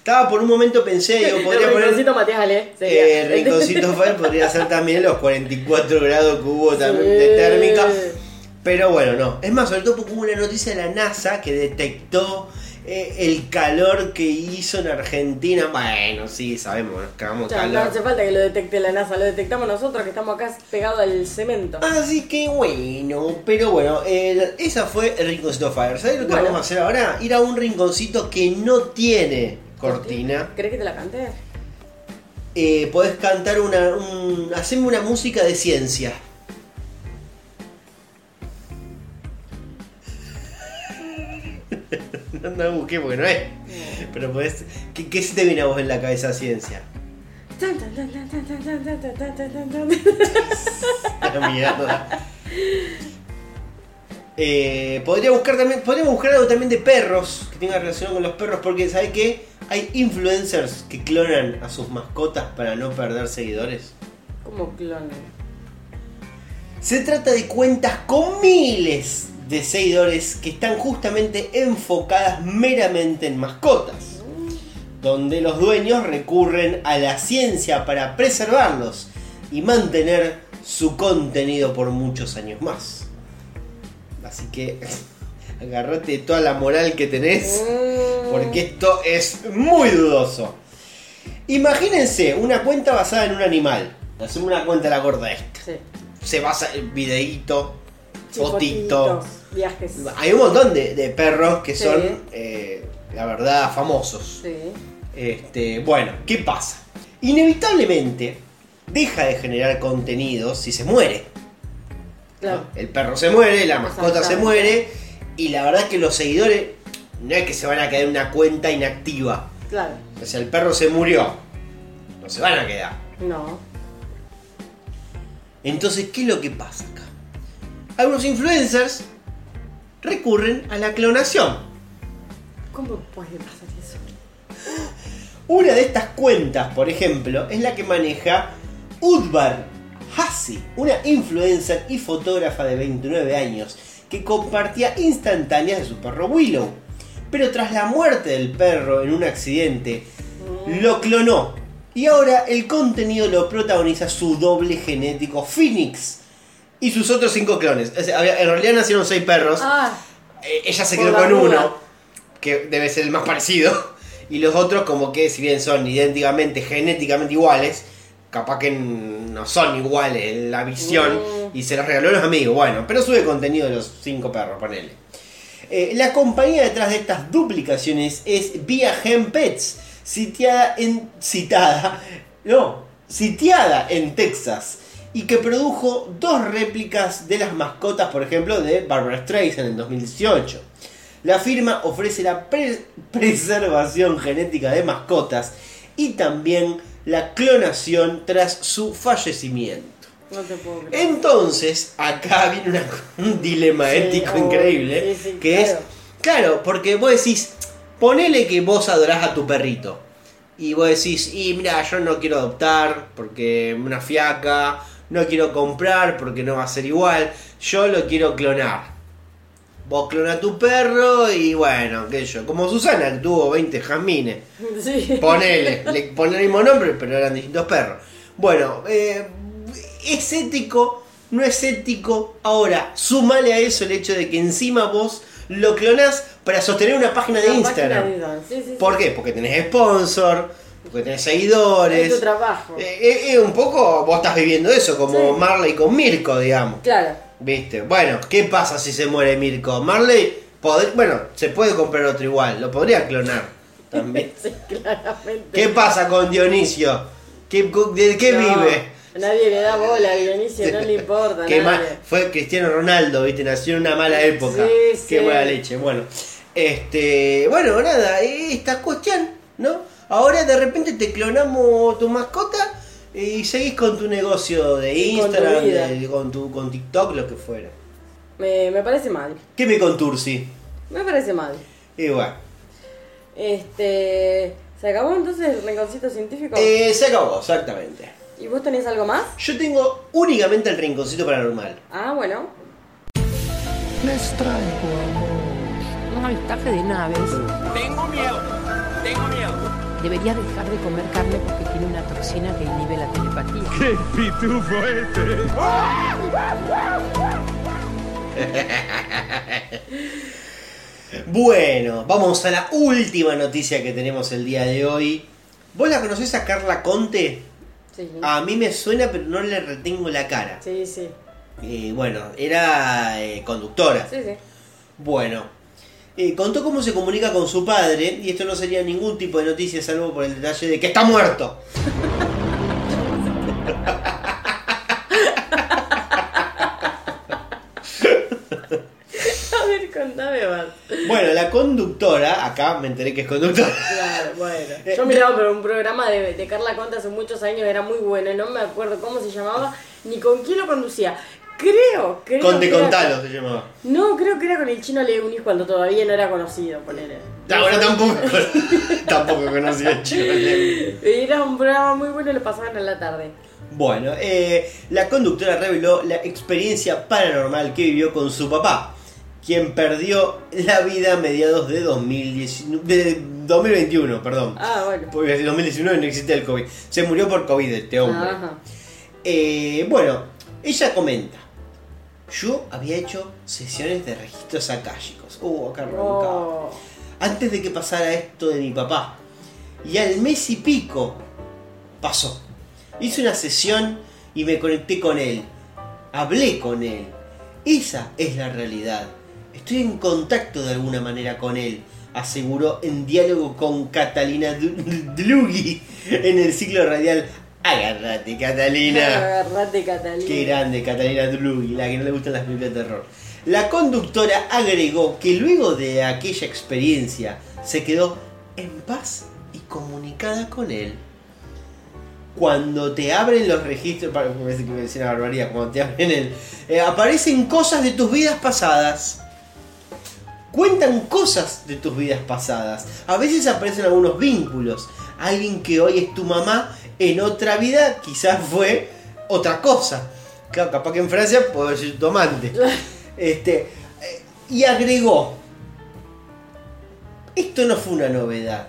Estaba por un momento pensé, digo, podría el poner. rinconcito Matías Ale. sería. Eh, Rinconcito Fire podría ser también los 44 grados que hubo también de Sí. térmica. Pero bueno, no. Es más, sobre todo porque hubo una noticia de la NASA que detectó eh, el calor que hizo en Argentina. Bueno, sí, sabemos, nos cagamos de Ya, no calor. hace falta que lo detecte la NASA, lo detectamos nosotros que estamos acá pegados al cemento. Así que bueno, pero bueno, esa fue el Rinconcito Fire. ¿Sabes lo que Bueno. vamos a hacer ahora? Ir a un rinconcito que no tiene cortina. ¿Crees que te la cante? Eh, podés cantar una. Un, haceme una música de ciencia. no, no busqué porque no es. Pero podés. ¿Qué, qué se te viene a vos en la cabeza ciencia? Eh, podría buscar también, podríamos buscar algo también de perros que tenga relación con los perros, porque ¿sabe qué? Hay influencers que clonan a sus mascotas para no perder seguidores. Como clones. Se trata de cuentas con miles de seguidores que están justamente enfocadas meramente en mascotas, donde los dueños recurren a la ciencia para preservarlos y mantener su contenido por muchos años más. Así que agarrate toda la moral que tenés, porque esto es muy dudoso. Imagínense una cuenta basada en un animal. Hacemos una cuenta a la gorda esta Sí. se basa en videíto, Sí, fotito. Viajes. Hay un montón de, de perros que Sí. son, eh, la verdad, famosos. Sí. Este, bueno, ¿qué pasa? Inevitablemente deja de generar contenido si se muere. ¿No? El perro se muere, la mascota se muere y la verdad es que los seguidores no es que se van a quedar en una cuenta inactiva. Claro. O sea, el perro se murió. No se van a quedar. No. Entonces, ¿qué es lo que pasa acá? Algunos influencers recurren a la clonación. ¿Cómo puede pasar eso? Una de estas cuentas, por ejemplo, es la que maneja Udvar Hassi, una influencer y fotógrafa de 29 años que compartía instantáneas de su perro Willow. Pero tras la muerte del perro en un accidente, lo clonó. Y ahora el contenido lo protagoniza su doble genético Phoenix y sus otros cinco clones. O sea, había- en realidad nacieron seis perros. Ah, Eh, ella se quedó con duda. uno, que debe ser el más parecido. Y los otros, como que si bien son idénticamente, genéticamente iguales, capaz que no son iguales en la visión. Mm. Y se los regaló a los amigos. Bueno, pero sube contenido de los cinco perros, ponele. Eh, la compañía detrás de estas duplicaciones es Via Gen Pets, sitiada en. citada. No, sitiada en Texas. Y que produjo dos réplicas de las mascotas, por ejemplo, de Barbara Streisand en 2018. La firma ofrece la pre- preservación genética de mascotas y también la clonación tras su fallecimiento. no te puedo creer. Entonces, acá viene una- un dilema Sí, ético increíble. sí, sí, que claro. es, claro, porque vos decís, ponele que vos adorás a tu perrito. Y vos decís, y mira, yo no quiero adoptar porque una fiaca, no quiero comprar porque no va a ser igual, yo lo quiero clonar. Vos clona a tu perro y bueno, qué yo, como Susana que tuvo 20 jazmines. Sí. Ponele, le pone el mismo nombre, pero eran distintos perros. Bueno, eh, es ético no es ético. Ahora, sumale a eso el hecho de que encima vos lo clonás para sostener una página de Instagram. página de Instagram, sí, sí, sí. ¿Por qué? Porque tenés sponsor, porque tenés Es seguidores. tu trabajo. Eh, eh, eh, un poco vos estás viviendo eso, como. Marley con Mirko, digamos. Claro. ¿Viste? Bueno, ¿qué pasa si se muere Mirko? Marley, pod- bueno, se puede comprar otro igual, lo podría clonar también. Sí, claramente. ¿Qué pasa con Dionisio? ¿Qué, ¿De qué No, vive? Nadie le da bola a Dionisio, no le importa. Qué nadie. fue Cristiano Ronaldo, ¿viste? Nació en una mala época. Sí, Qué sí. mala leche. Bueno, este, bueno, nada, esta cuestión, ¿no? Ahora de repente te clonamos tu mascota y seguís con tu negocio de Y con tu Instagram, de- con, tu, con TikTok, lo que fuera. Me, me parece mal. ¿Qué me contursi? Me parece mal. Y bueno, Este. ¿Se acabó entonces el rinconcito científico? eh, se acabó, exactamente. ¿Y vos tenés algo más? Yo tengo únicamente el rinconcito paranormal. Ah, bueno. Les traigo Un avistaje de naves. Tengo miedo, tengo miedo. Debería dejar de comer carne porque tiene una toxina que inhibe la telepatía. ¡Qué pitufo este! Bueno, vamos a la última noticia que tenemos el día de hoy. ¿Vos la conocés a Carla Conte? Sí. A mí me suena, pero no le retengo la cara. Sí, sí. Eh, bueno, era eh, conductora. Sí, sí. Bueno, eh, contó cómo se comunica con su padre, y esto no sería ningún tipo de noticia, salvo por el detalle de que está muerto. A ver, contame más. Bueno, la conductora, acá me enteré que es conductora. Claro, bueno. Yo miraba por un programa de, de Carla Conte hace muchos años, era muy bueno, no me acuerdo cómo se llamaba, ni con quién lo conducía. Creo, creo. Era- Contalo se llamaba. No, creo que era con el chino Leunis cuando todavía no era conocido, ponele. Ahora tampoco, tampoco conocía a Chico Era un programa muy bueno lo pasaban en la tarde. Bueno, eh, la conductora reveló la experiencia paranormal que vivió con su papá, quien perdió la vida a mediados de, 2019, de 2021, perdón. Ah, bueno. Porque en 2019 no existe el COVID. Se murió por COVID este hombre. Ajá. Eh, bueno, ella comenta. Yo había hecho sesiones de registros akáshicos. Uh, acá Oh. antes de que pasara esto de mi papá. Y al mes y pico pasó. Hice una sesión y me conecté con él. Hablé con él. Esa es la realidad. Estoy en contacto de alguna manera con él, aseguró en diálogo con Catalina Dlugi en el ciclo radial Agárrate, Catalina. Agarrate, Catalina. Qué grande, Catalina Dlugi, la que no le gustan las películas de terror. La conductora agregó que luego de aquella experiencia se quedó en paz y comunicada con él. Cuando te abren los registros, parece que me decía una barbaridad, cuando te abren el. eh, aparecen cosas de tus vidas pasadas. Cuentan cosas de tus vidas pasadas. A veces aparecen algunos vínculos. Alguien que hoy es tu mamá, en otra vida quizás fue otra cosa. Claro, capaz que en Francia puedo decir tu amante. Este, eh, y agregó, esto no fue una novedad,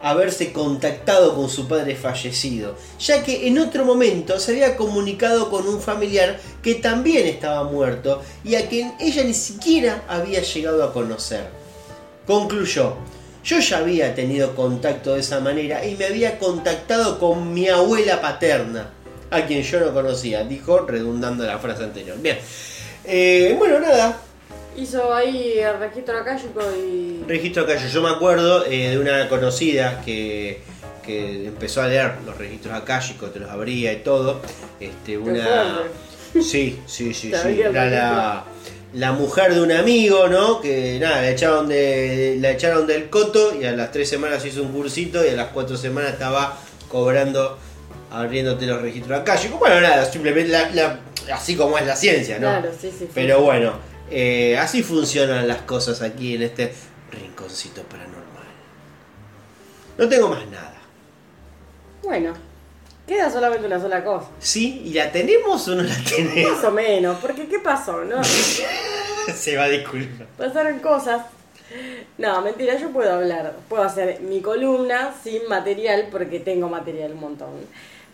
haberse contactado con su padre fallecido, ya que en otro momento se había comunicado con un familiar que también estaba muerto y a quien ella ni siquiera había llegado a conocer. Concluyó, yo ya había tenido contacto de esa manera y me había contactado con mi abuela paterna, a quien yo no conocía, dijo redundando la frase anterior. Bien, Eh, bueno, nada, Hizo ahí el registro acálico y. registro acá. Yo me acuerdo eh, de una conocida que, que empezó a leer los registros akáshicos, te los abría y todo. Este, una. Sí, sí, sí, sí. Era la, la mujer de un amigo, ¿no? Que nada, la echaron, de, la echaron del coto y a las tres semanas hizo un cursito y a las cuatro semanas estaba cobrando, abriéndote los registros akáshicos. Bueno, nada, simplemente la- la- así como es la ciencia, ¿no? Claro, sí, sí. Pero sí. bueno, eh, así funcionan las cosas aquí en este rinconcito paranormal. No tengo más nada. Bueno, queda solamente una sola cosa. ¿Sí? ¿Y la tenemos o no la tenemos? Más o menos, porque ¿qué pasó? No, Se va a disculpar. pasaron cosas. No, mentira, yo puedo hablar, puedo hacer mi columna sin material porque tengo material un montón.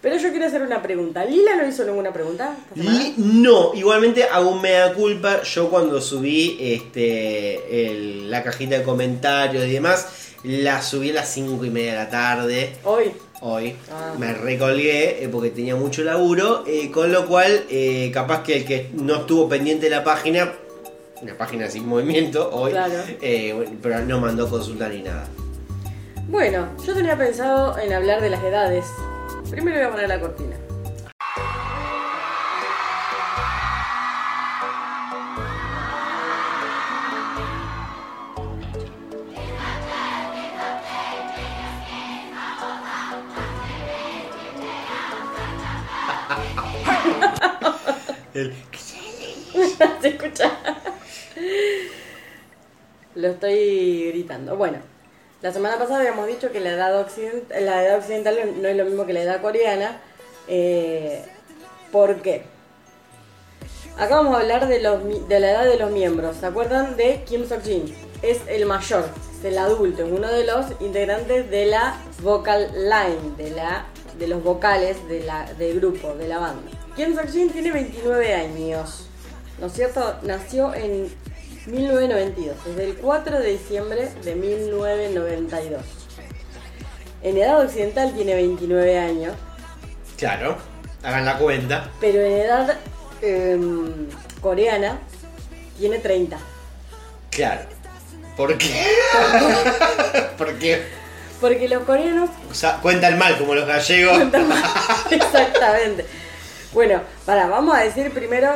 Pero yo quiero hacer una pregunta. ¿Lila no hizo ninguna pregunta? Li- no, igualmente hago un mea culpa. Yo cuando subí este el- la cajita de comentarios y demás, la subí a las 5 y media de la tarde. Hoy. Hoy Ah. me recolgué eh, porque tenía mucho laburo, eh, con lo cual eh, capaz que el que no estuvo pendiente de la página, una página sin movimiento hoy, Claro. pero no mandó consulta ni nada. Bueno, yo tenía pensado en hablar de las edades. Primero voy a poner la cortina. El- ¿Se escucha? Lo estoy gritando. Bueno, la semana pasada habíamos dicho que la edad, occident- la edad occidental no es lo mismo que la edad coreana. Eh, ¿Por qué? Acá vamos a hablar de, los, de la edad de los miembros. ¿Se acuerdan de Kim Sok-jin? Es el mayor, es el adulto, es uno de los integrantes de la vocal line, de, la, de los vocales del grupo, de la banda. Kim Sok-jin tiene 29 años, ¿no es cierto? Nació en 1992, desde el 4 de diciembre de 1992. En edad occidental tiene 29 años, Claro, hagan la cuenta. pero en edad em, coreana tiene 30. Claro. ¿Por qué? Porque Porque los coreanos o sea, cuentan mal como los gallegos. cuentan más. Exactamente. Bueno, para, vamos a decir primero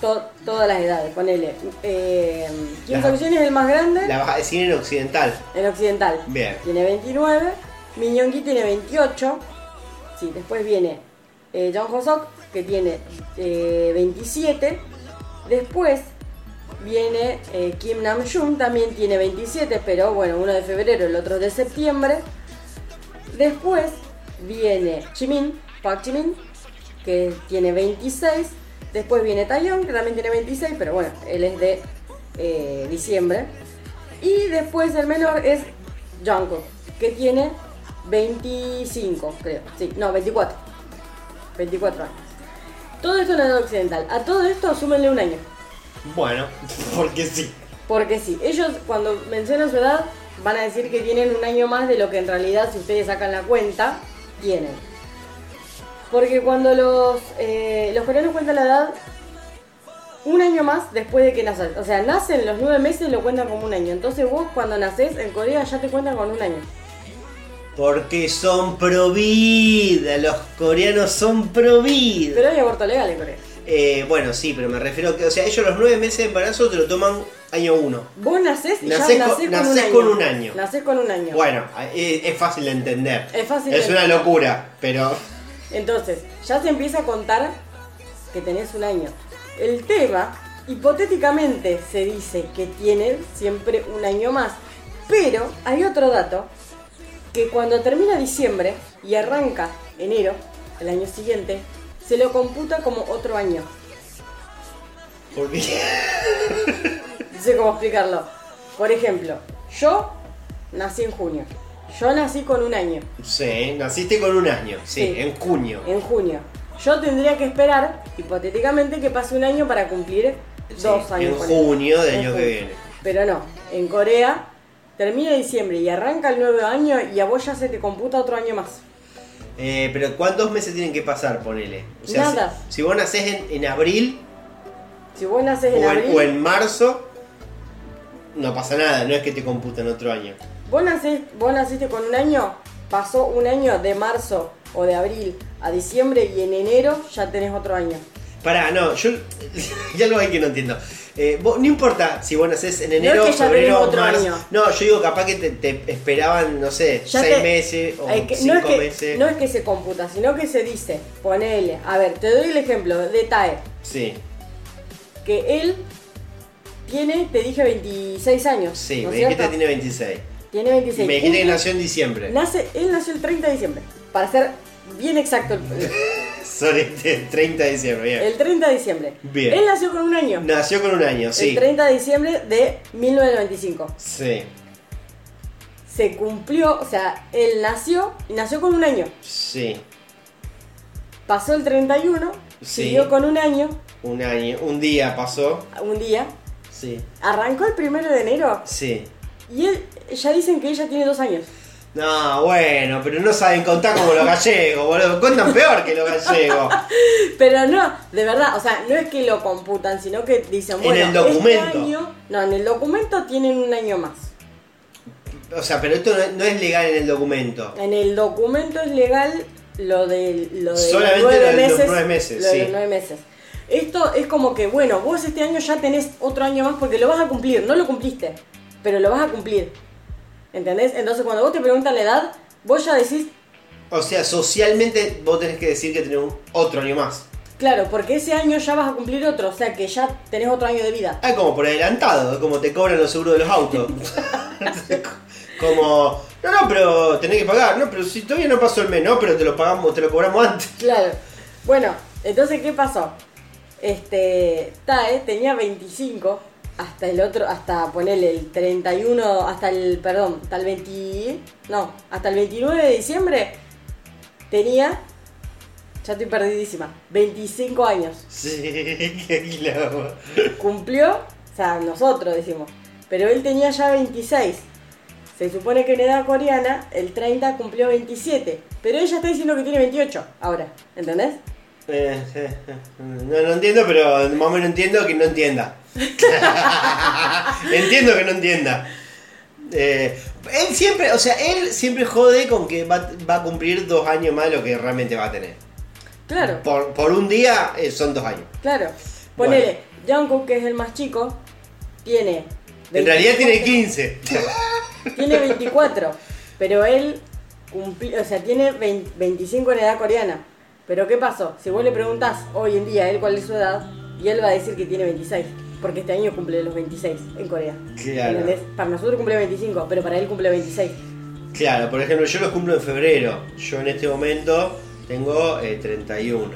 to- todas las edades. Ponele. Eh, Kim Ajá. Sok-jin es el más grande La vas a decir en occidental. en occidental. Bien. Tiene 29. Min Young-gi tiene 28. Sí, después viene eh, Jung Ho-sok, que tiene eh, 27. Después viene eh, Kim Nam-jun, también tiene 27, pero bueno, uno de febrero, el otro de septiembre. Después viene Jimin, Park Jimin, que tiene 26. Después viene Taeyong, que también tiene 26, pero bueno, él es de eh, diciembre. Y después el menor es Jungkook, que tiene 25, creo. Sí, no, 24. 24 años. Todo esto en la edad occidental. A todo esto súmenle un año. Bueno, porque sí. Porque sí, ellos cuando mencionan su edad van a decir que tienen un año más de lo que en realidad, si ustedes sacan la cuenta, tienen. Porque cuando los, eh, los coreanos cuentan la edad, un año más después de que naces. O sea, nacen los nueve meses y lo cuentan como un año. Entonces vos cuando naces en Corea ya te cuentan con un año. Porque son pro vida. Los coreanos son pro vida. Pero hay aborto legal en Corea. Eh, bueno, sí, pero me refiero a que, o sea, ellos los nueve meses de embarazo te lo toman año uno. Vos nacés y Nacés ya con- nacés, con, nacés un año. con un año. Nacés con un año. Bueno, eh, es, fácil de entender. Es fácil Es de una entender. locura, pero Entonces, ya se empieza a contar que tenés un año. El tema, hipotéticamente se dice que tienen siempre un año más. Pero hay otro dato, que cuando termina diciembre y arranca enero, el año siguiente, se lo computa como otro año. porque No sé cómo explicarlo. Por ejemplo, yo nací en junio. Yo nací con un año. sí, naciste con un año, sí, Sí. en junio. en junio. Yo tendría que esperar, hipotéticamente, que pase un año para cumplir Sí, dos años. en junio del En año que viene. Pero no, en Corea termina diciembre y arranca el nuevo año y a vos ya se te computa otro año más. Eh, pero ¿cuántos meses tienen que pasar, ponele? O sea, Nada. Si, si vos nacés en, en abril Si vos nacés en o en, abril, o en marzo, no pasa nada, no es que te computan otro año. Vos, vos naciste con un año, pasó un año de marzo o de abril a diciembre y en enero ya tenés otro año. Pará, no, yo. ya algo hay que no entiendo. Eh, vos- no importa si vos nacés en enero, es que febrero, otro marzo. año. No, yo digo capaz que te, te esperaban, no sé, Ya seis te- meses o que- cinco no, es que, meses. no es que se computa, sino que se dice, ponele, a ver, te doy el ejemplo de Tae, Sí, que él tiene, te dije, 26 años. sí, ¿no me dijiste tiene 26. Tiene 26. Y me dijiste que nació en diciembre. nace, él nació el 30 de diciembre, para ser bien exacto. El, Sorry, 30 de diciembre, bien. el 30 de diciembre. Bien. Él nació con un año. Nació con un año, El sí. 30 de diciembre de 1995. Sí, Se cumplió, o sea, él nació y nació con un año. sí. Pasó el 31, Sí. siguió con un año, Un año, un día pasó. un día, Sí, arrancó el primero de enero sí. Y él, ya dicen que ella tiene dos años. No, bueno, pero no saben contar como los gallegos, boludo. Cuentan peor que los gallegos. Pero no, de verdad, o sea, no es que lo computan, sino que dicen, En bueno, el documento. este año, no, en el documento tienen un año más. O sea, pero esto no, no es legal en el documento. En el documento es legal lo de, lo de Solamente los nueve lo de los meses. nueve meses, lo de los nueve meses. Esto es como que, bueno, vos este año ya tenés otro año más porque lo vas a cumplir, no lo cumpliste, pero lo vas a cumplir. ¿Entendés? Entonces cuando vos te preguntan la edad, vos ya decís, O sea, socialmente vos tenés que decir que tenés otro año más. claro, porque ese año ya vas a cumplir otro, o sea que ya tenés otro año de vida. Ah, como por adelantado, es como te cobran los seguros de los autos. como, no, no, pero tenés que pagar, no, pero si todavía no pasó el mes, no, pero te lo pagamos, te lo cobramos antes. Claro. Bueno, entonces, ¿qué pasó? Este, Tae tenía 25 hasta el otro, hasta ponerle el 31, hasta el, perdón, hasta el 20, no, hasta el 29 de diciembre tenía, ya estoy perdidísima, 25 años. Sí, qué quilombo. Cumplió, o sea, nosotros decimos, pero él tenía ya 26. Se supone que en edad coreana el 30 cumplió 27, pero ella está diciendo que tiene 28 ahora, ¿entendés? Eh, eh, no, no entiendo, pero más o menos entiendo que no entienda. entiendo que no entienda. Eh, él siempre, o sea, él siempre jode con que va, va a cumplir dos años más de lo que realmente va a tener. Claro. Por, por un día eh, son dos años. Claro. Ponele, Jungkook, que es el más chico, tiene. En realidad tiene 24 15. Tiene 24. Pero él cumplió, o sea, tiene 20 25 en edad coreana. Pero ¿qué pasó? Si vos le preguntás hoy en día a él cuál es su edad, y él va a decir que tiene 26. Porque este año cumple los 26 en Corea. Claro. ¿Entendés? Para nosotros cumple 25, pero para él cumple 26. Claro, por ejemplo, yo los cumplo en febrero. Yo en este momento tengo eh, 31. Ujú.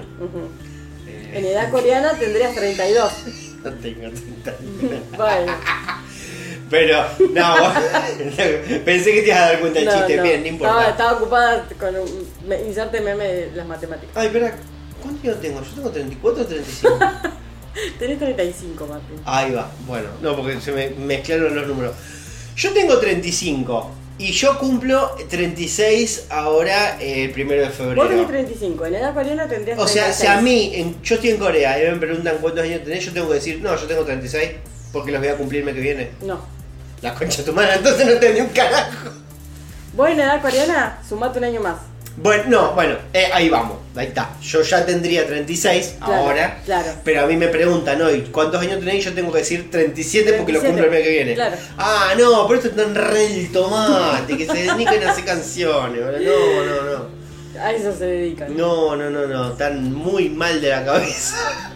Eh, En edad coreana tendrías 32. no tengo 31. Bueno. Pero, no, pensé que te ibas a dar cuenta del No, chiste. no. Bien, no importa. Estaba, estaba ocupada con un, me- inserte meme de las matemáticas. Ay, espera, ¿cuánto yo tengo? ¿Yo tengo 34 o 35? Tenés 35, Martín. Ahí va, bueno, no, porque se me mezclaron los números. Yo tengo 35 y yo cumplo 36 ahora eh, el primero de Vos tenés febrero. 35, en edad coreana tendrías O sea, 36. si a mí, en- yo estoy en Corea y me preguntan cuántos años tenés, yo tengo que decir, no, yo tengo 36 porque los voy a cumplir el mes que viene. No. La concha de tu madre, entonces no tenés un carajo. Vos en edad coreana, sumate un año más. Bueno, no, bueno, eh, ahí vamos, ahí está. Yo ya tendría 36 Claro, ahora, claro. pero a mí me preguntan hoy cuántos años tenéis, yo tengo que decir 37 porque lo 37, cumplo el mes que viene. claro. Ah, no, pero esto es tan re el tomate, que se dedican a hacer canciones, no, no, no. A eso se dedican. No, no, no, no, están muy mal de la cabeza.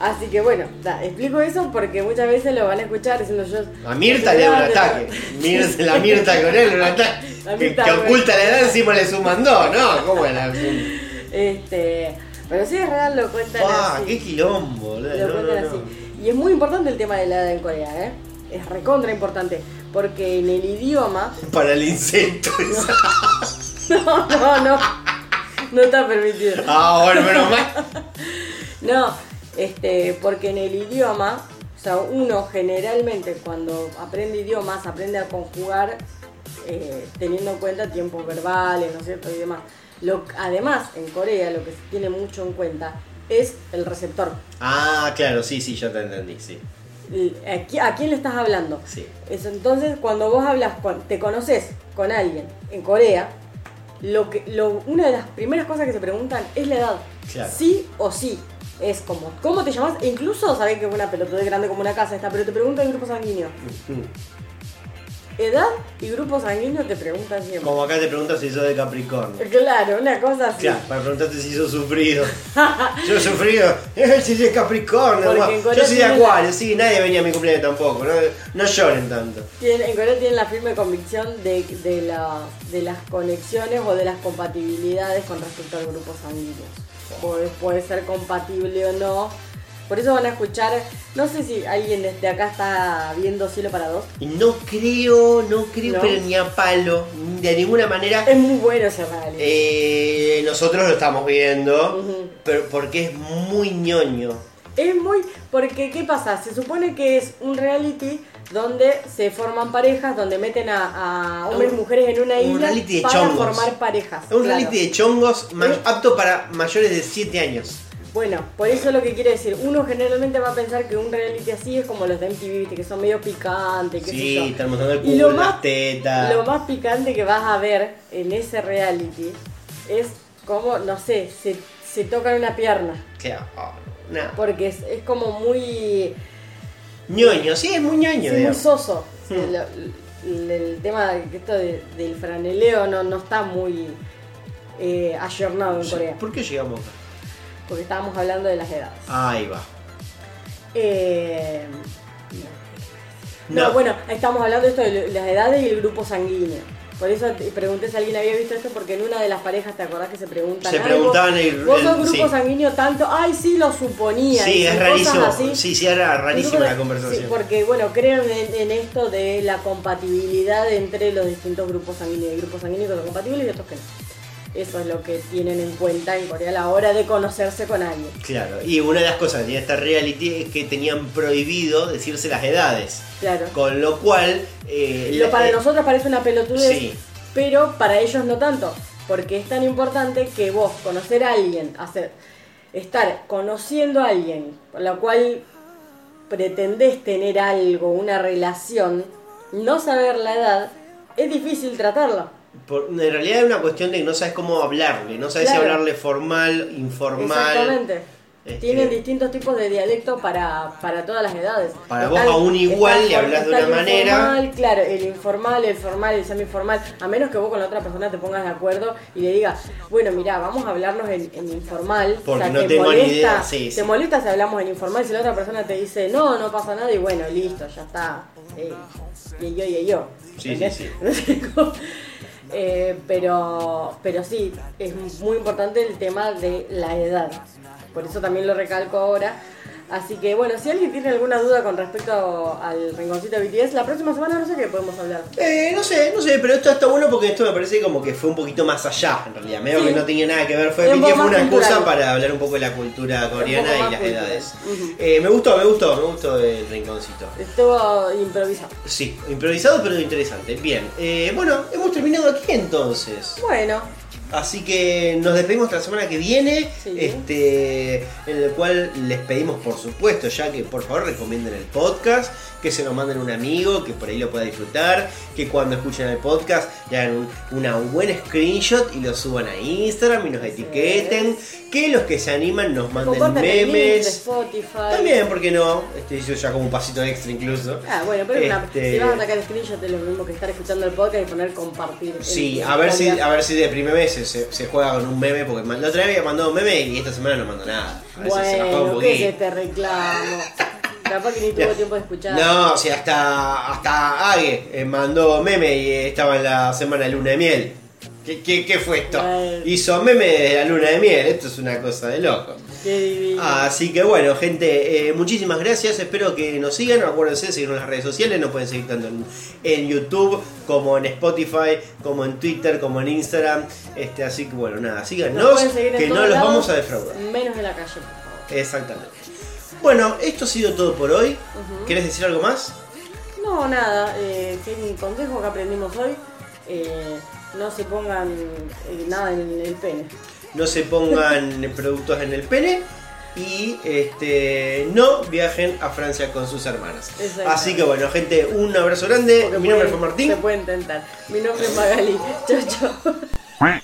Así que bueno, da, explico eso porque muchas veces lo van a escuchar diciendo yo. A Mirta le da un ataque. Mirta, la Mirta con él un ataque. Que, oculta la edad encima le suman dos, ¿no? ¿Cómo es la Este. Pero si es real, lo cuentan Ah, así. qué quilombo, boludo. Lo No, cuentan no, no. así. Y es muy importante el tema de la edad en Corea, ¿eh? Es recontra importante. Porque en el idioma. Para el insecto. No, no, no. No está permitido. Ah, bueno, menos mal. No, este, porque en el idioma, o sea, uno generalmente cuando aprende idiomas aprende a conjugar eh, teniendo en cuenta tiempos verbales, ¿no es cierto? Y demás. Lo, además, en Corea lo que se tiene mucho en cuenta es el receptor. Ah, claro, sí, sí, ya te entendí, sí. ¿A, qui- a quién le estás hablando? Sí. Es, entonces, cuando vos hablas, con, te conoces con alguien en Corea, lo que, lo, una de las primeras cosas que se preguntan es la edad. Claro. Sí o sí. Es como, ¿cómo te llamas? E incluso sabés que es una pelotudez grande como una casa esta, pero te preguntan el grupo sanguíneo. Edad y grupo sanguíneo te preguntan siempre. Como acá te preguntas si sos de Capricornio. Claro, una cosa así. Claro, para preguntarte si sos sufrido. Yo sufrido. Eh, si de Capricornio. Yo soy de la- Acuario, sí, nadie venía a mi cumpleaños tampoco. No, no lloren tanto. En Corea tienen la firme convicción de, de, la- de las conexiones o de las compatibilidades con respecto al grupo sanguíneo. Puede, puede ser compatible o no. Por eso van a escuchar, no sé si alguien desde acá está viendo Cielo para Dos. No creo, no creo, No. pero ni a palo, de ninguna manera. Es muy bueno ese reality. Eh, nosotros lo estamos viendo, pero porque es muy ñoño. Es muy. Porque, ¿qué pasa? Se supone que es un reality donde se forman parejas, donde meten a, a hombres y mujeres en una un isla reality de para chongos. formar parejas. Es un claro. reality de chongos ma- ¿Eh? apto para mayores de 7 años. Bueno, por eso es lo que quiere decir. Uno generalmente va a pensar que un reality así es como los de MTV, ¿viste? que son medio picantes, qué sé Sí, están mostrando el Y lo culo, más- las tetas. Lo más picante que vas a ver en ese reality es como, no sé, se, se tocan una pierna. Claro, oh, no. Porque es, es como muy, ñoño, sí, es muy ñoño. sí, muy soso. Hmm. El, el- el tema de esto de- del franeleo no, no está muy eh, ayornado en Corea. ¿Por qué llegamos acá? Porque estábamos hablando de las edades. Ahí va. Eh, no. No. bueno, estamos hablando de esto de las edades y el grupo sanguíneo. Por eso te pregunté si alguien había visto esto, porque en una de las parejas, ¿te acordás que se preguntan? Se algo? preguntaban el- ¿Vos sos grupo sí. sanguíneo tanto? Ay, sí, lo suponía. Sí, es rarísimo. así. Sí, sí, era rarísima Grupo- la conversación. sí, porque, bueno, creen en, en esto de la compatibilidad entre los distintos grupos sanguíneos. Hay grupos sanguíneos que son compatibles y otros que no. Eso es lo que tienen en cuenta en Corea a la hora de conocerse con alguien. Claro, y una de las cosas que tiene esta reality es que tenían prohibido decirse las edades. Claro. Con lo cual. eh, Lo para eh, nosotros parece una pelotudez, Sí. pero para ellos no tanto, porque es tan importante que vos conocer a alguien, hacer, estar conociendo a alguien con la cual pretendés tener algo, una relación, no saber la edad, es difícil tratarlo. Por- en realidad es una cuestión de que no sabes cómo hablarle, no sabes Claro. si hablarle formal, informal. Exactamente. Este, Tienen distintos tipos de dialecto para, para todas las edades. Para vos a un igual le hablas de una el manera. informal, claro, el informal, el formal, el semi-informal. A menos que vos con la otra persona te pongas de acuerdo y le digas, bueno, mira, vamos a hablarnos en, en informal. Porque no ¿te tengo ni molesta, idea, sí, ¿Te sí. molesta si hablamos en informal? Si la otra persona te dice, no, no pasa nada, y bueno, listo, ya está. Eh, y yo, y yo. Sí, sí, cómo- Eh, pero, pero sí, es muy importante el tema de la edad. Por eso también lo recalco ahora. Así que bueno, si alguien tiene alguna duda con respecto al rinconcito de BTS, la próxima semana no sé qué podemos hablar. Eh, no sé, no sé, pero esto está bueno porque esto me parece como que fue un poquito más allá, en realidad. Medio Sí. que no tenía nada que ver, fue, un BTS fue una excusa para hablar un poco de la cultura coreana y las cultural. edades. Eh, me gustó, me gustó, me gustó el rinconcito. Estuvo improvisado. Sí, improvisado pero interesante. Bien, eh, bueno, hemos terminado aquí entonces. Bueno, Así que nos despedimos hasta la semana que viene, Sí. este, en el cual les pedimos por supuesto ya que por favor recomienden el podcast, que se lo manden a un amigo, que por ahí lo pueda disfrutar, que cuando escuchen el podcast le hagan un, una buena screenshot y lo suban a Instagram y nos etiqueten, que los que se animan nos manden el de memes. Spotify. También, ¿por qué no? Este hizo ya como un pasito extra incluso. Ah, bueno, pero una- Este- si vas a sacar screenshot es lo mismo que estar escuchando el podcast y poner compartir. Sí, a ver si, a ver si de primer mes se, se- se juega con un meme, porque la otra vez había mandado un meme y esta semana no mandó nada. A si se juega un Bueno, ¿qué es poquito. este reclamo? Capaz que ni tuvo tiempo de escuchar. No, o sea, hasta, hasta Ague eh, mandó meme y estaba en la semana de luna de miel. ¿Qué, qué, qué fue esto? Hizo meme de la luna de miel, esto es una cosa de loco. Qué. Así que bueno, gente, eh, muchísimas gracias. Espero que nos sigan. Acuérdense de seguirnos en las redes sociales. Nos pueden seguir tanto en, en YouTube, como en Spotify, como en Twitter, como en Instagram. Este, así que bueno, nada, Nos síganos, que no los vamos a defraudar. Menos en la calle, por favor. Exactamente. Bueno, esto ha sido todo por hoy. Ujú. ¿Querés decir algo más? No, nada. Eh, un consejo que aprendimos hoy. eh, no se pongan eh, nada en el pene. No se pongan productos en el pene. Y este no viajen a Francia con sus hermanas. Exacto. Así que bueno, gente, un abrazo grande. Porque Mi nombre fue Martín. Se puede intentar. Mi nombre es Magali. Chao, chao.